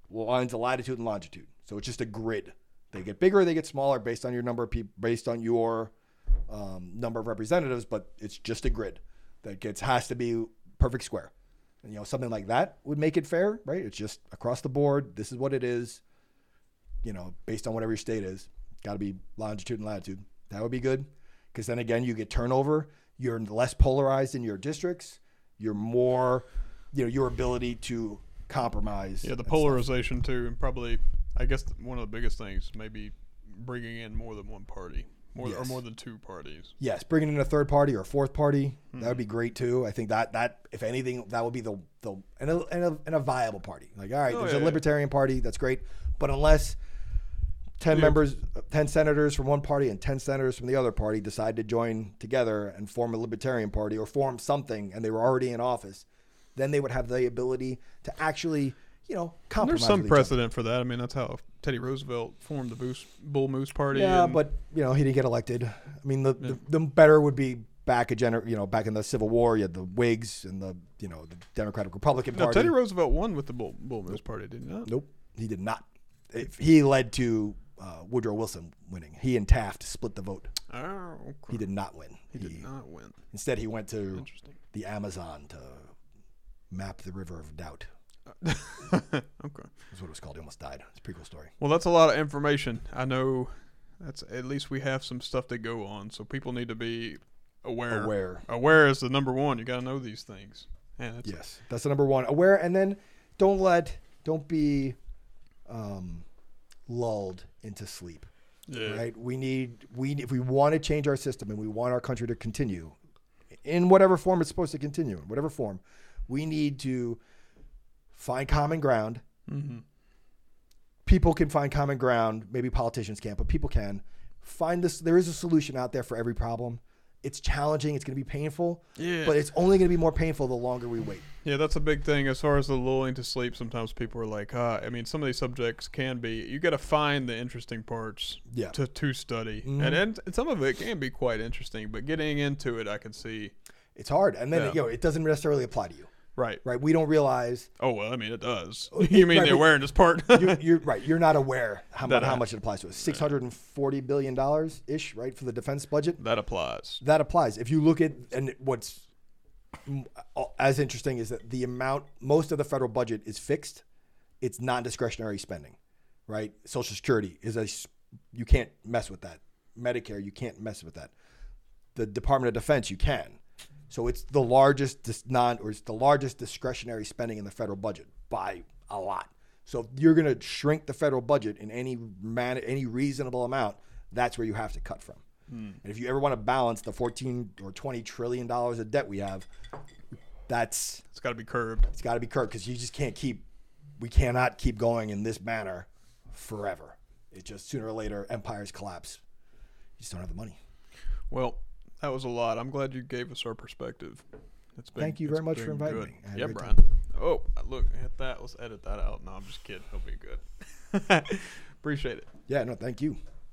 lines of latitude and longitude, so it's just a grid. They get bigger, they get smaller based on your number of people, based on your um, number of representatives, but it's just a grid that gets has to be perfect square. And you know, something like that would make it fair, right? It's just across the board. This is what it is. You know, based on whatever your state is, got to be longitude and latitude. That would be good, because then again, you get turnover. You're less polarized in your districts. You're more, you know, your ability to compromise. Yeah, the and stuff. polarization too, and probably I guess one of the biggest things maybe bringing in more than one party, more or more than two parties. Yes, bringing in a third party or a fourth party that Hmm. would be great too. I think that that if anything that would be the the and a, and a, and a viable party. Like all right, Oh, there's yeah, a yeah. libertarian party that's great, but unless ten Yeah. members, ten senators from one party and ten senators from the other party decide to join together and form a libertarian party or form something, and they were already in office, then they would have the ability to actually you know And compromise. there's some each other. precedent for that. I mean, that's how Teddy Roosevelt formed the Boos, Bull Moose Party. Yeah, but you know he didn't get elected. I mean, the, Yeah. the the better would be back a gener- you know back in the Civil War. You had the Whigs and the you know the Democratic Republican no, Party. Teddy Roosevelt won with the Bull, Bull Moose Party, didn't he nope, he did not. If he led to uh, Woodrow Wilson winning. He and Taft split the vote. Oh, okay. He did not win. He did not win. Instead, he went to the Amazon to map the river of doubt. okay. That's what it was called. He almost died. It's a pretty cool story. Well, that's a lot of information. I know that's at least we have some stuff to go on, so people need to be aware. Aware. Aware is the number one. You got to know these things. Man, that's Yes, that's the number one. Aware, and then don't let, don't be um, lulled into sleep. yeah. Right? We need, we if we want to change our system and we want our country to continue in whatever form it's supposed to continue, in whatever form, we need to find common ground. Mm-hmm. People can find common ground. Maybe politicians can't, but people can find this. There is a solution out there for every problem. It's challenging. It's going to be painful, Yeah. but it's only going to be more painful the longer we wait. Yeah, that's a big thing as far as the lulling to sleep. Sometimes people are like, ah, I mean, some of these subjects can be. You got to find the interesting parts Yeah. to to study, Mhm. and, and and some of it can be quite interesting. But getting into it, I can see. It's hard, and then Yeah. you know it doesn't necessarily apply to you, Right. right? We don't realize Oh well, I mean, it does. Oh, you mean right, the awareness part? you're, you're right. You're not aware how, That how much it applies to us. Six hundred and forty billion dollars ish, right, for the defense budget. that applies. That applies. If you look at and what's as interesting is that the amount most of the federal budget is fixed. It's non-discretionary spending, right? Social Security is a you can't mess with that. Medicare you can't mess with that. The Department of Defense you can. So it's the largest dis- non or it's the largest discretionary spending in the federal budget by a lot. So if you're going to shrink the federal budget in any man any reasonable amount, that's where you have to cut from. Hmm. And if you ever want to balance the 14 or 20 trillion dollars of debt we have, that's It's got to be curbed. it's got to be curbed because you just can't keep we cannot keep going in this manner forever. It just sooner or later empires collapse. You just don't have the money. Well, that was a lot. I'm glad you gave us our perspective. It's been, Thank you very much for inviting good. me. I had a Yeah, Brian. Oh, look, hit that. Let's edit that out. No, I'm just kidding. It'll be good. Appreciate it. Yeah, no, thank you.